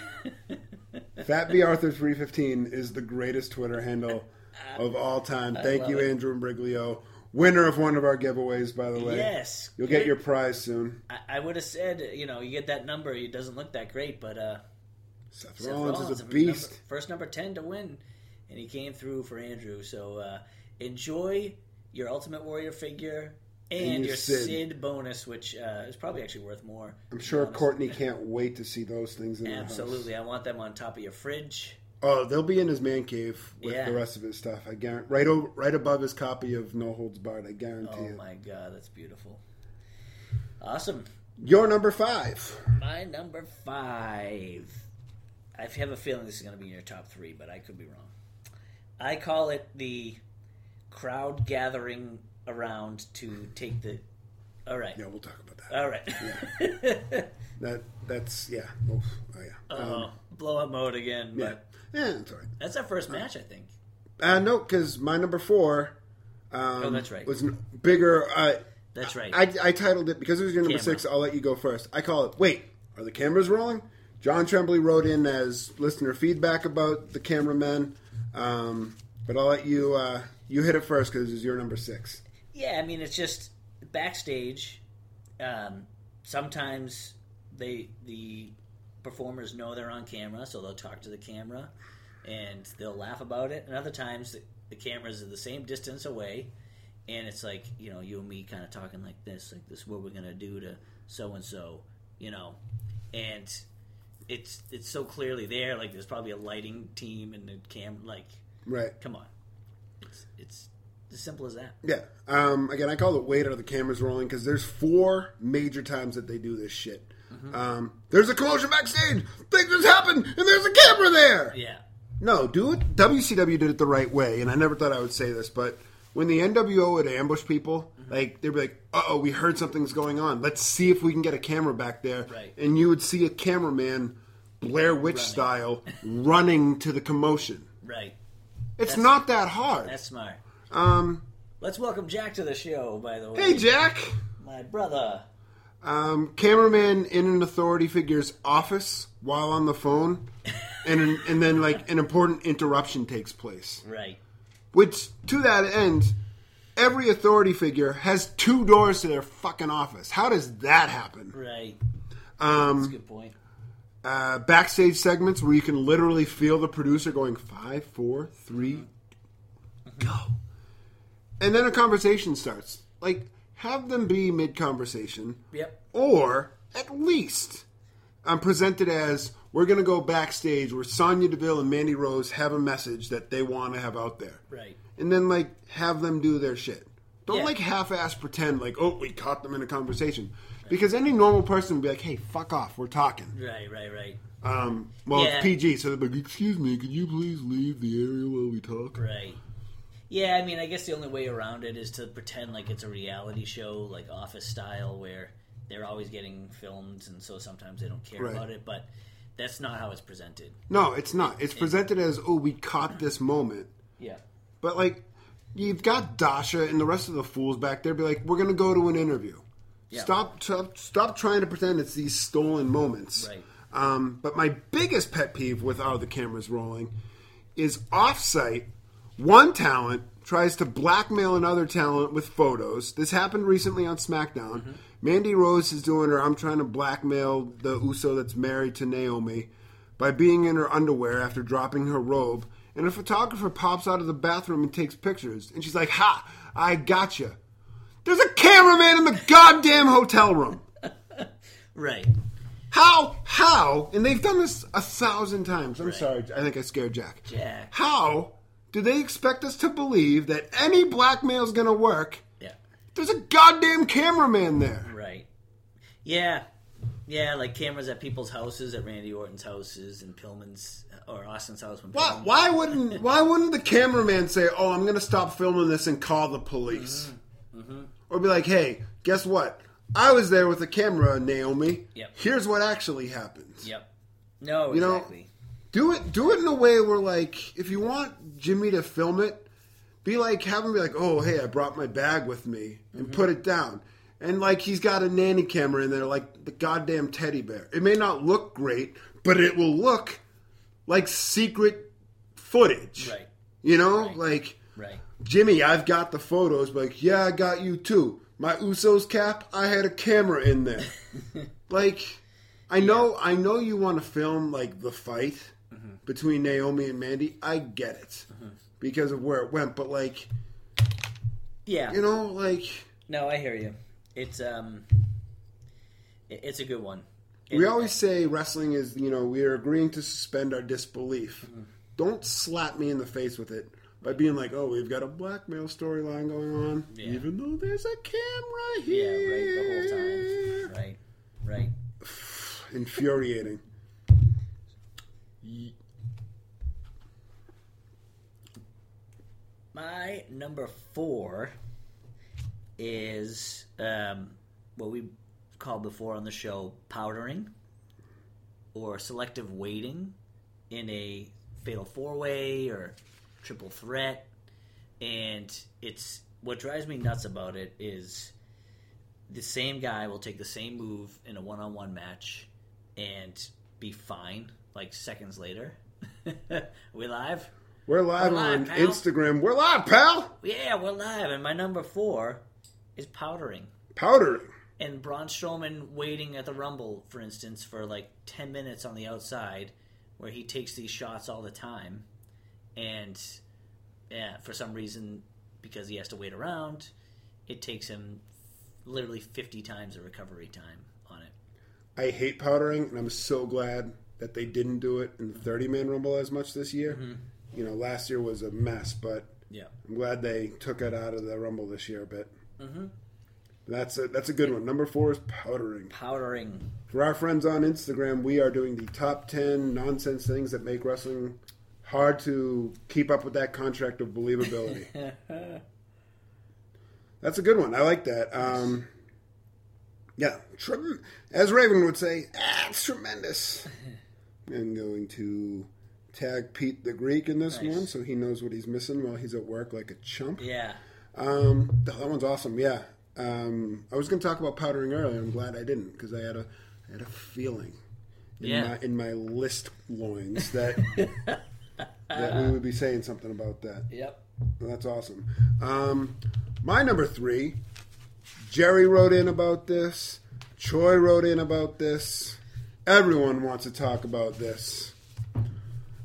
Speaker 1: Fat B Arthur three fifteen is the greatest Twitter handle *laughs* of all time. Thank you,
Speaker 2: it.
Speaker 1: Andrew Imbriglio, winner of one of our giveaways. By the way,
Speaker 2: yes,
Speaker 1: you'll get your prize soon.
Speaker 2: I, I would have said, you know, you get that number. It doesn't look that great, but uh,
Speaker 1: Seth,
Speaker 2: Seth
Speaker 1: Rollins,
Speaker 2: Rollins,
Speaker 1: is a
Speaker 2: number-
Speaker 1: beast.
Speaker 2: first number ten to win, and he came through for Andrew. So uh, enjoy your Ultimate Warrior figure and,
Speaker 1: And your
Speaker 2: your
Speaker 1: Sid.
Speaker 2: Sid. bonus, which uh, is probably actually worth more.
Speaker 1: I'm sure. Courtney can't wait to see those things in.
Speaker 2: Absolutely, I want them on top of your fridge.
Speaker 1: Oh, they'll be in his man cave with
Speaker 2: Yeah.
Speaker 1: the rest of his stuff. I guarantee. Right over, right above his copy of No Holds Barred. I guarantee
Speaker 2: Oh
Speaker 1: it.
Speaker 2: my god, that's beautiful. Awesome.
Speaker 1: Your number five.
Speaker 2: My number five. I have a feeling this is going to be in your top three, but I could be wrong. I call it the crowd gathering around to take the. All right.
Speaker 1: Yeah, we'll talk about that.
Speaker 2: All right. *laughs*
Speaker 1: That that's yeah. Oh yeah.
Speaker 2: oh, blow up mode again.
Speaker 1: yeah.
Speaker 2: But
Speaker 1: Yeah, it's all right.
Speaker 2: that's our first match, I think.
Speaker 1: Uh, no, because my number four. Um,
Speaker 2: Oh, that's right.
Speaker 1: Was n- bigger. Uh,
Speaker 2: That's right.
Speaker 1: I, I titled it because it was your number
Speaker 2: Camera.
Speaker 1: six. I'll let you go first. I call it. Wait, are the cameras rolling? John Tremblay wrote in as listener feedback about the cameramen, um, but I'll let you uh, you hit it first because it's your number six.
Speaker 2: Yeah, I mean, it's just backstage. Um, sometimes they the performers know they're on camera, so they'll talk to the camera and they'll laugh about it. And other times the, the cameras are the same distance away, and it's like you know you and me kind of talking like this, like this, is what we're gonna do to so and so, you know, and it's it's so clearly there. Like there's probably a lighting team and the cam. Like,
Speaker 1: Right.
Speaker 2: come on, it's it's as simple as that.
Speaker 1: Yeah. Um, again, I call it wait are the cameras rolling because there's four major times that they do this shit. Um, there's a commotion backstage. Things just happened, and there's a camera there.
Speaker 2: Yeah.
Speaker 1: No, do it. WCW did it the right way, and I never thought I would say this, but when the NWO would ambush people, like they'd be like, "Uh oh, we heard something's going on. Let's see if we can get a camera back there."
Speaker 2: Right.
Speaker 1: And you would see a cameraman, Blair Witch
Speaker 2: Running.
Speaker 1: style, running to the commotion.
Speaker 2: Right.
Speaker 1: It's
Speaker 2: That's-
Speaker 1: not that hard.
Speaker 2: That's smart.
Speaker 1: Um,
Speaker 2: Let's welcome Jack to the show, by the way.
Speaker 1: hey, Jack.
Speaker 2: My brother.
Speaker 1: Um, cameraman in an authority figure's office while on the phone, and an, and then like an important interruption takes place.
Speaker 2: Right.
Speaker 1: Which, to that end, every authority figure has two doors to their fucking office. How does that happen?
Speaker 2: Right. That's a
Speaker 1: Um,
Speaker 2: good point.
Speaker 1: uh, backstage segments where you can literally feel the producer going five, four, three, go, and then a conversation starts. Like, have them be mid conversation,
Speaker 2: Yep.
Speaker 1: or at least I'm presented as we're going to go backstage where Sonya Deville and Mandy Rose have a message that they want to have out there.
Speaker 2: Right.
Speaker 1: and then like have them do their shit. Don't
Speaker 2: Yeah.
Speaker 1: like half-ass pretend like oh we caught them in a conversation because any normal person would be like hey fuck off we're talking.
Speaker 2: Right, right, right.
Speaker 1: Um, well
Speaker 2: Yeah.
Speaker 1: it's PG so they're like excuse me could you please leave the area while we talk?
Speaker 2: Right. Yeah, I mean, I guess the only way around it is to pretend like it's a reality show, like Office style, where they're always getting filmed, and so sometimes they don't care
Speaker 1: Right.
Speaker 2: about it. But that's not how it's presented.
Speaker 1: No, it's not. It's presented as oh we caught this moment,
Speaker 2: Yeah.
Speaker 1: but like you've got Dasha and the rest of the fools back there be like we're gonna go to an interview.
Speaker 2: Yeah.
Speaker 1: Stop, stop, stop trying to pretend it's these stolen moments.
Speaker 2: Right.
Speaker 1: Um, but my biggest pet peeve with all the camera's rolling is offsite. One talent tries to blackmail another talent with photos. This happened recently on SmackDown. Mm-hmm. Mandy Rose is doing her I'm trying to blackmail the Uso that's married to Naomi by being in her underwear after dropping her robe. And a photographer pops out of the bathroom and takes pictures. And she's like, Ha, I gotcha. There's a cameraman in the goddamn hotel room. *laughs*
Speaker 2: Right.
Speaker 1: How? How? And they've done this a thousand times. I'm sorry. I think I scared Jack.
Speaker 2: Jack.
Speaker 1: How do they expect us to believe that any blackmail is going to work?
Speaker 2: Yeah.
Speaker 1: There's a goddamn cameraman there.
Speaker 2: Right. Yeah. Yeah, like cameras at people's houses, at Randy Orton's houses, and Pillman's uh, or Austin's house. When
Speaker 1: Why, why *laughs* wouldn't Why wouldn't the cameraman say, "Oh, I'm going to stop filming this and call the police"? Mm-hmm. Mm-hmm. or be like, "Hey, guess what? I was there with a camera, Naomi.
Speaker 2: Yep.
Speaker 1: Here's what actually happened."
Speaker 2: Yep. No,
Speaker 1: You know-
Speaker 2: exactly.
Speaker 1: Do it. Do it in a way where, like, if you want Jimmy to film it, be like, have him be like, "Oh, hey, I brought my bag with me," and mm-hmm. put it down. And like he's got a nanny camera in there, like the goddamn teddy bear. It may not look great, but it will look like secret footage.
Speaker 2: Right.
Speaker 1: You know,
Speaker 2: Right.
Speaker 1: like
Speaker 2: Right.
Speaker 1: Jimmy, I've got the photos. but Like, yeah, I got you too. My Usos cap, I had a camera in there. *laughs* like, I know, I know you want to film like the fight between Naomi and Mandy. I get it because of where it went, but like,
Speaker 2: Yeah.
Speaker 1: you know, like
Speaker 2: No, I hear you. It's um, it's a good one.
Speaker 1: we always say, wrestling is you know we are agreeing to suspend our disbelief. Don't slap me in the face with it. By being like, oh, we've got a blackmail storyline going on,
Speaker 2: Yeah.
Speaker 1: even though there's a camera
Speaker 2: Yeah,
Speaker 1: here.
Speaker 2: right. The whole time. Right. Right. *sighs*
Speaker 1: infuriating.
Speaker 2: My number four is um, what we called before on the show powdering or selective waiting in a fatal four way or triple threat. And it's what drives me nuts about it is the same guy will take the same move in a one on one match and be fine like seconds later. *laughs* we live?
Speaker 1: We're live
Speaker 2: We're live,
Speaker 1: on
Speaker 2: pal.
Speaker 1: Instagram. We're live, pal.
Speaker 2: Yeah, we're live, and my number four is powdering.
Speaker 1: Powdering.
Speaker 2: And Braun Strowman waiting at the Rumble, for instance, for like ten minutes on the outside, where he takes these shots all the time, and yeah, for some reason, because he has to wait around, it takes him literally fifty times the recovery time on it.
Speaker 1: I hate powdering, and I'm so glad that they didn't do it in the 30 man rumble as much this year.
Speaker 2: Mm-hmm.
Speaker 1: You know, last year was a mess, but
Speaker 2: Yeah,
Speaker 1: I'm glad they took it out of the rumble this year a bit. Mm-hmm. That's a that's a good one. Number four is powdering.
Speaker 2: powdering.
Speaker 1: For our friends on Instagram, we are doing the top 10 nonsense things that make wrestling hard to keep up with that contract of believability. *laughs* That's a good one. I like that. Um, yeah, as Raven would say, ah, it's tremendous. *laughs* I'm going to tag Pete the Greek in this
Speaker 2: Nice.
Speaker 1: one so he knows what he's missing while he's at work like a chump.
Speaker 2: Yeah,
Speaker 1: Um, that one's awesome. Yeah. Um, I was going to talk about powdering earlier. I'm glad I didn't because I had a I had a feeling in
Speaker 2: Yeah.
Speaker 1: my in my list loins that *laughs* that we would be saying something about that.
Speaker 2: yep.
Speaker 1: That's awesome. Um, my number three, Jerry wrote in about this. Troy wrote in about this. Everyone wants to talk about this.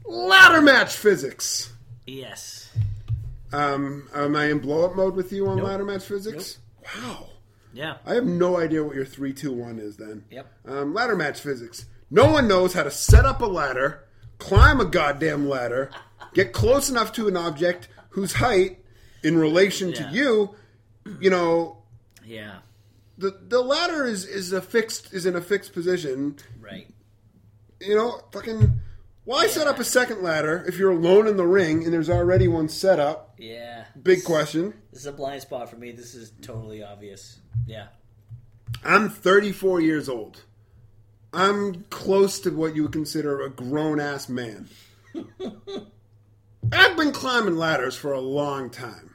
Speaker 1: Ladder match physics.
Speaker 2: Yes.
Speaker 1: Um, am I in blow up mode with you on
Speaker 2: Nope.
Speaker 1: ladder match physics? Wow.
Speaker 2: Yeah.
Speaker 1: I have no idea what your 3 2 1 is then.
Speaker 2: Yep.
Speaker 1: Um, ladder match physics. No one knows how to set up a ladder, climb a goddamn ladder, get close enough to an object whose height, in relation
Speaker 2: Yeah.
Speaker 1: to you, you know,
Speaker 2: Yeah.
Speaker 1: The the ladder is is a fixed is in a fixed position.
Speaker 2: Right.
Speaker 1: You know, fucking. Why set up a second ladder if you're alone in the ring and there's already one set up?
Speaker 2: Yeah.
Speaker 1: Big question.
Speaker 2: This is a blind spot for me. This is totally obvious. Yeah.
Speaker 1: I'm 34 years old. I'm close to what you would consider a grown ass man. *laughs* I've been climbing ladders for a long time.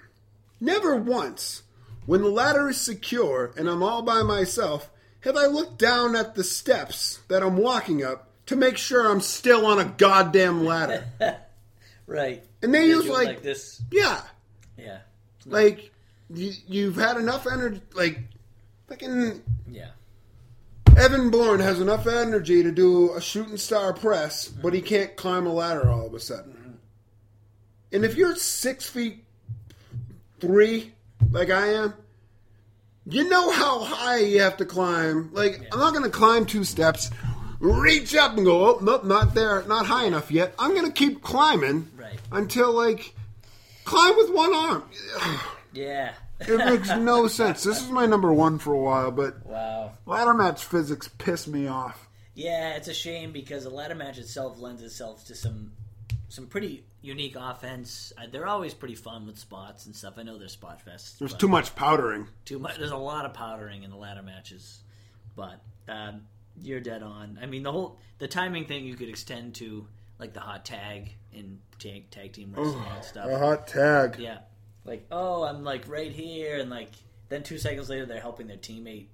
Speaker 1: Never once, when the ladder is secure and I'm all by myself, have I looked down at the steps that I'm walking up to make sure I'm still on a goddamn ladder. *laughs*
Speaker 2: Right.
Speaker 1: And they
Speaker 2: They
Speaker 1: use like,
Speaker 2: like this.
Speaker 1: yeah,
Speaker 2: Yeah.
Speaker 1: like you, you've had enough energy, like fucking
Speaker 2: Yeah.
Speaker 1: Evan Bourne has enough energy to do a shooting star press, mm-hmm. but he can't climb a ladder all of a sudden. Mm-hmm. And if you're six feet three, like I am, you know how high you have to climb. Like, I'm not going to climb two steps, reach up and go, oh, nope, not there, not high enough yet. I'm going to keep climbing
Speaker 2: Right.
Speaker 1: until, like, climb with one arm. *sighs*
Speaker 2: Yeah.
Speaker 1: It makes no *laughs* sense. This is my number one for a while, but
Speaker 2: wow.
Speaker 1: ladder match physics piss me off.
Speaker 2: Yeah, it's a shame because the ladder match itself lends itself to some some pretty unique offense. Uh, they're always pretty fun with spots and stuff. I know they're spot fests.
Speaker 1: There's too much powdering.
Speaker 2: too much. There's a lot of powdering in the ladder matches, but um, you're dead on. I mean, the whole the timing thing you could extend to like the hot tag in tag, tag team wrestling and stuff.
Speaker 1: A hot tag.
Speaker 2: Yeah, like oh, I'm like right here, and like then two seconds later they're helping their teammate.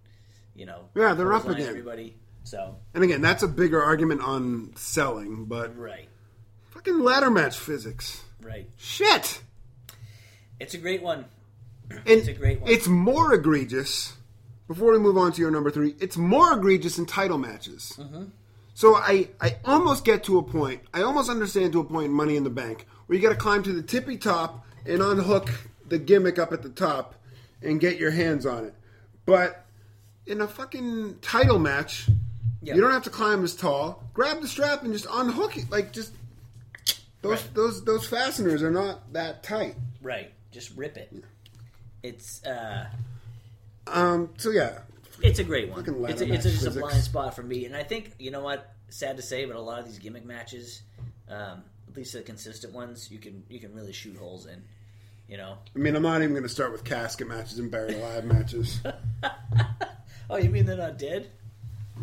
Speaker 2: You know,
Speaker 1: Yeah, they're up again.
Speaker 2: Everybody. So
Speaker 1: And again, that's a bigger argument on selling, but
Speaker 2: right,
Speaker 1: fucking ladder match physics.
Speaker 2: right.
Speaker 1: Shit.
Speaker 2: It's a great one. *clears throat* It's a great one.
Speaker 1: It's more egregious. Before we move on to your number three, it's more egregious in title matches.
Speaker 2: Mm-hmm.
Speaker 1: So I, I almost get to a point. I almost understand to a point in Money in the Bank where you got to climb to the tippy top and unhook the gimmick up at the top and get your hands on it. But in a fucking title match,
Speaker 2: Yeah.
Speaker 1: you don't have to climb as tall. Grab the strap and just unhook it. Like just those
Speaker 2: Right.
Speaker 1: those those fasteners are not that tight.
Speaker 2: Right, just rip it. It's uh,
Speaker 1: Um. So yeah,
Speaker 2: it's a great one. It's a, it's a, just a blind spot for me, and I think you know what? Sad to say, but a lot of these gimmick matches, um, at least the consistent ones, you can you can really shoot holes in. You know.
Speaker 1: I mean, I'm not even going to start with casket matches and buried alive matches. *laughs*
Speaker 2: Oh, you mean they're not dead?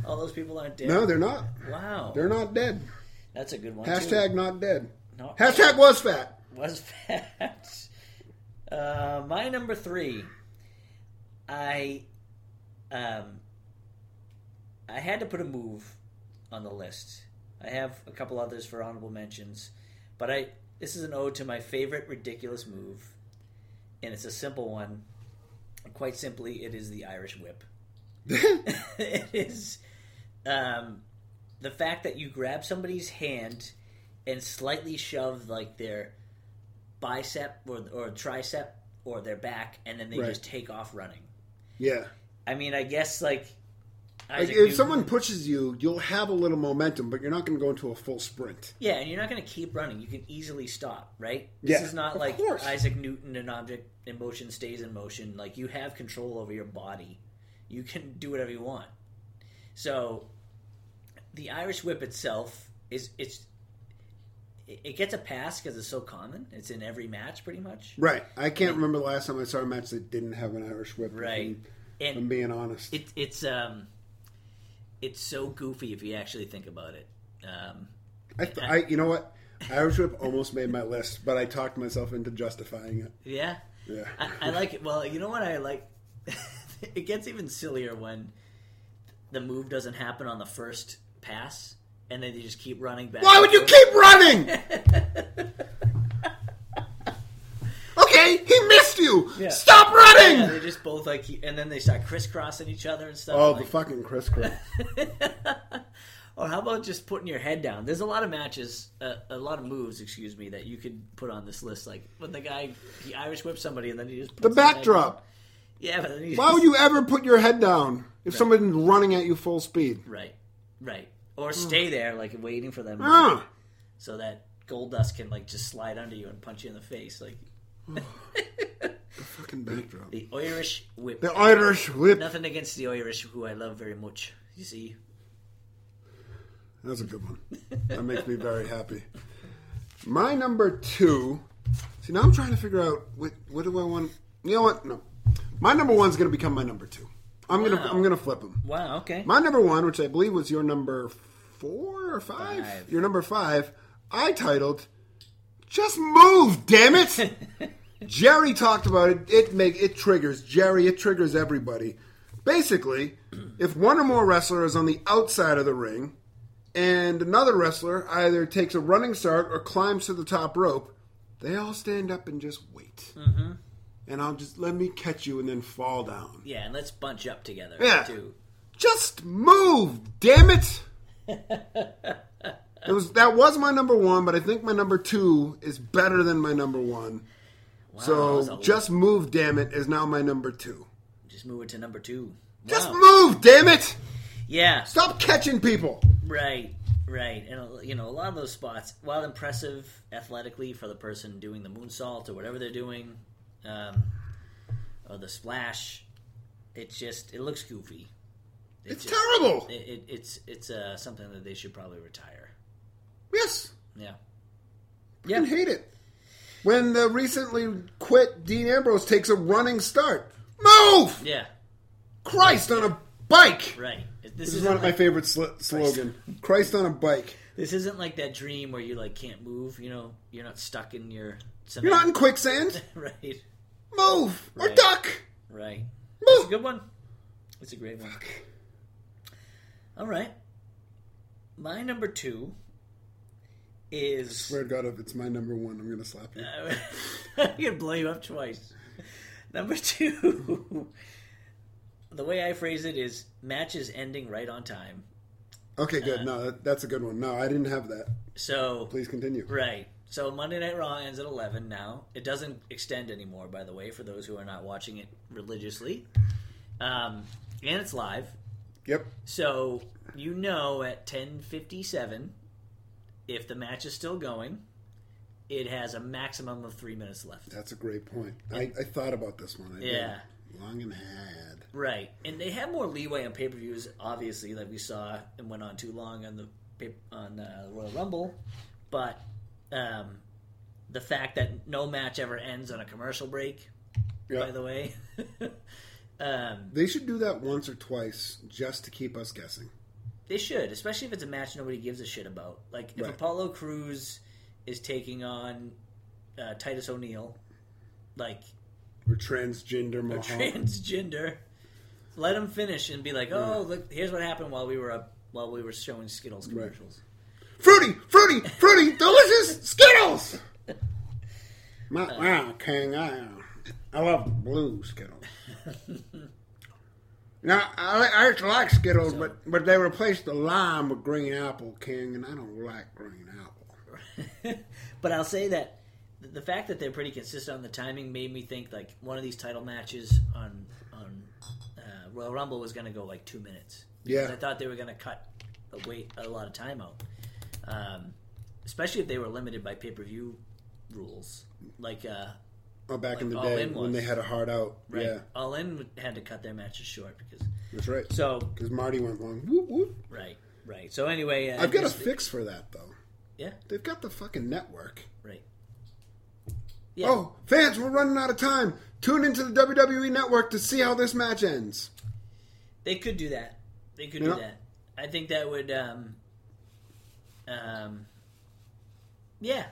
Speaker 2: All those people aren't dead.
Speaker 1: No, they're not.
Speaker 2: Wow,
Speaker 1: They're not dead.
Speaker 2: that's a good one. too.
Speaker 1: Hashtag not dead.
Speaker 2: No,
Speaker 1: Hashtag was fat.
Speaker 2: was fat. *laughs* Uh, my number three, I, um, I had to put a move on the list. I have a couple others for honorable mentions, but I this is an ode to my favorite ridiculous move, and it's a simple one. Quite simply, it is the Irish Whip. *laughs* *laughs* it is um, the fact that you grab somebody's hand and slightly shove like their bicep or, or tricep or their back, and then they
Speaker 1: Right.
Speaker 2: just take off running.
Speaker 1: Yeah.
Speaker 2: I mean, I guess like,
Speaker 1: Like, if
Speaker 2: Newton-
Speaker 1: someone pushes you, you'll have a little momentum, but you're not going to go into a full sprint.
Speaker 2: yeah, and you're not going to keep running. You can easily stop, right?
Speaker 1: Yeah,
Speaker 2: This is not like
Speaker 1: course.
Speaker 2: Isaac Newton, an object in motion stays in motion. Like you have control over your body. You can do whatever you want. So, the Irish Whip itself is it's it it gets a pass because it's so common. It's in every match, pretty much.
Speaker 1: Right. I can't remember the last time I saw a match that didn't have an Irish whip.
Speaker 2: Right.
Speaker 1: I'm-
Speaker 2: And
Speaker 1: I'm being honest.
Speaker 2: it, it's um, it's so goofy if you actually think about it. Um,
Speaker 1: I, th- I, you know what? Irish whip almost made my list, but I talked myself into justifying it.
Speaker 2: yeah,
Speaker 1: Yeah.
Speaker 2: I, I like it. Well, you know what I like? *laughs* it gets even sillier when the move doesn't happen on the first pass, and then they just keep running back.
Speaker 1: Why would you keep running? *laughs* okay, he missed you.
Speaker 2: Yeah.
Speaker 1: Stop running.
Speaker 2: Yeah, they just both like, and then they start crisscrossing each other and stuff.
Speaker 1: oh,
Speaker 2: like-
Speaker 1: the fucking crisscross. *laughs*
Speaker 2: or how about just putting your head down? There's a lot of matches, uh, a lot of moves, excuse me, that you could put on this list. Like when the guy he Irish whips somebody and then he just
Speaker 1: The backdrop.
Speaker 2: Yeah, but then he
Speaker 1: Why
Speaker 2: just-
Speaker 1: would you ever put your head down if someone's running at you full speed?
Speaker 2: Right, right, or stay there like waiting for them,
Speaker 1: Ah,
Speaker 2: so that Goldust can like just slide under you and punch you in the face, like *laughs*
Speaker 1: the fucking backdrop.
Speaker 2: the Irish whip.
Speaker 1: The Irish whip.
Speaker 2: Nothing against the Irish, who I love very much. You see,
Speaker 1: That's a good one. *laughs* That makes me very happy. My number two. See, now I'm trying to figure out what, what do I want. You know what? No, my number one's going to become my number two. I'm gonna I'm gonna flip them.
Speaker 2: wow, okay,
Speaker 1: My number one, which I believe was your number four or five,
Speaker 2: Five.
Speaker 1: your number five, I titled "Just Move, Damn It." *laughs* Jerry talked about it. It make it triggers Jerry. It triggers everybody. Basically, *clears throat* if one or more wrestler is on the outside of the ring, and another wrestler either takes a running start or climbs to the top rope, they all stand up and just wait. Mm-hmm. And I'll just let me catch you and then fall down.
Speaker 2: yeah, and let's bunch up together
Speaker 1: Yeah.
Speaker 2: too.
Speaker 1: Just move, damn it! *laughs* it was that was my number one, but I think my number two is better than my number one.
Speaker 2: Wow,
Speaker 1: so just move, damn it, is now my number two.
Speaker 2: just move it to number two.
Speaker 1: Just move, damn it!
Speaker 2: Yeah,
Speaker 1: Stop catching people.
Speaker 2: Right, right, and you know a lot of those spots, while impressive athletically for the person doing the moonsault or whatever they're doing, um, or the splash, it's just it looks goofy. It
Speaker 1: It's
Speaker 2: just-
Speaker 1: terrible.
Speaker 2: It, it, it's it's uh, something that they should probably retire.
Speaker 1: Yes,
Speaker 2: Yeah, Yeah.
Speaker 1: I hate it. When the recently quit Dean Ambrose takes a running start. Move!
Speaker 2: Yeah,
Speaker 1: Christ on a bike!
Speaker 2: right. This,
Speaker 1: This is one of my favorite sl- slogan. *laughs* Christ on a bike.
Speaker 2: This isn't like that dream where you like can't move. You know, you're not stuck in your.
Speaker 1: You're not in quicksand. *laughs*
Speaker 2: right,
Speaker 1: Move or
Speaker 2: Right.
Speaker 1: duck.
Speaker 2: right. It's a
Speaker 1: Move.
Speaker 2: good one. It's a great one. All right. My number two is.
Speaker 1: Swear to God, if it's my number one, I'm gonna slap you. *laughs*
Speaker 2: I'm gonna blow you up twice. Number two, the way I phrase it is matches ending right on time.
Speaker 1: Okay, good. Uh, no, that, that's a good one. No, I didn't have that.
Speaker 2: So
Speaker 1: Please continue.
Speaker 2: right. So Monday Night Raw ends at eleven now. It doesn't extend anymore, by the way, for those who are not watching it religiously. Um, and it's live.
Speaker 1: Yep.
Speaker 2: So you know at ten fifty seven, if the match is still going, it has a maximum of three minutes left.
Speaker 1: That's a great point. I, I thought about this one. I did.
Speaker 2: Yeah.
Speaker 1: Long and had.
Speaker 2: Right, and they have more leeway on pay per views, obviously, like we saw and went on too long on the on uh, Royal Rumble, but um, the fact that no match ever ends on a commercial break,
Speaker 1: Yeah.
Speaker 2: by the way, *laughs* um,
Speaker 1: They should do that once or twice just to keep us guessing.
Speaker 2: they should, especially if it's a match nobody gives a shit about. Like if
Speaker 1: Right.
Speaker 2: Apollo Crews is taking on uh, Titus O'Neil, like
Speaker 1: Or transgender Mahal.
Speaker 2: transgender. Let him finish and be like, "Oh, look, here's what happened while we were up, while we were showing Skittles commercials."
Speaker 1: Fruity, fruity, fruity, delicious Skittles. My, wow, King, I, I love the blue Skittles. *laughs* now, I, I used to like Skittles, but but they replaced the lime with green apple, King, and I don't like green apple. *laughs*
Speaker 2: but I'll say that the fact that they're pretty consistent on the timing made me think like one of these title matches on on uh, Royal Rumble was going to go like two minutes.
Speaker 1: Yeah.
Speaker 2: I thought they were going to cut a wait a lot of time out, um, especially if they were limited by pay per view rules. Like uh,
Speaker 1: Oh, back in the
Speaker 2: Like
Speaker 1: day
Speaker 2: In
Speaker 1: when they had a hard out.
Speaker 2: right,
Speaker 1: Yeah,
Speaker 2: All In had to cut their matches short because
Speaker 1: that's right.
Speaker 2: so
Speaker 1: Because Marty went long. Whoop, whoop.
Speaker 2: right right. So anyway, uh,
Speaker 1: I've got a fix for that, though.
Speaker 2: Yeah,
Speaker 1: They've got the fucking network.
Speaker 2: right. Yeah.
Speaker 1: Oh, fans, we're running out of time. Tune into the WWE network to see how this match ends.
Speaker 2: They could do that. They could do that. I think that would, um, um, yeah.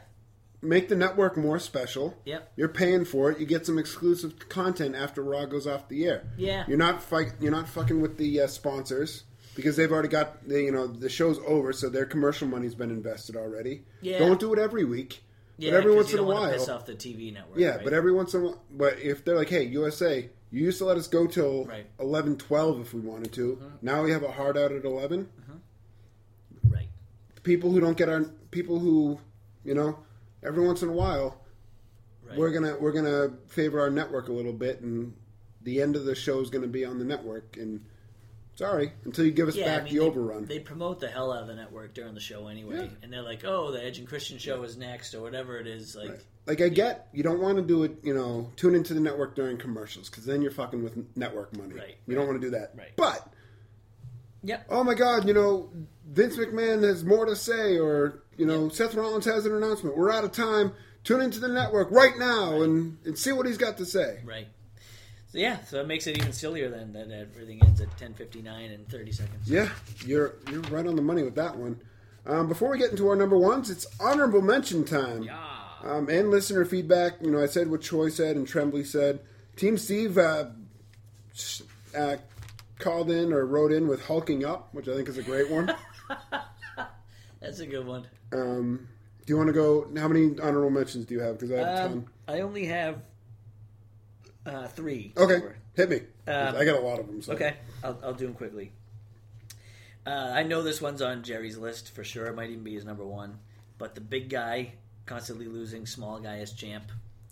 Speaker 1: Make the network more special.
Speaker 2: Yep.
Speaker 1: You're paying for it. You get some exclusive content after Raw goes off the air.
Speaker 2: Yeah.
Speaker 1: You're not fight. You're not fucking with the uh, sponsors because they've already got the, you know the show's over, so their commercial money's been invested already.
Speaker 2: Yeah.
Speaker 1: Don't do it every week.
Speaker 2: Yeah,
Speaker 1: but every once in a while,
Speaker 2: piss off the TV network.
Speaker 1: Yeah,
Speaker 2: right?
Speaker 1: but every once in a while, but if they're like, "Hey, USA, you used to let us go till
Speaker 2: right.
Speaker 1: 11, 12 if we wanted to. Mm-hmm. Now we have a hard out at
Speaker 2: 11.
Speaker 1: People who don't get our people who, you know, every once in a while,
Speaker 2: right.
Speaker 1: we're gonna we're gonna favor our network a little bit, and the end of the show is gonna be on the network. And sorry, until you give us
Speaker 2: yeah,
Speaker 1: back
Speaker 2: I mean,
Speaker 1: the
Speaker 2: they,
Speaker 1: overrun.
Speaker 2: They promote the hell out of the network during the show anyway,
Speaker 1: Yeah.
Speaker 2: and they're like, "Oh, the Edge and Christian show is next," or whatever it is. Like,
Speaker 1: Right. Like I get, you don't want to do it. You know, tune into the network during commercials because then you're fucking with network money.
Speaker 2: Right,
Speaker 1: You don't want to do that.
Speaker 2: Right.
Speaker 1: But
Speaker 2: yep,
Speaker 1: oh my god, you know, Vince McMahon has more to say, or you know, Seth Rollins has an announcement. We're out of time. Tune into the network right now and, and see what he's got to say.
Speaker 2: right. So yeah, so it makes it even sillier then that everything ends at ten fifty nine and thirty seconds.
Speaker 1: Yeah, you're you're right on the money with that one. Um, before we get into our number ones, it's honorable mention time.
Speaker 2: Yeah.
Speaker 1: Um, and listener feedback. You know, I said what Troy said and Tremblay said. Team Steve uh, uh, called in or wrote in with hulking up, which I think is a great one. *laughs* *laughs*
Speaker 2: That's a good one.
Speaker 1: Um, do you want to go? How many honorable mentions do you have? Because I have a
Speaker 2: Um,
Speaker 1: ton.
Speaker 2: I only have uh, three.
Speaker 1: Okay,
Speaker 2: Or-
Speaker 1: hit me.
Speaker 2: Um,
Speaker 1: I got a lot of them. So.
Speaker 2: Okay, I'll, I'll do them quickly. Uh, I know this one's on Jerry's list for sure. It might even be his number one. But the big guy constantly losing, small guy as champ.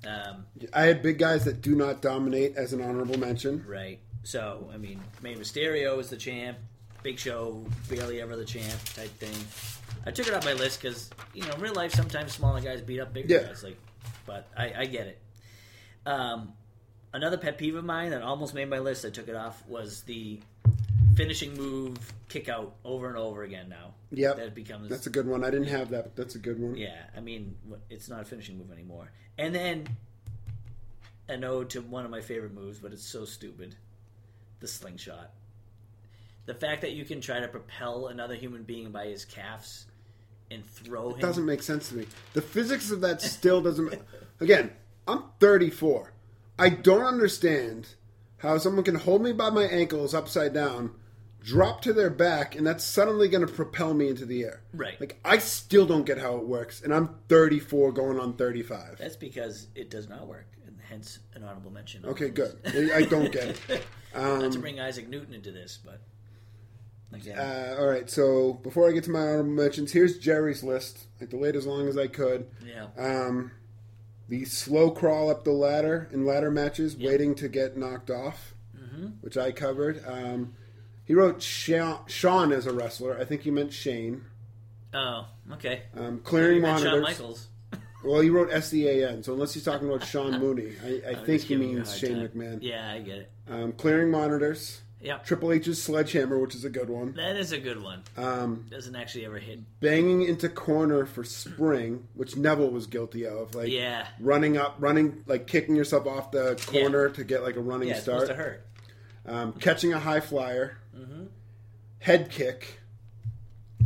Speaker 2: Um,
Speaker 1: I had big guys that do not dominate as an honorable mention.
Speaker 2: right. So, I mean, Rey Mysterio is the champ. Big Show, barely ever the champ type thing. I took it off my list because, you know, in real life, sometimes smaller guys beat up bigger
Speaker 1: Yeah.
Speaker 2: guys. Like, but I, I get it. Um, another pet peeve of mine that almost made my list, I took it off, was the finishing move, kick out over and over again now.
Speaker 1: Yep.
Speaker 2: That becomes
Speaker 1: That's a good one. I didn't have that. But that's a good one.
Speaker 2: yeah. I mean, it's not a finishing move anymore. And then an ode to one of my favorite moves, but it's so stupid: the slingshot. The fact that you can try to propel another human being by his calves and throw him.
Speaker 1: Doesn't make sense to me. The physics of that still doesn't. Again, I'm 34. I don't understand how someone can hold me by my ankles upside down, drop to their back, and that's suddenly going to propel me into the air.
Speaker 2: Right.
Speaker 1: Like I still don't get how it works, and I'm 34 going on 35.
Speaker 2: That's because it does not work, and hence an honorable mention.
Speaker 1: Okay, good. I I don't get it. *laughs*
Speaker 2: Not to um, bring Isaac Newton into this, but again,
Speaker 1: Uh, all right, so before I get to my honorable mentions, here's Jerry's list. I delayed as long as I could.
Speaker 2: yeah,
Speaker 1: Um, the slow crawl up the ladder in ladder matches, waiting to get knocked off,
Speaker 2: Mm-hmm.
Speaker 1: which I covered. Um, he wrote Sha- Sean as a wrestler. I think he meant Shane.
Speaker 2: oh, okay.
Speaker 1: Um, clearing monitors.
Speaker 2: Shawn Michaels. *laughs*
Speaker 1: Well, he wrote S E A N. So unless he's talking about Sean Mooney, I, I
Speaker 2: I'm *laughs*
Speaker 1: think he
Speaker 2: giving you a
Speaker 1: means Shane
Speaker 2: time.
Speaker 1: McMahon.
Speaker 2: Yeah, I get it.
Speaker 1: Um, clearing monitors.
Speaker 2: Yep,
Speaker 1: Triple H's sledgehammer, which is a good one.
Speaker 2: that is a good one.
Speaker 1: Um,
Speaker 2: Doesn't actually ever hit.
Speaker 1: banging into corner for spring, which Neville was guilty of. Like
Speaker 2: Yeah,
Speaker 1: running up, running like kicking yourself off the corner to get like a running
Speaker 2: yeah, it's
Speaker 1: start.
Speaker 2: to hurt.
Speaker 1: Um, catching a high flyer,
Speaker 2: Mm-hmm.
Speaker 1: head kick.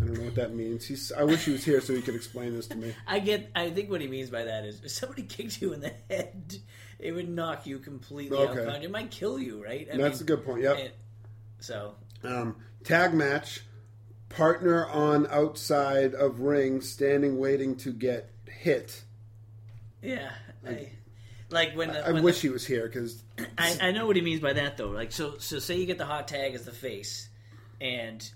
Speaker 1: I don't know what that means. He's. I wish he was here so he could explain this to me. *laughs*
Speaker 2: I get. I think what he means by that is if somebody kicked you in the head, it would knock you completely out.
Speaker 1: Okay.
Speaker 2: cold. It might kill you, right? I
Speaker 1: That's a good point. Yep.
Speaker 2: it- so
Speaker 1: Um, tag match, partner on outside of ring, standing waiting to get hit.
Speaker 2: yeah, I, like when the,
Speaker 1: I
Speaker 2: when
Speaker 1: wish
Speaker 2: the,
Speaker 1: he was here because
Speaker 2: I, I know what he means by that though. Like so, so say you get the hot tag as the face, and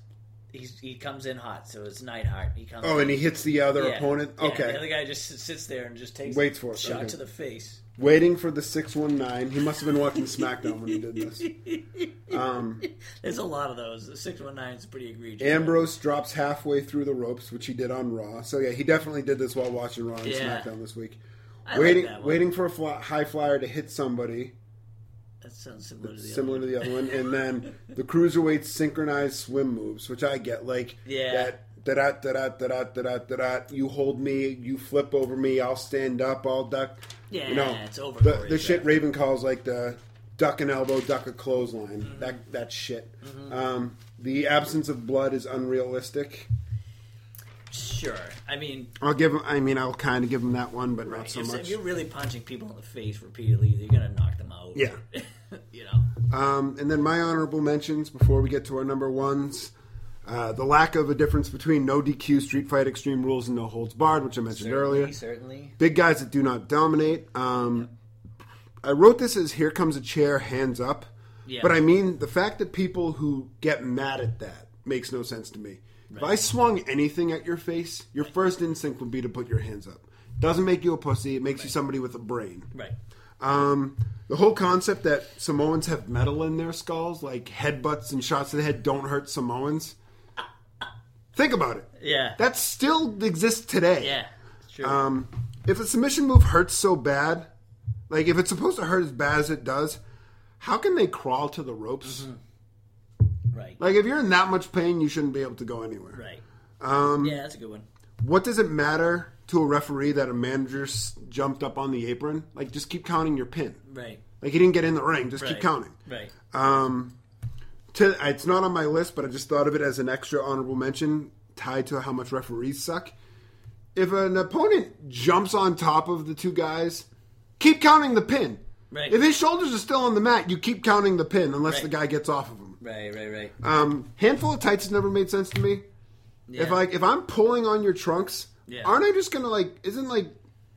Speaker 2: he's, he comes in hot. So it's Neidhart. He comes.
Speaker 1: oh, and he hits the other
Speaker 2: Yeah,
Speaker 1: opponent.
Speaker 2: yeah,
Speaker 1: Okay,
Speaker 2: The other guy just sits- sits there and just takes
Speaker 1: Waits for it,
Speaker 2: shot
Speaker 1: okay.
Speaker 2: to the face.
Speaker 1: Waiting for the six one nine. He must have been watching SmackDown when he did this. Um, *laughs*
Speaker 2: There's a lot of those. The six one nine is pretty egregious.
Speaker 1: Ambrose drops halfway through the ropes, which he did on Raw. So yeah, he definitely did this while watching Raw and
Speaker 2: Yeah.
Speaker 1: SmackDown this week.
Speaker 2: I
Speaker 1: waiting,
Speaker 2: like that one.
Speaker 1: waiting for a fly, high flyer to hit somebody,
Speaker 2: That sounds similar to the
Speaker 1: similar
Speaker 2: other
Speaker 1: to the other one, and *laughs* then the cruiserweight synchronized swim moves, which I get like
Speaker 2: Yeah.
Speaker 1: that. Da da da da da da da da. You hold me, you flip over me, I'll stand up, I'll duck.
Speaker 2: Yeah,
Speaker 1: you know,
Speaker 2: it's over.
Speaker 1: the, the shit Raven calls like the duck and elbow, duck a clothesline.
Speaker 2: Mm-hmm.
Speaker 1: That that shit. Um, the absence of blood is unrealistic.
Speaker 2: Sure. I mean,
Speaker 1: I'll give him. I mean, I'll kind of give him that one, but not so
Speaker 2: if,
Speaker 1: much.
Speaker 2: if you're really punching people in the face repeatedly, you're gonna knock them out.
Speaker 1: Yeah. *laughs*
Speaker 2: you know.
Speaker 1: Um, and then my honorable mentions before we get to our number ones. Uh, the lack of a difference between no DQ, street fight, extreme rules, and no holds barred, which I mentioned earlier.
Speaker 2: certainly.
Speaker 1: Big guys that do not dominate. Um, I wrote this as "Here comes a chair, hands up,"
Speaker 2: Yeah.
Speaker 1: but I mean the fact that people who get mad at that makes no sense to me. If I swung anything at your face, your first instinct would be to put your hands up. Doesn't make you a pussy. It makes you somebody with a brain.
Speaker 2: Right.
Speaker 1: Um, the whole concept that Samoans have metal in their skulls, like headbutts and shots to the head, don't hurt Samoans. Think about it.
Speaker 2: Yeah.
Speaker 1: That still exists today.
Speaker 2: yeah. True.
Speaker 1: Um, if a submission move hurts so bad, like if it's supposed to hurt as bad as it does, how can they crawl to the ropes?
Speaker 2: Mm-hmm. right.
Speaker 1: Like if you're in that much pain, you shouldn't be able to go anywhere.
Speaker 2: right.
Speaker 1: Um,
Speaker 2: Yeah, that's a good one.
Speaker 1: What does it matter to a referee that a manager s- jumped up on the apron? Like just keep counting your pin.
Speaker 2: Right.
Speaker 1: Like he didn't get in the ring, just keep counting.
Speaker 2: Right.
Speaker 1: Um, to, it's not on my list, but I just thought of it as an extra honorable mention tied to how much referees suck. If an opponent jumps on top of the two guys, keep counting the pin.
Speaker 2: Right.
Speaker 1: If his shoulders are still on the mat, you keep counting the pin unless
Speaker 2: Right.
Speaker 1: the guy gets off of him.
Speaker 2: Right. Right. Right.
Speaker 1: Um, handful of tights has never made sense to me. If like if I'm pulling on your trunks,
Speaker 2: Yeah.
Speaker 1: aren't I just gonna like? Isn't like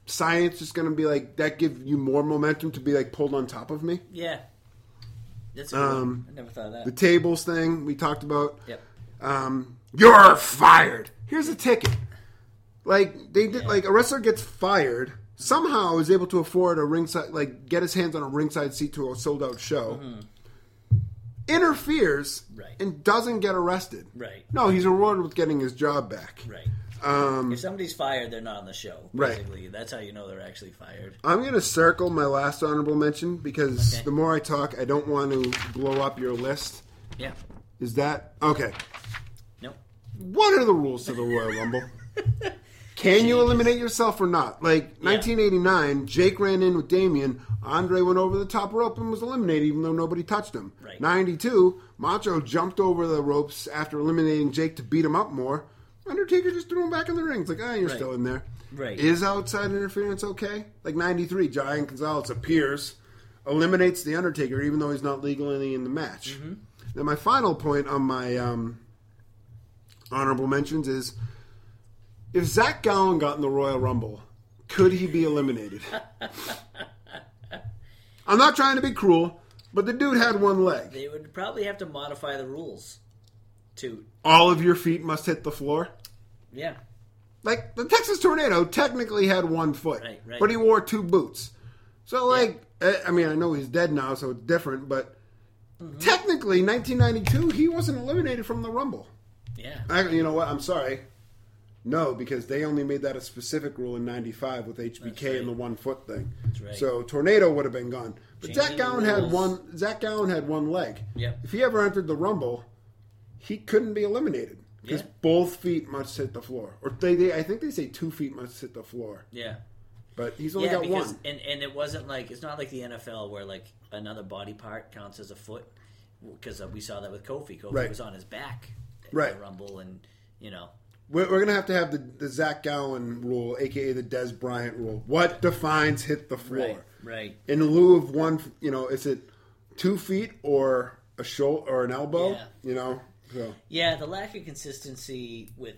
Speaker 1: science just gonna be like that? Give you more momentum to be like pulled on top of me?
Speaker 2: Yeah. That's good
Speaker 1: Um.
Speaker 2: I never thought of that.
Speaker 1: The tables thing we talked about.
Speaker 2: yep.
Speaker 1: Um, you're fired. Here's a ticket. Like they did, like a wrestler gets fired somehow is able to afford a ringside, like get his hands on a ringside seat to a sold out show. Interferes
Speaker 2: Mm-hmm. Right.
Speaker 1: and doesn't get arrested.
Speaker 2: Right.
Speaker 1: No, he's rewarded with getting his job back.
Speaker 2: Right.
Speaker 1: Um,
Speaker 2: If somebody's fired, they're not on the show.
Speaker 1: Right.
Speaker 2: Basically, that's how you know they're actually fired.
Speaker 1: I'm going to circle my last honorable mention because
Speaker 2: Okay.
Speaker 1: the more I talk, I don't want to blow up your list.
Speaker 2: Yeah.
Speaker 1: Is that okay?
Speaker 2: Nope.
Speaker 1: What are the rules to the Royal Rumble? *laughs* Can you eliminate yourself or not? Like 1989, Jake ran in with Damien. Andre went over the top rope and was eliminated, even though nobody touched him.
Speaker 2: Right.
Speaker 1: 92, Macho jumped over the ropes after eliminating Jake to beat him up more. Undertaker just threw him back in the ring. It's like, ah, you're
Speaker 2: Right.
Speaker 1: still in there.
Speaker 2: Right.
Speaker 1: Is outside interference okay? Like 93, Giant Gonzalez appears, eliminates The Undertaker, even though he's not legally in the match.
Speaker 2: Mm-hmm.
Speaker 1: Then my final point on my um, honorable mentions is if Zach Gowen got in the Royal Rumble, could he be eliminated? *laughs* I'm not trying to be cruel, but the dude had one leg.
Speaker 2: They would probably have to modify the rules to
Speaker 1: All of your feet must hit the floor.
Speaker 2: Yeah.
Speaker 1: Like the Texas Tornado technically had one foot,
Speaker 2: Right, right.
Speaker 1: but he wore two boots. So like, eh, I mean, I know he's dead now, so it's different. But
Speaker 2: Mm-hmm.
Speaker 1: technically, 1992, he wasn't eliminated from the Rumble.
Speaker 2: Yeah.
Speaker 1: I, you know what? I'm sorry. No, because they only made that a specific rule in '95 with HBK
Speaker 2: right.
Speaker 1: and the one foot thing.
Speaker 2: right.
Speaker 1: So Tornado would have been gone. But
Speaker 2: Changing
Speaker 1: Zach
Speaker 2: the
Speaker 1: Gowen had one. Zach Gowen had one leg.
Speaker 2: Yep.
Speaker 1: If he ever entered the Rumble, he couldn't be eliminated because
Speaker 2: Yeah.
Speaker 1: both feet must hit the floor. Or they, they, I think they say two feet must hit the floor.
Speaker 2: Yeah.
Speaker 1: But he's only
Speaker 2: yeah,
Speaker 1: got
Speaker 2: because
Speaker 1: one.
Speaker 2: and and it wasn't like it's not like the NFL where like another body part counts as a foot because uh, we saw that with Kofi. Kofi
Speaker 1: Right.
Speaker 2: was on his back at
Speaker 1: Right.
Speaker 2: the Rumble, and you know,
Speaker 1: We're, we're gonna have to have the, the Zach Gowen rule, aka the Dez Bryant rule. What defines hit the floor?
Speaker 2: right, right,
Speaker 1: In lieu of one, you know, is it two feet or a shoulder or an elbow?
Speaker 2: Yeah.
Speaker 1: You know, so
Speaker 2: yeah. The lack of consistency with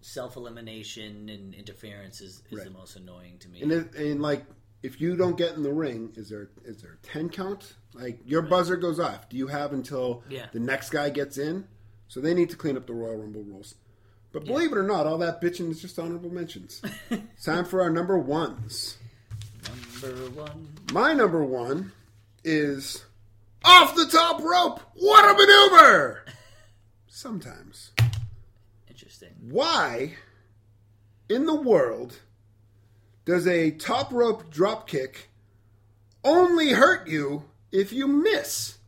Speaker 2: self elimination and interference is, is
Speaker 1: Right.
Speaker 2: the most annoying to me.
Speaker 1: and it, and like if you don't get in the ring, is there is there a ten count? Like your buzzer goes off. Do you have until
Speaker 2: Yeah.
Speaker 1: the next guy gets in? So they need to clean up the Royal Rumble rules. But believe it or not, all that bitching is just honorable mentions. it's *laughs* time for our number ones.
Speaker 2: Number one,
Speaker 1: My number one is off the top rope. What a maneuver! Sometimes.
Speaker 2: interesting.
Speaker 1: Why in the world does a top rope drop kick only hurt you if you miss?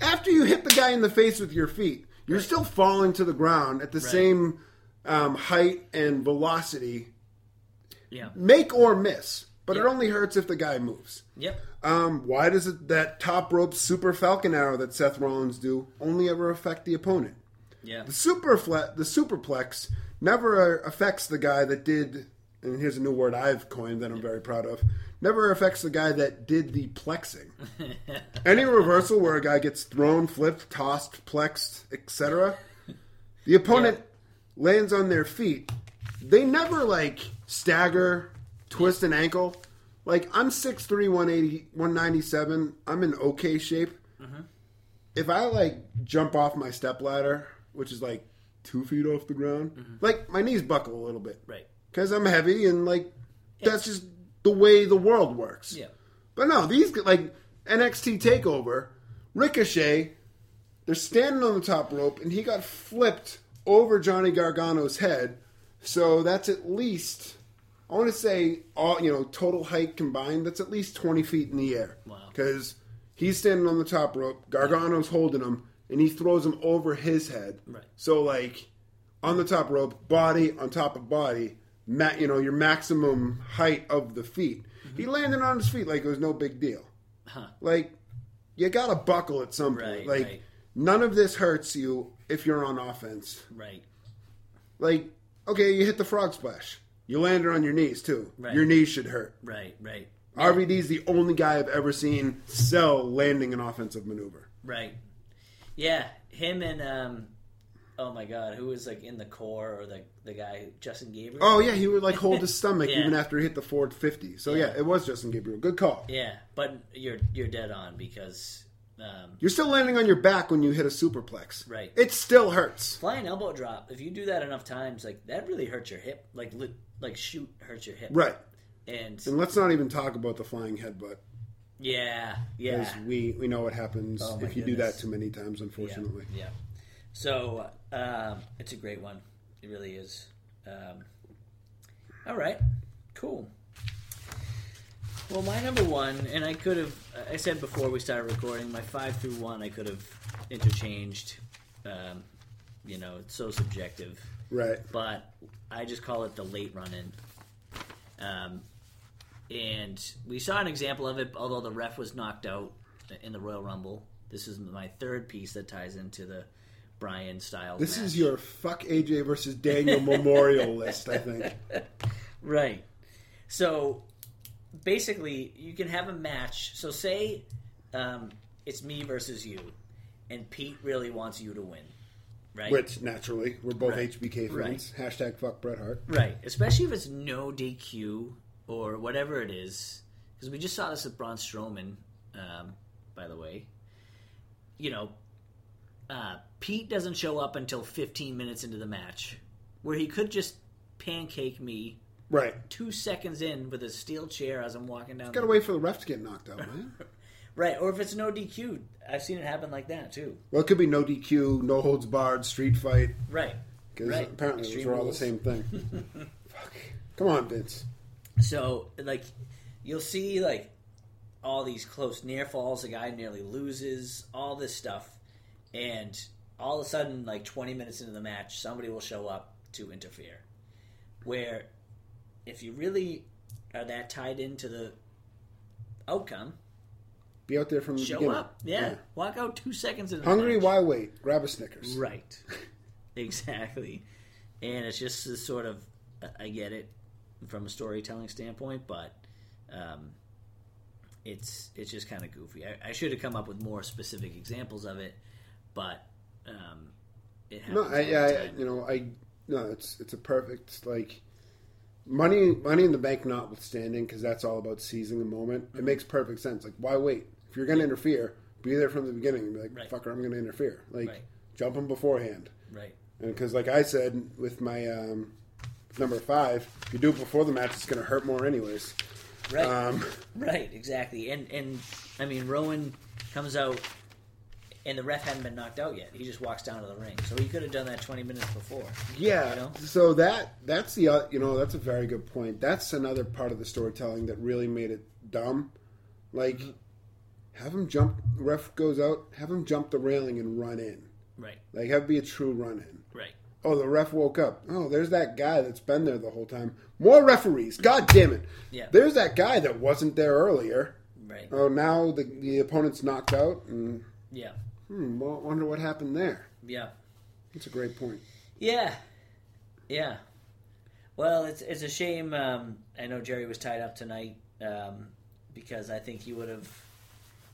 Speaker 1: After you hit the guy in the face with your feet, you're still falling to the ground at the same um, height and velocity,
Speaker 2: Yeah.
Speaker 1: make or miss. But it only hurts if the guy moves.
Speaker 2: Yep.
Speaker 1: Um, why does it, that top rope super falcon arrow that Seth Rollins do only ever affect the opponent?
Speaker 2: Yeah.
Speaker 1: The super the superplex never affects the guy that did. And here's a new word I've coined that I'm very proud of. Never affects the guy that did the plexing. *laughs* Any reversal where a guy gets thrown, flipped, tossed, plexed, etc. The opponent lands on their feet. They never like stagger, twist an ankle. Like I'm 6'3", 180, 197. I'm in okay shape mm-hmm. if I like jump off my step ladder, which is like two feet off the ground, mm-hmm. like my knees buckle a little bit
Speaker 2: Right.
Speaker 1: because I'm heavy and like that's just the way the world works.
Speaker 2: Yeah.
Speaker 1: But no, these like NXT Takeover, Ricochet, they're standing on the top rope and he got flipped over Johnny Gargano's head, so that's at least I want to say all you know total height combined. That's at least twenty feet in the air.
Speaker 2: Wow.
Speaker 1: Because he's standing on the top rope, Gargano's holding him, and he throws him over his head.
Speaker 2: Right.
Speaker 1: So like on the top rope, body on top of body, ma- you know your maximum height of the feet. He mm-hmm. landed on his feet like it was no big deal.
Speaker 2: Huh.
Speaker 1: Like you got to buckle at some point.
Speaker 2: Right,
Speaker 1: like
Speaker 2: right.
Speaker 1: none of this hurts you if you're on offense.
Speaker 2: Right.
Speaker 1: Like okay, you hit the frog splash. You landed on your knees too.
Speaker 2: Right.
Speaker 1: Your knees should hurt.
Speaker 2: Right. Right.
Speaker 1: RVD's the only guy I've ever seen sell landing an offensive maneuver.
Speaker 2: Right. Yeah, him and um oh my god, who was like in the Corre or the the guy Justin Gabriel?
Speaker 1: Oh yeah, he would like hold his stomach *laughs*
Speaker 2: Yeah.
Speaker 1: even after he hit the 450. So yeah.
Speaker 2: Yeah.
Speaker 1: it was Justin Gabriel. Good call.
Speaker 2: Yeah, but you're you're dead on because um
Speaker 1: You're still landing on your back when you hit a superplex.
Speaker 2: Right.
Speaker 1: It still hurts.
Speaker 2: flying elbow drop, if you do that enough times, like that really hurts your hip. Like li- like shoot hurts your hip.
Speaker 1: Right.
Speaker 2: And
Speaker 1: And let's not even talk about the flying headbutt.
Speaker 2: yeah, yeah.
Speaker 1: Because we, we know what happens
Speaker 2: Oh,
Speaker 1: if you do that too many times,
Speaker 2: Yeah,
Speaker 1: unfortunately.
Speaker 2: Yeah. So um, it's a great one. It really is. Um, all right. Cool. Well, my number one, and I could have, I said before we started recording, my five through one, I could have interchanged. Um, you know, it's so subjective,
Speaker 1: Right.
Speaker 2: but I just call it the late run in. Um, and we saw an example of it, although the ref was knocked out in the Royal Rumble. This is my third piece that ties into the Bryan style.
Speaker 1: This
Speaker 2: match.
Speaker 1: is your fuck AJ versus Daniel memorial *laughs* list, I think.
Speaker 2: Right. So basically, you can have a match. So say um, it's me versus you, and Pete really wants you to win, right?
Speaker 1: Which naturally, we're both
Speaker 2: Right.
Speaker 1: HBK fans. Hashtag fuck Bret Hart.
Speaker 2: Right. Especially if it's no DQ or whatever it is, because we just saw this with Braun Strowman, um, by the way. You know, uh, Pete doesn't show up until 15 minutes into the match, where he could just pancake me
Speaker 1: Right.
Speaker 2: two seconds in with a steel chair as I'm walking down.
Speaker 1: Gotta wait for the ref to get knocked out, man. *laughs*
Speaker 2: Right, or if it's no DQ, I've seen it happen like that too.
Speaker 1: Well, it could be no DQ, no holds barred, street fight.
Speaker 2: Right,
Speaker 1: Because
Speaker 2: right.
Speaker 1: apparently
Speaker 2: Extreme
Speaker 1: those are all
Speaker 2: rules.
Speaker 1: the same thing. *laughs* Fuck. Come on, Vince.
Speaker 2: So, like, you'll see like all these close near falls. A guy nearly loses all this stuff, and all of a sudden, like 20 minutes into the match, somebody will show up to interfere. Where, if you really are that tied into the outcome,
Speaker 1: Be out there from the
Speaker 2: show
Speaker 1: beginning.
Speaker 2: up. Yeah. walk out two seconds into
Speaker 1: Hungry?
Speaker 2: match.
Speaker 1: Why wait? Grab a Snickers.
Speaker 2: Right. *laughs* exactly. And it's just this sort of I get it from a storytelling standpoint, but um, it's it's just kind of goofy. I, I should have come up with more specific examples of it, but um, it
Speaker 1: No,
Speaker 2: happens
Speaker 1: I,
Speaker 2: all the
Speaker 1: I, you know, I, no, it's it's a perfect like money, money in the bank, notwithstanding, because that's all about seizing the moment.
Speaker 2: Mm-hmm.
Speaker 1: It makes perfect sense. Like, why wait? If you're going to interfere, be there from the beginning and be like,
Speaker 2: Right.
Speaker 1: "Fucker, I'm going to interfere." Like,
Speaker 2: Right.
Speaker 1: jump him beforehand.
Speaker 2: right.
Speaker 1: Because, like I said with my um, number five, if you do it before the match, it's going to hurt more, anyways.
Speaker 2: Right.
Speaker 1: Um,
Speaker 2: Right, exactly. And and I mean Rowan comes out and the ref hadn't been knocked out yet. He just walks down to the ring. So he could have done that 20 minutes before.
Speaker 1: Yeah.
Speaker 2: You know?
Speaker 1: So that that's the uh, you know that's a very good point. That's another part of the storytelling that really made it dumb. Like, have him jump. Ref goes out. Have him jump the railing and run in.
Speaker 2: Right.
Speaker 1: Like, have it be a true run in.
Speaker 2: Right.
Speaker 1: Oh, the ref woke up. Oh, there's that guy that's been there the whole time. More referees. God damn it.
Speaker 2: Yeah.
Speaker 1: There's that guy that wasn't there earlier.
Speaker 2: Right.
Speaker 1: Oh, now the the opponent's knocked out. And
Speaker 2: Yeah.
Speaker 1: Hmm, well, wonder what happened there.
Speaker 2: Yeah.
Speaker 1: That's a great point.
Speaker 2: Yeah, yeah. Well, it's it's a shame. Um, I know Jerry was tied up tonight um, because I think he would have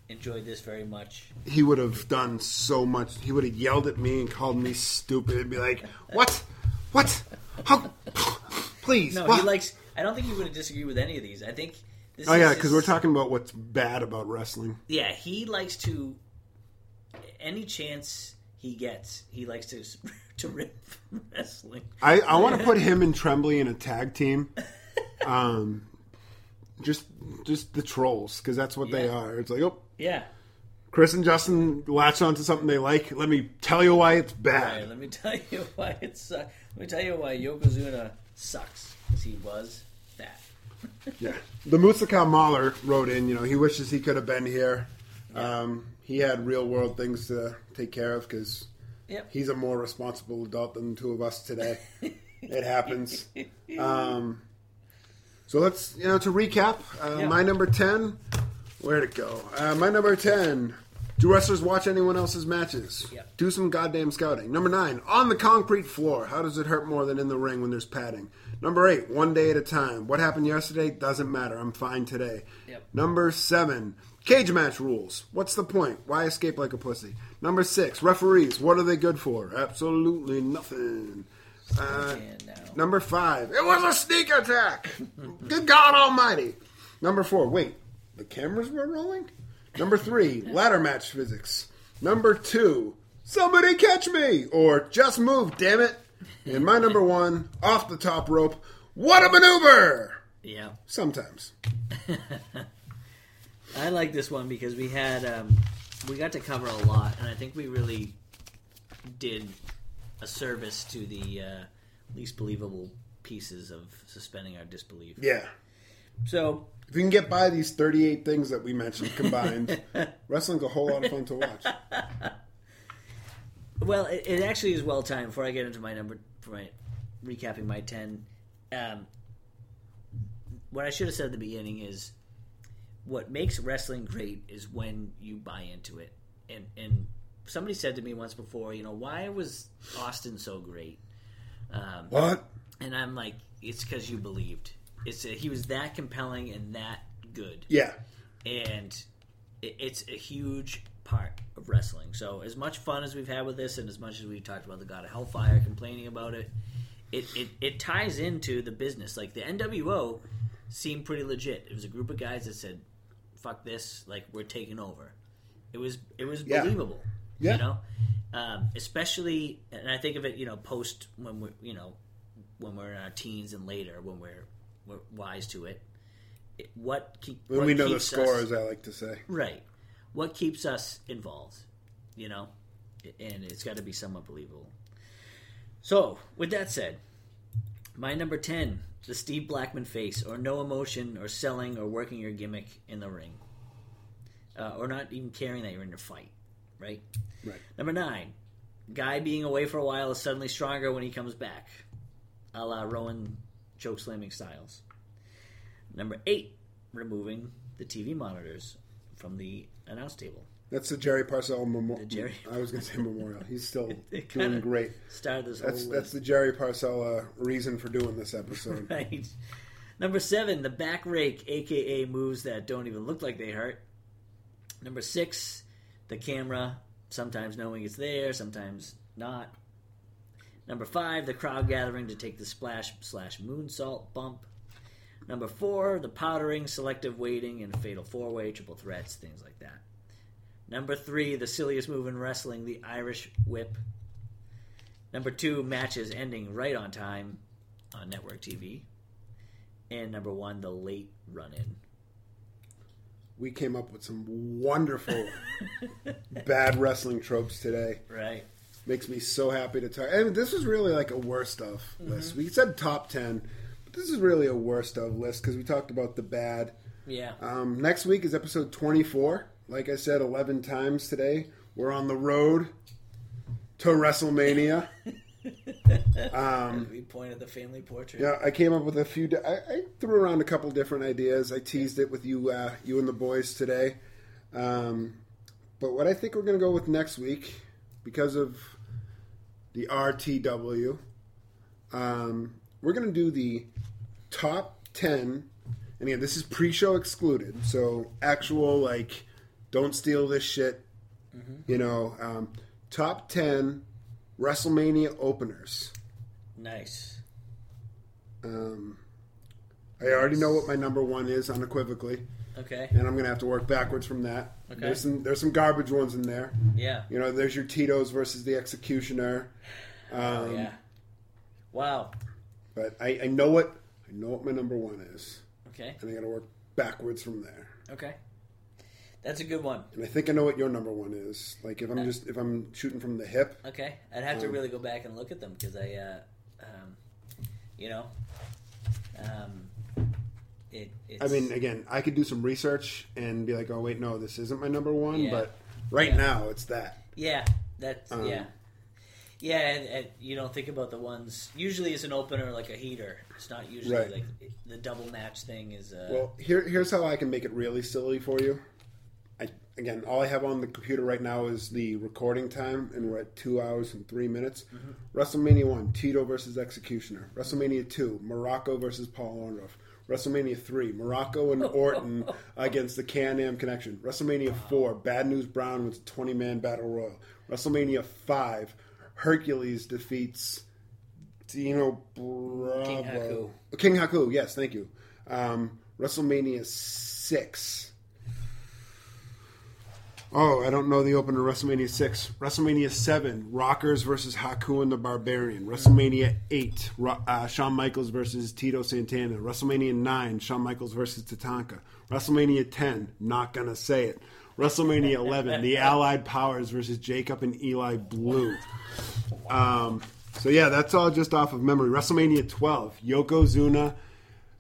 Speaker 2: enjoyed this very much.
Speaker 1: he would have done so much. He would have yelled at me and called me stupid. and be like, "What? What? How? Please."
Speaker 2: No,
Speaker 1: what?"
Speaker 2: he likes. I don't think he would have disagree with any of these. I think. This
Speaker 1: Oh yeah, because we're talking about what's bad about wrestling.
Speaker 2: Yeah, he likes to. Any chance he gets, he likes to *laughs* to rip wrestling.
Speaker 1: I, I want to put him and Tremblay in a tag team. Um, just just the trolls because that's what they are. It's like, oh,
Speaker 2: Yeah.
Speaker 1: Chris and Justin latch onto something they like. Let me tell you why it's bad.
Speaker 2: right, let me tell you *laughs* why it's. Uh, let me tell you why Yokozuna sucks. Because he was fat. *laughs*
Speaker 1: Yeah. The Musaka Mahler wrote in, you know, he wishes he could have been here. Um, he had real world things to take care of because
Speaker 2: Yep.
Speaker 1: he's a more responsible adult than the two of us today. *laughs* it happens. Um, so let's, you know, to recap, uh,
Speaker 2: Yeah.
Speaker 1: my number 10, where'd it go? Uh, my number 10, do wrestlers watch anyone else's matches?
Speaker 2: Yeah.
Speaker 1: Do some goddamn scouting. Number 9, on the concrete floor. How does it hurt more than in the ring when there's padding? Number 8, one day at a time. What happened yesterday doesn't matter. I'm fine today.
Speaker 2: Yep.
Speaker 1: Number 7, cage match rules. What's the point? Why escape like a pussy? Number 6, referees. What are they good for? Absolutely nothing. Uh. Number five, it was a sneak attack. Good God Almighty. Number four, wait, the cameras were rolling. Number three, ladder match physics. Number two, somebody catch me or just move, damn it. And my number one, off the top rope. What a maneuver!
Speaker 2: Yeah.
Speaker 1: Sometimes. *laughs*
Speaker 2: I like this one because we had um, we got to cover a lot, and I think we really did a service to the uh, least believable pieces of suspending our disbelief.
Speaker 1: Yeah.
Speaker 2: So
Speaker 1: If you can get by these 38 things that we mentioned combined, *laughs* wrestling's a whole lot of fun to watch. *laughs*
Speaker 2: Well, it, it actually is well timed. Before I get into my number, for my recapping my ten, um, what I should have said at the beginning is, what makes wrestling great is when you buy into it. And and somebody said to me once before, you know, why was Austin so great? Um,
Speaker 1: What?
Speaker 2: and I'm like, it's because you believed. It's he was that compelling and that good
Speaker 1: Yeah.
Speaker 2: and it, it's a huge part of wrestling. So as much fun as we've had with this, and as much as we talked about the God of Hellfire complaining about it, it, it, it ties into the business. Like the NWO seemed pretty legit. It was a group of guys that said, "Fuck this! Like we're taking over." It was it was
Speaker 1: Yeah.
Speaker 2: believable.
Speaker 1: Yeah.
Speaker 2: You know, um, especially, and I think of it, you know, post when we're you know when we're in our teens and later when we're we're wise to it. it what keep
Speaker 1: When
Speaker 2: what
Speaker 1: we know the score,
Speaker 2: us-
Speaker 1: as I like to say.
Speaker 2: Right. What keeps us involved? You know? And it's got to be somewhat believable. So, with that said, my number 10, the Steve Blackman face, or no emotion, or selling, or working your gimmick in the ring. Uh, or not even caring that you're in a fight. Right?
Speaker 1: Right.
Speaker 2: Number 9, guy being away for a while is suddenly stronger when he comes back. A la Rowan choke slamming styles. Number 8, removing the TV monitors from the announce table.
Speaker 1: That's the Jerry Parcella memorial.
Speaker 2: Jerry-
Speaker 1: I was going to say memorial. He's still *laughs* doing great.
Speaker 2: Started this
Speaker 1: That's
Speaker 2: whole
Speaker 1: that's the Jerry Parcella uh, reason for doing this episode. *laughs*
Speaker 2: right. Number seven, the back rake, aka moves that don't even look like they hurt. Number six, the camera, sometimes knowing it's there, sometimes not. Number five, the crowd gathering to take the splash slash moonsault bump. Number four, the powdering, selective waiting, and fatal four way, triple threats, things like that. Number three, the silliest move in wrestling, the Irish whip. Number two, matches ending right on time on network TV. And number one, the late run in.
Speaker 1: We came up with some wonderful *laughs* bad wrestling tropes today.
Speaker 2: Right.
Speaker 1: Makes me so happy to talk. And this is really like a worst of list. We said top 10, but this is really a worst of list because we talked about the bad.
Speaker 2: Yeah.
Speaker 1: Um, next week is episode 24. Like I said 11 times today, we're on the road to WrestleMania. *laughs*
Speaker 2: we pointed the family portrait.
Speaker 1: Yeah, I came up with a few. I, I threw around a couple different ideas. I teased it with you, uh, you and the boys today. Um, but what I think we're going to go with next week, because of the RTW, um, we're going to do the top ten. And again, this is pre-show excluded, so actual like, don't steal this shit. You know, um, top ten WrestleMania openers.
Speaker 2: Nice.
Speaker 1: Um, I already know what my number one is unequivocally,
Speaker 2: Okay.
Speaker 1: and I'm going to have to work backwards from that.
Speaker 2: Okay.
Speaker 1: There's some there's some garbage ones in there.
Speaker 2: Yeah.
Speaker 1: You know, there's your Tito's versus the Executioner. *sighs* Um,
Speaker 2: Oh, yeah. Wow.
Speaker 1: But I, I know what I know what my number one is,
Speaker 2: Okay.
Speaker 1: and I got to work backwards from there.
Speaker 2: Okay. That's a good one.
Speaker 1: And I think I know what your number one is. Like if I'm just if I'm shooting from the hip,
Speaker 2: Okay. I'd have to
Speaker 1: Um,
Speaker 2: really go back and look at them because I, uh, um, you know, um, it. It's,
Speaker 1: I mean, again, I could do some research and be like, oh wait, no, this isn't my number one.
Speaker 2: Yeah.
Speaker 1: But right
Speaker 2: Yeah.
Speaker 1: now, it's that.
Speaker 2: Yeah, that's
Speaker 1: Um,
Speaker 2: yeah, yeah. And, and you don't think about the ones. Usually, it's an opener like a heater. It's not usually
Speaker 1: Right.
Speaker 2: like the double match thing is. Uh,
Speaker 1: Well, here, here's how I can make it really silly for you. Again, all I have on the computer right now is the recording time, and we're at two hours and three minutes. WrestleMania 1, Tito versus Executioner. WrestleMania 2, Muraco versus Paul Orndorff. WrestleMania 3, Muraco and *laughs* Orton against the Can-Am Connection. WrestleMania 4, Bad News Brown wins 20-man Battle Royal. WrestleMania 5, Hercules defeats Dino Bravo.
Speaker 2: King Haku.
Speaker 1: King Haku, yes, thank you. Um, WrestleMania 6. Oh, I don't know the opener WrestleMania 6. WrestleMania 7, Rockers versus Haku and the Barbarian. WrestleMania 8, Ro- uh, Shawn Michaels versus Tito Santana. WrestleMania 9, Shawn Michaels versus Tatanka. WrestleMania 10, Not Gonna Say It. WrestleMania 11, The *laughs* Allied Powers versus Jacob and Eli Blu. Um, so yeah, that's all just off of memory. WrestleMania 12, Yokozuna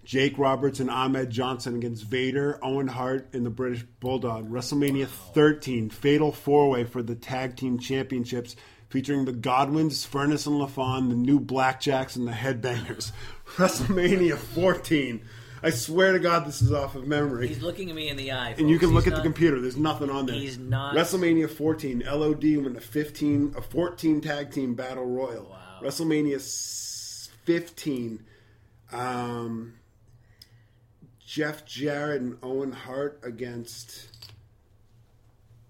Speaker 1: Jake Roberts and Ahmed Johnson against Vader, Owen Hart, and the British Bulldog. WrestleMania 13, Fatal Four Way for the Tag Team Championships, featuring the Godwins, Furnas and LaFon, the new Blackjacks, and the Headbangers. *laughs* WrestleMania 14. I swear to God, this is off of memory.
Speaker 2: He's looking at me in the eye.
Speaker 1: and you
Speaker 2: folks.
Speaker 1: can look
Speaker 2: He's
Speaker 1: at the computer. There's nothing on there.
Speaker 2: He's not-
Speaker 1: WrestleMania 14. LOD win the 15, a 14 tag team battle royal.
Speaker 2: Wow.
Speaker 1: WrestleMania 15. Um, Jeff Jarrett and Owen Hart against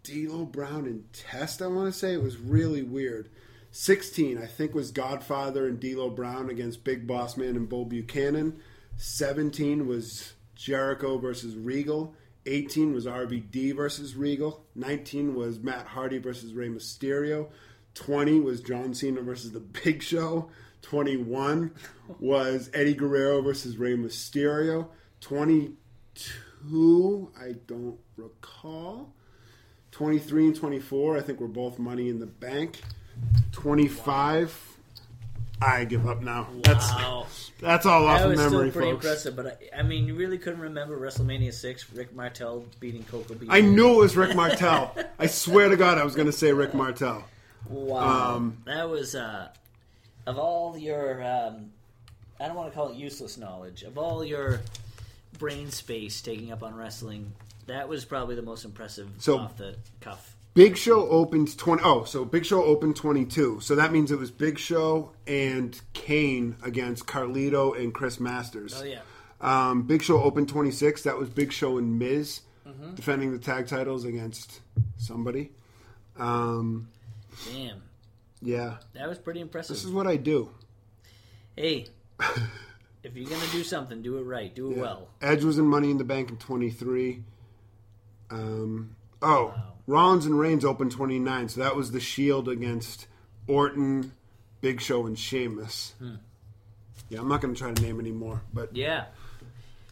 Speaker 1: D'Lo Brown and Test. I want to say it was really weird. 16, I think, was Godfather and D'Lo Brown against Big Boss Man and Bull Buchanan. 17 was Jericho versus Regal. 18 was RVD versus Regal. 19 was Matt Hardy versus Rey Mysterio. 20 was John Cena versus The Big Show. 21 was Eddie Guerrero versus Rey Mysterio. 22, I don't recall. 23 and 24, I think we're both money in the bank. 25, I give up now. That's
Speaker 2: Wow.
Speaker 1: that's all off
Speaker 2: That
Speaker 1: of
Speaker 2: was
Speaker 1: memory,
Speaker 2: still pretty
Speaker 1: folks.
Speaker 2: impressive, but I, I mean, you really couldn't remember WrestleMania six, Rick Martel beating Koko Beach.
Speaker 1: I knew it was Rick Martel. I swear to God, I was going to say Rick Martel.
Speaker 2: Wow,
Speaker 1: Um,
Speaker 2: that was uh, of all your. Um, I don't want to call it useless knowledge. Of all your brain space taking up on wrestling, that was probably the most impressive
Speaker 1: So-
Speaker 2: off the cuff.
Speaker 1: Big Show opened 20. Oh, so Big Show opened 22. So that means it was Big Show and Kane against Carlito and Chris Masters.
Speaker 2: Oh yeah,
Speaker 1: Um, Big Show opened 26. That was Big Show and Miz
Speaker 2: Mm-hmm.
Speaker 1: defending the tag titles against somebody. Um,
Speaker 2: damn,
Speaker 1: yeah,
Speaker 2: that was pretty impressive.
Speaker 1: this is what I do.
Speaker 2: hey, *laughs* if you're gonna do something, do it right, do it well.
Speaker 1: Edge was in Money in the Bank in 23. Um, oh,
Speaker 2: Wow.
Speaker 1: Rollins and Reigns opened 29. So that was the Shield against Orton, Big Show, and Sheamus. Yeah, I'm not going to try to name any more, but
Speaker 2: Yeah.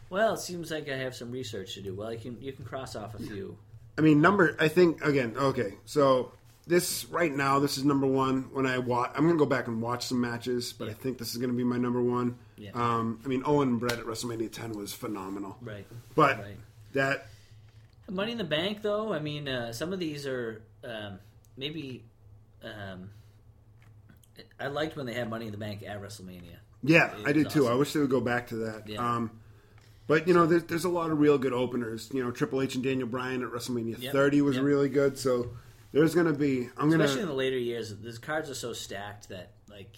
Speaker 2: Well, it seems like I have some research to do. Well, you can you can cross off a few.
Speaker 1: I mean, number. I think again. Okay, so this right now, this is number one. When I watch, I'm gonna go back and watch some matches, but I think this is gonna be my number one.
Speaker 2: Yeah.
Speaker 1: Um, I mean, Owen and Bret at WrestleMania 10 was phenomenal,
Speaker 2: Right.
Speaker 1: but
Speaker 2: Right.
Speaker 1: that
Speaker 2: Money in the Bank, though, I mean, uh, some of these are um, maybe. Um, I liked when they had Money in the Bank at WrestleMania.
Speaker 1: Yeah, I did
Speaker 2: was
Speaker 1: too. I wish they would go back to that.
Speaker 2: Yeah.
Speaker 1: Um, but you know, there's, there's a lot of real good openers. You know, Triple H and Daniel Bryan at WrestleMania
Speaker 2: Yep.
Speaker 1: 30 was
Speaker 2: Yep.
Speaker 1: really good. So there's going to be. I'm going
Speaker 2: Especially in
Speaker 1: to.
Speaker 2: the later years, these cards are so stacked that, like,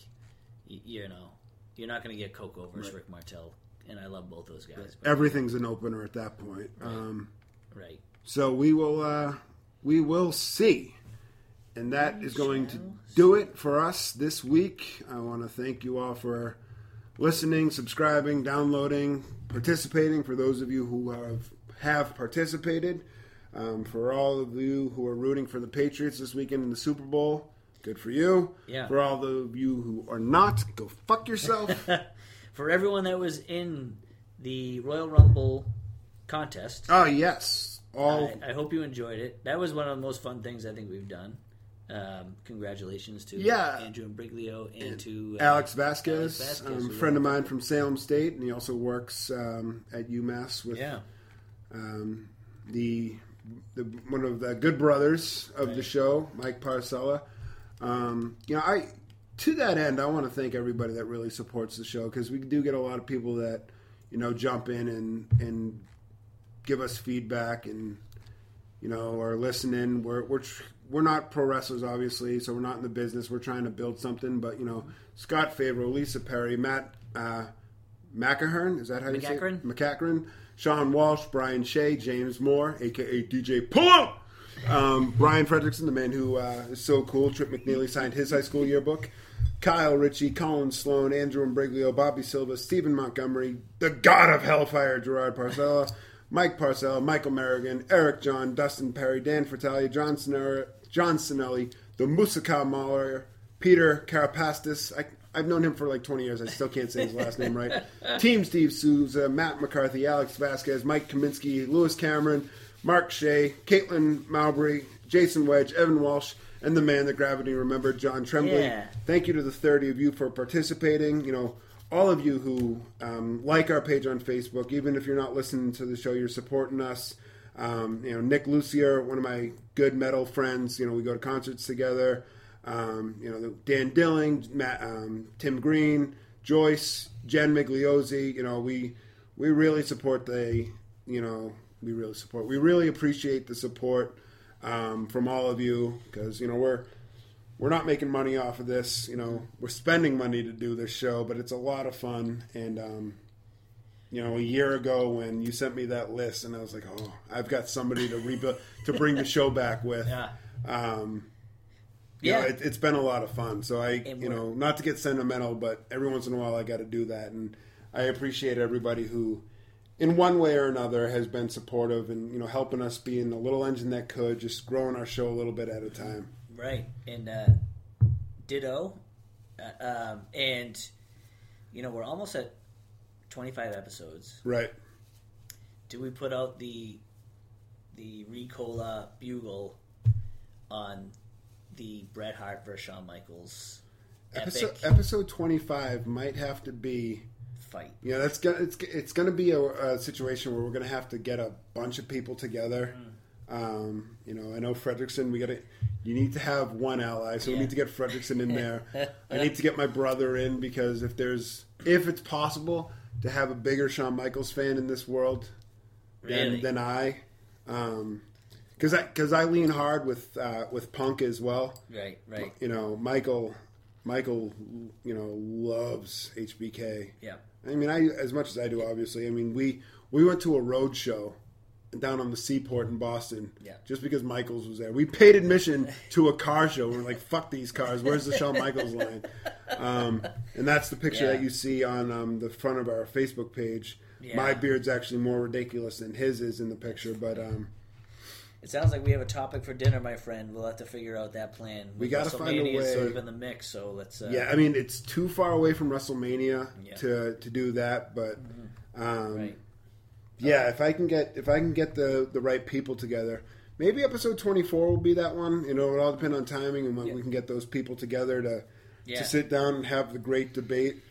Speaker 2: y- you know, you're not going to get Koko versus Rick Martel, and I love both those guys. But,
Speaker 1: Everything's an opener at that point. Um,
Speaker 2: right.
Speaker 1: so we will. Uh, we will see. And that is going to do it for us this week. I want to thank you all for listening, subscribing, downloading, participating. For those of you who have have participated, um, for all of you who are rooting for the Patriots this weekend in the Super Bowl, good for you.
Speaker 2: Yeah.
Speaker 1: For all of you who are not, go fuck yourself. *laughs*
Speaker 2: For everyone that was in the Royal Rumble contest,
Speaker 1: oh yes, all
Speaker 2: I, I hope you enjoyed it. That was one of the most fun things I think we've done. Um, congratulations to
Speaker 1: Yeah.
Speaker 2: Andrew Imbriglio and to uh,
Speaker 1: Alex Vasquez,
Speaker 2: Alex Vasquez,
Speaker 1: um,
Speaker 2: who
Speaker 1: friend of mine from Salem State, and he also works um, at UMass with
Speaker 2: Yeah,
Speaker 1: um, the, the one of the good brothers of the show, Mike Parcella. Um, you know, I to that end, I want to thank everybody that really supports the show because we do get a lot of people that you know jump in and and give us feedback and you know are listening. We're we're tr- we're not pro wrestlers, obviously, so we're not in the business. We're trying to build something, but you know, Scott Favreau, Lisa Perry, Matt. Uh, McAhern, is that how you say it? McEachern, Sean Walsh, Brian Shea, James Moore, aka DJ Pull um, Brian Fredrickson, the man who uh, is so cool. Trip McNeely signed his high school yearbook. Kyle Ritchie, Colin Sloan, Andrew Imbriglio, Bobby Silva, Stephen Montgomery, the god of hellfire, Gerard Parcella, Mike Parcella, Michael Merrigan, Eric John, Dustin Perry, Dan Fratelli, John, Sinner, John Sinelli, the Musaka Mahler, Peter Carapastis. I, I've known him for like 20 years. I still can't say his last name right. *laughs* Team Steve Souza, Matt McCarthy, Alex Vasquez, Mike Kaminsky, Lewis Cameron, Mark Shea, Caitlin Mowbray, Jason Wedge, Evan Walsh, and the man that gravity remembered, John Tremblay.
Speaker 2: Yeah.
Speaker 1: Thank you to the 30 of you for participating. You know, all of you who um, like our page on Facebook, even if you're not listening to the show, you're supporting us. Um, you know, Nick Lucier, one of my good metal friends. You know, we go to concerts together. Um, you know, Dan Dilling, Matt, um, Tim Green, Joyce, Jen Migliozzi. You know, we we really support the. You know, we really support. We really appreciate the support um, from all of you because you know we're we're not making money off of this. You know, we're spending money to do this show, but it's a lot of fun. And um, you know, a year ago when you sent me that list, and I was like, oh, I've got somebody to rebuild to bring the show back with.
Speaker 2: Yeah.
Speaker 1: Um,
Speaker 2: Yeah.
Speaker 1: it, it's been a lot of fun. So I, you know, not to get sentimental, but every once in a while I got to do that, and I appreciate everybody who, in one way or another, has been supportive and you know helping us being the little engine that could, just growing our show a little bit at a time.
Speaker 2: Right, and uh, ditto, uh, um, and you know we're almost at twenty-five episodes.
Speaker 1: Right.
Speaker 2: Do we put out the the Ricola bugle on the Bret Hart versus Shawn Michaels
Speaker 1: Episode episode twenty five might have to be.
Speaker 2: Fight?
Speaker 1: Yeah, that's gonna it's it's gonna be a, a situation where we're gonna have to get a bunch of people together. Um, you know, I know Fredrickson. We got to. You need to have one ally, so we need to get Fredrickson in there. *laughs* I need to get my brother in because if there's if it's possible to have a bigger Shawn Michaels fan in this world than
Speaker 2: Really?
Speaker 1: than I, because I because I lean hard with uh, with Punk as well.
Speaker 2: Right, right,
Speaker 1: You know, Michael Michael, you know, loves HBK.
Speaker 2: yeah,
Speaker 1: I mean, I as much as I do, obviously. I mean, we we went to a road show down on the seaport in Boston,
Speaker 2: Yeah.
Speaker 1: just because Michaels was there. We paid admission to a car show. We're like, "Fuck these cars! Where's the Shawn Michaels line?" Um, and that's the picture
Speaker 2: Yeah.
Speaker 1: that you see on um, the front of our Facebook page.
Speaker 2: Yeah.
Speaker 1: My beard's actually more ridiculous than his is in the picture, but um,
Speaker 2: It sounds like we have a topic for dinner, my friend. We'll have to figure out that plan.
Speaker 1: We gotta find a way.
Speaker 2: Sort of in the mix, so let's. Uh,
Speaker 1: yeah, I mean, it's too far away from WrestleMania
Speaker 2: Yeah.
Speaker 1: to to do that, but. Um,
Speaker 2: right.
Speaker 1: Yeah, if I can get if I can get the the right people together, maybe episode twenty four will be that one. You know, it all depend on timing and when
Speaker 2: Yeah.
Speaker 1: we can get those people together to
Speaker 2: Yeah.
Speaker 1: to sit down and have the great debate.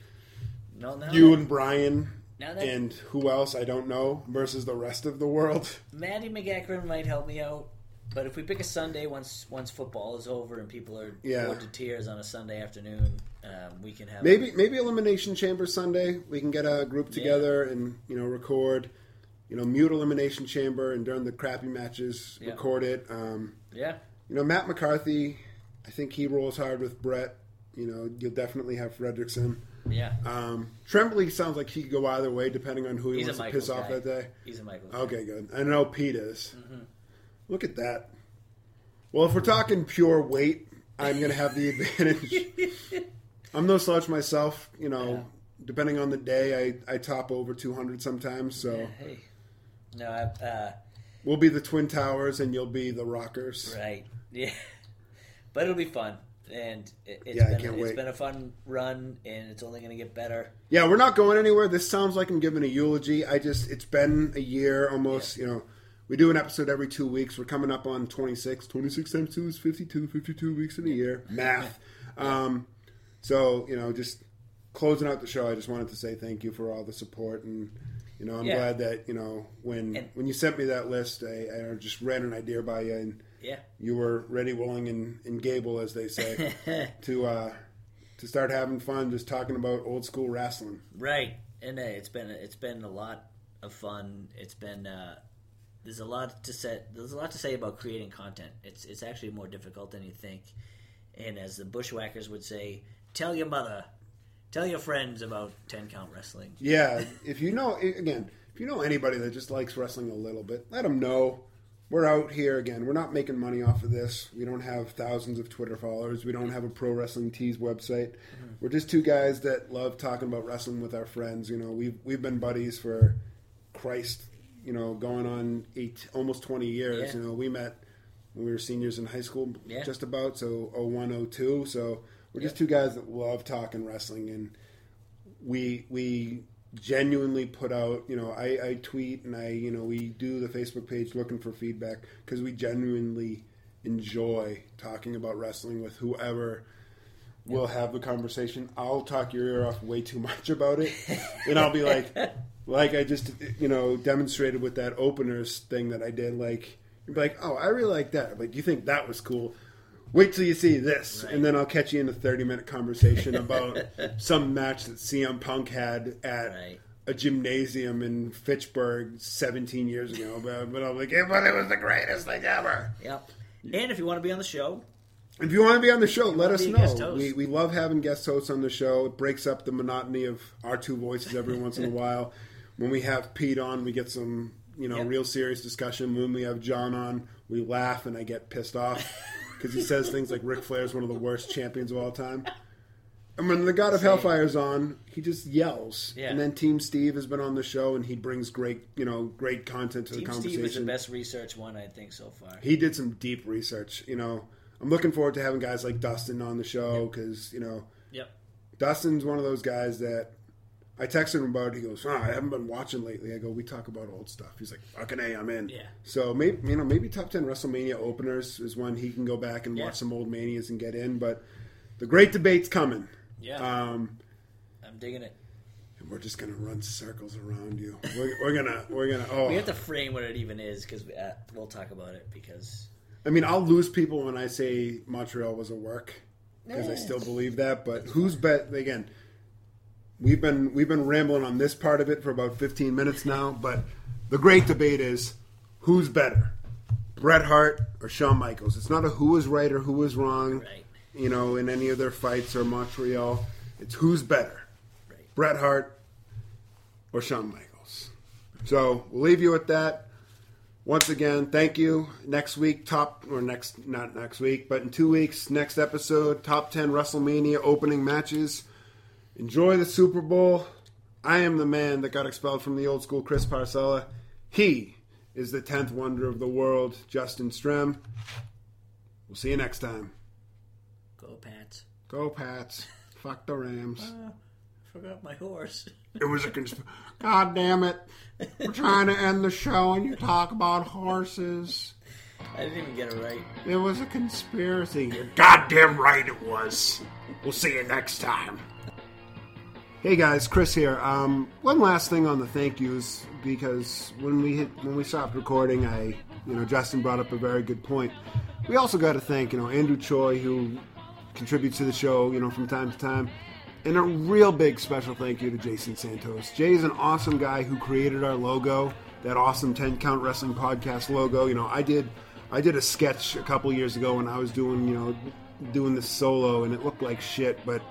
Speaker 2: No, no.
Speaker 1: You and Brian
Speaker 2: Now that-
Speaker 1: and who else I don't know versus the rest of the world. *laughs*
Speaker 2: Maddie McEachern might help me out, but if we pick a Sunday once once football is over and people are
Speaker 1: Yeah.
Speaker 2: bored to tears on a Sunday afternoon, um, we can have
Speaker 1: Maybe maybe elimination chamber Sunday. We can get a group together and you know record. You know, mute elimination chamber and during the crappy matches,
Speaker 2: Yeah.
Speaker 1: record it. Um,
Speaker 2: Yeah,
Speaker 1: You know, Matt McCarthy, I think he rolls hard with Bret. You know, you'll definitely have Fredrickson.
Speaker 2: Yeah.
Speaker 1: Um, Tremblay sounds like he could go either way depending on who he
Speaker 2: He's a
Speaker 1: wants to
Speaker 2: Michaels
Speaker 1: piss off
Speaker 2: guy.
Speaker 1: that day.
Speaker 2: He's a Michael.
Speaker 1: Okay, good. I know Pete is.
Speaker 2: Mm-hmm.
Speaker 1: Look at that. Well, if we're talking pure weight, I'm going to have the advantage. *laughs* I'm no slouch myself. You know,
Speaker 2: Yeah.
Speaker 1: depending on the day, I, I top over 200 sometimes. So
Speaker 2: Yeah, hey. No, I, uh,
Speaker 1: we'll be the Twin Towers and you'll be the Rockers.
Speaker 2: right. Yeah, *laughs* but it'll be fun, and it, it's
Speaker 1: Yeah, I
Speaker 2: been
Speaker 1: can't
Speaker 2: it's
Speaker 1: wait.
Speaker 2: been a fun run, and it's only going to get better.
Speaker 1: Yeah, we're not going anywhere. This sounds like I'm giving a eulogy. I just, it's been a year almost. You know, we do an episode every two weeks. We're coming up on 26. 26 times 2 is 52. 52 weeks in a year. Math. Um, so, you know, just closing out the show, I just wanted to say thank you for all the support. And, you know, I'm
Speaker 2: Yeah.
Speaker 1: glad that, you know, when
Speaker 2: And-
Speaker 1: when you sent me that list, I, I just ran an idea by you. And
Speaker 2: Yeah,
Speaker 1: you were ready, willing, and, and gable, as they say, *laughs* to, uh, to start having fun just talking about old school wrestling.
Speaker 2: right. And it's been it's been a lot of fun. It's been uh, there's a lot to say. There's a lot to say about creating content. It's it's actually more difficult than you think. And as the bushwhackers would say, tell your mother, tell your friends about ten count wrestling.
Speaker 1: Yeah, if you know again, if you know anybody that just likes wrestling a little bit, let them know. We're out here again. We're not making money off of this. We don't have thousands of Twitter followers. We don't have a pro wrestling tees website. Mm-hmm. We're just two guys that love talking about wrestling with our friends. You know, we've we've been buddies for Christ, you know, going on eight almost twenty years.
Speaker 2: Yeah.
Speaker 1: You know, we met when we were seniors in high school,
Speaker 2: Yeah.
Speaker 1: just about so 01, 02. So we're just two guys that love talking wrestling and we we genuinely put out you know I, I tweet and I you know we do the Facebook page looking for feedback because we genuinely enjoy talking about wrestling with whoever we'll have the conversation. I'll talk your ear off way too *laughs* much about it, and I'll be like, like I just you know demonstrated with that openers thing that I did. Like you'd be like, oh, I really like that. Like you think that was cool. Wait till you see this,
Speaker 2: Right.
Speaker 1: and then I'll catch you in a thirty-minute conversation about *laughs* some match that CM Punk had at
Speaker 2: Right.
Speaker 1: a gymnasium in Fitchburg seventeen years ago. But, but I'm like, yeah, but it was the greatest thing ever.
Speaker 2: Yep. And if you want to be on the show,
Speaker 1: If you want to be on the show, let us
Speaker 2: be a guest
Speaker 1: know. We, we love having guest hosts on the show. It breaks up the monotony of our two voices every once in a *laughs* while. When we have Pete on, we get some you know
Speaker 2: Yep.
Speaker 1: real serious discussion. When we have John on, we laugh and I get pissed off *laughs* because he says things like Ric Flair is one of the worst champions of all time. And when the God of Hellfire's on, he just yells.
Speaker 2: Yeah.
Speaker 1: And then Team Steve has been on the show, and he brings great, you know, great content to
Speaker 2: Team
Speaker 1: the conversation.
Speaker 2: Steve is the best research one I think so far.
Speaker 1: he did some deep research. You know, I'm looking forward to having guys like Dustin on the show because you know
Speaker 2: Yep.
Speaker 1: Dustin's one of those guys that I texted him about. it. He goes, oh, "I haven't been watching lately." I go, "We talk about old stuff." He's like, "Fucking a, I'm in."
Speaker 2: Yeah.
Speaker 1: So maybe you know maybe top ten WrestleMania openers is when he can go back and
Speaker 2: Yeah.
Speaker 1: watch some old manias and get in. But the great debate's coming.
Speaker 2: Yeah.
Speaker 1: Um,
Speaker 2: I'm digging it.
Speaker 1: and we're just gonna run circles around you. We're, we're gonna we're gonna oh
Speaker 2: We have to frame what it even is because uh, we'll talk about it because
Speaker 1: I mean, I'll lose people when I say Montreal was a work because I still believe that. But who's bet again? We've been we've been rambling on this part of it for about 15 minutes now. But the great debate is who's better, Bret Hart or Shawn Michaels. It's not a who was right or who was wrong.
Speaker 2: Right.
Speaker 1: You know, in any of their fights or Montreal, it's who's better,
Speaker 2: Right.
Speaker 1: Bret Hart or Shawn Michaels. So we'll leave you with that. Once again, thank you. Next week, top or next not next week, but in two weeks, next episode, top ten WrestleMania opening matches. Enjoy the Super Bowl. I am the man that got expelled from the old school, Chris Parcella. He is the tenth wonder of the world, Justin Strem. We'll see you next time.
Speaker 2: go Pats.
Speaker 1: Go Pats. Fuck the Rams.
Speaker 2: Uh, I forgot my horse.
Speaker 1: It was a consp- God damn it. We're trying to end the show and you talk about horses.
Speaker 2: I didn't even get it right.
Speaker 1: It was a conspiracy. You're goddamn right it was. We'll see you next time. Hey guys, Chris here. Um, one last thing on the thank yous because when we hit when we stopped recording, I you know Justin brought up a very good point. We also got to thank you know Andrew Choi who contributes to the show you know from time to time, and a real big special thank you to Jason Santos. Jay is an awesome guy who created our logo, that awesome Ten Count Wrestling Podcast logo. You know I did I did a sketch a couple years ago when I was doing you know doing this solo and it looked like shit, but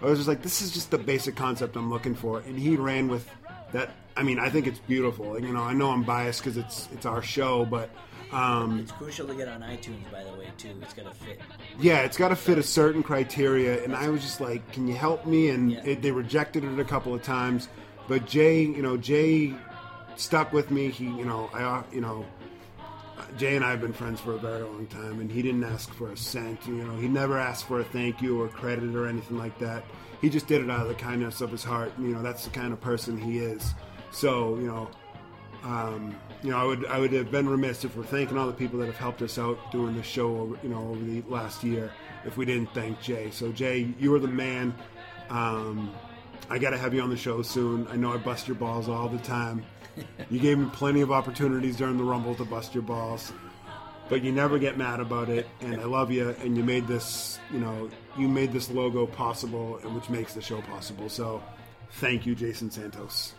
Speaker 1: I was just like, this is just the basic concept I'm looking for, and he ran with that. I mean, I think it's beautiful. You know, I know I'm biased because it's it's our show, but um,
Speaker 2: It's crucial to get on iTunes, by the way, too. It's got to fit.
Speaker 1: yeah, it's got to fit a certain criteria. And I was just like, can you help me? And
Speaker 2: Yeah.
Speaker 1: it, they rejected it a couple of times, but Jay, you know, Jay stuck with me. He, you know, I, you know. Jay and I have been friends for a very long time, and he didn't ask for a cent. You know, he never asked for a thank you or credit or anything like that. He just did it out of the kindness of his heart. You know, that's the kind of person he is. So, you know, um, you know, I would I would have been remiss if we're thanking all the people that have helped us out doing this show, over, you know, over the last year if we didn't thank Jay. So, Jay, you are the man. Um, I got to have you on the show soon. I know I bust your balls all the time. You gave me plenty of opportunities during the Rumble to bust your balls, but you never get mad about it. And I love you. And you made this, you know, you made this logo possible, and which makes the show possible. So, thank you, Jason Santos.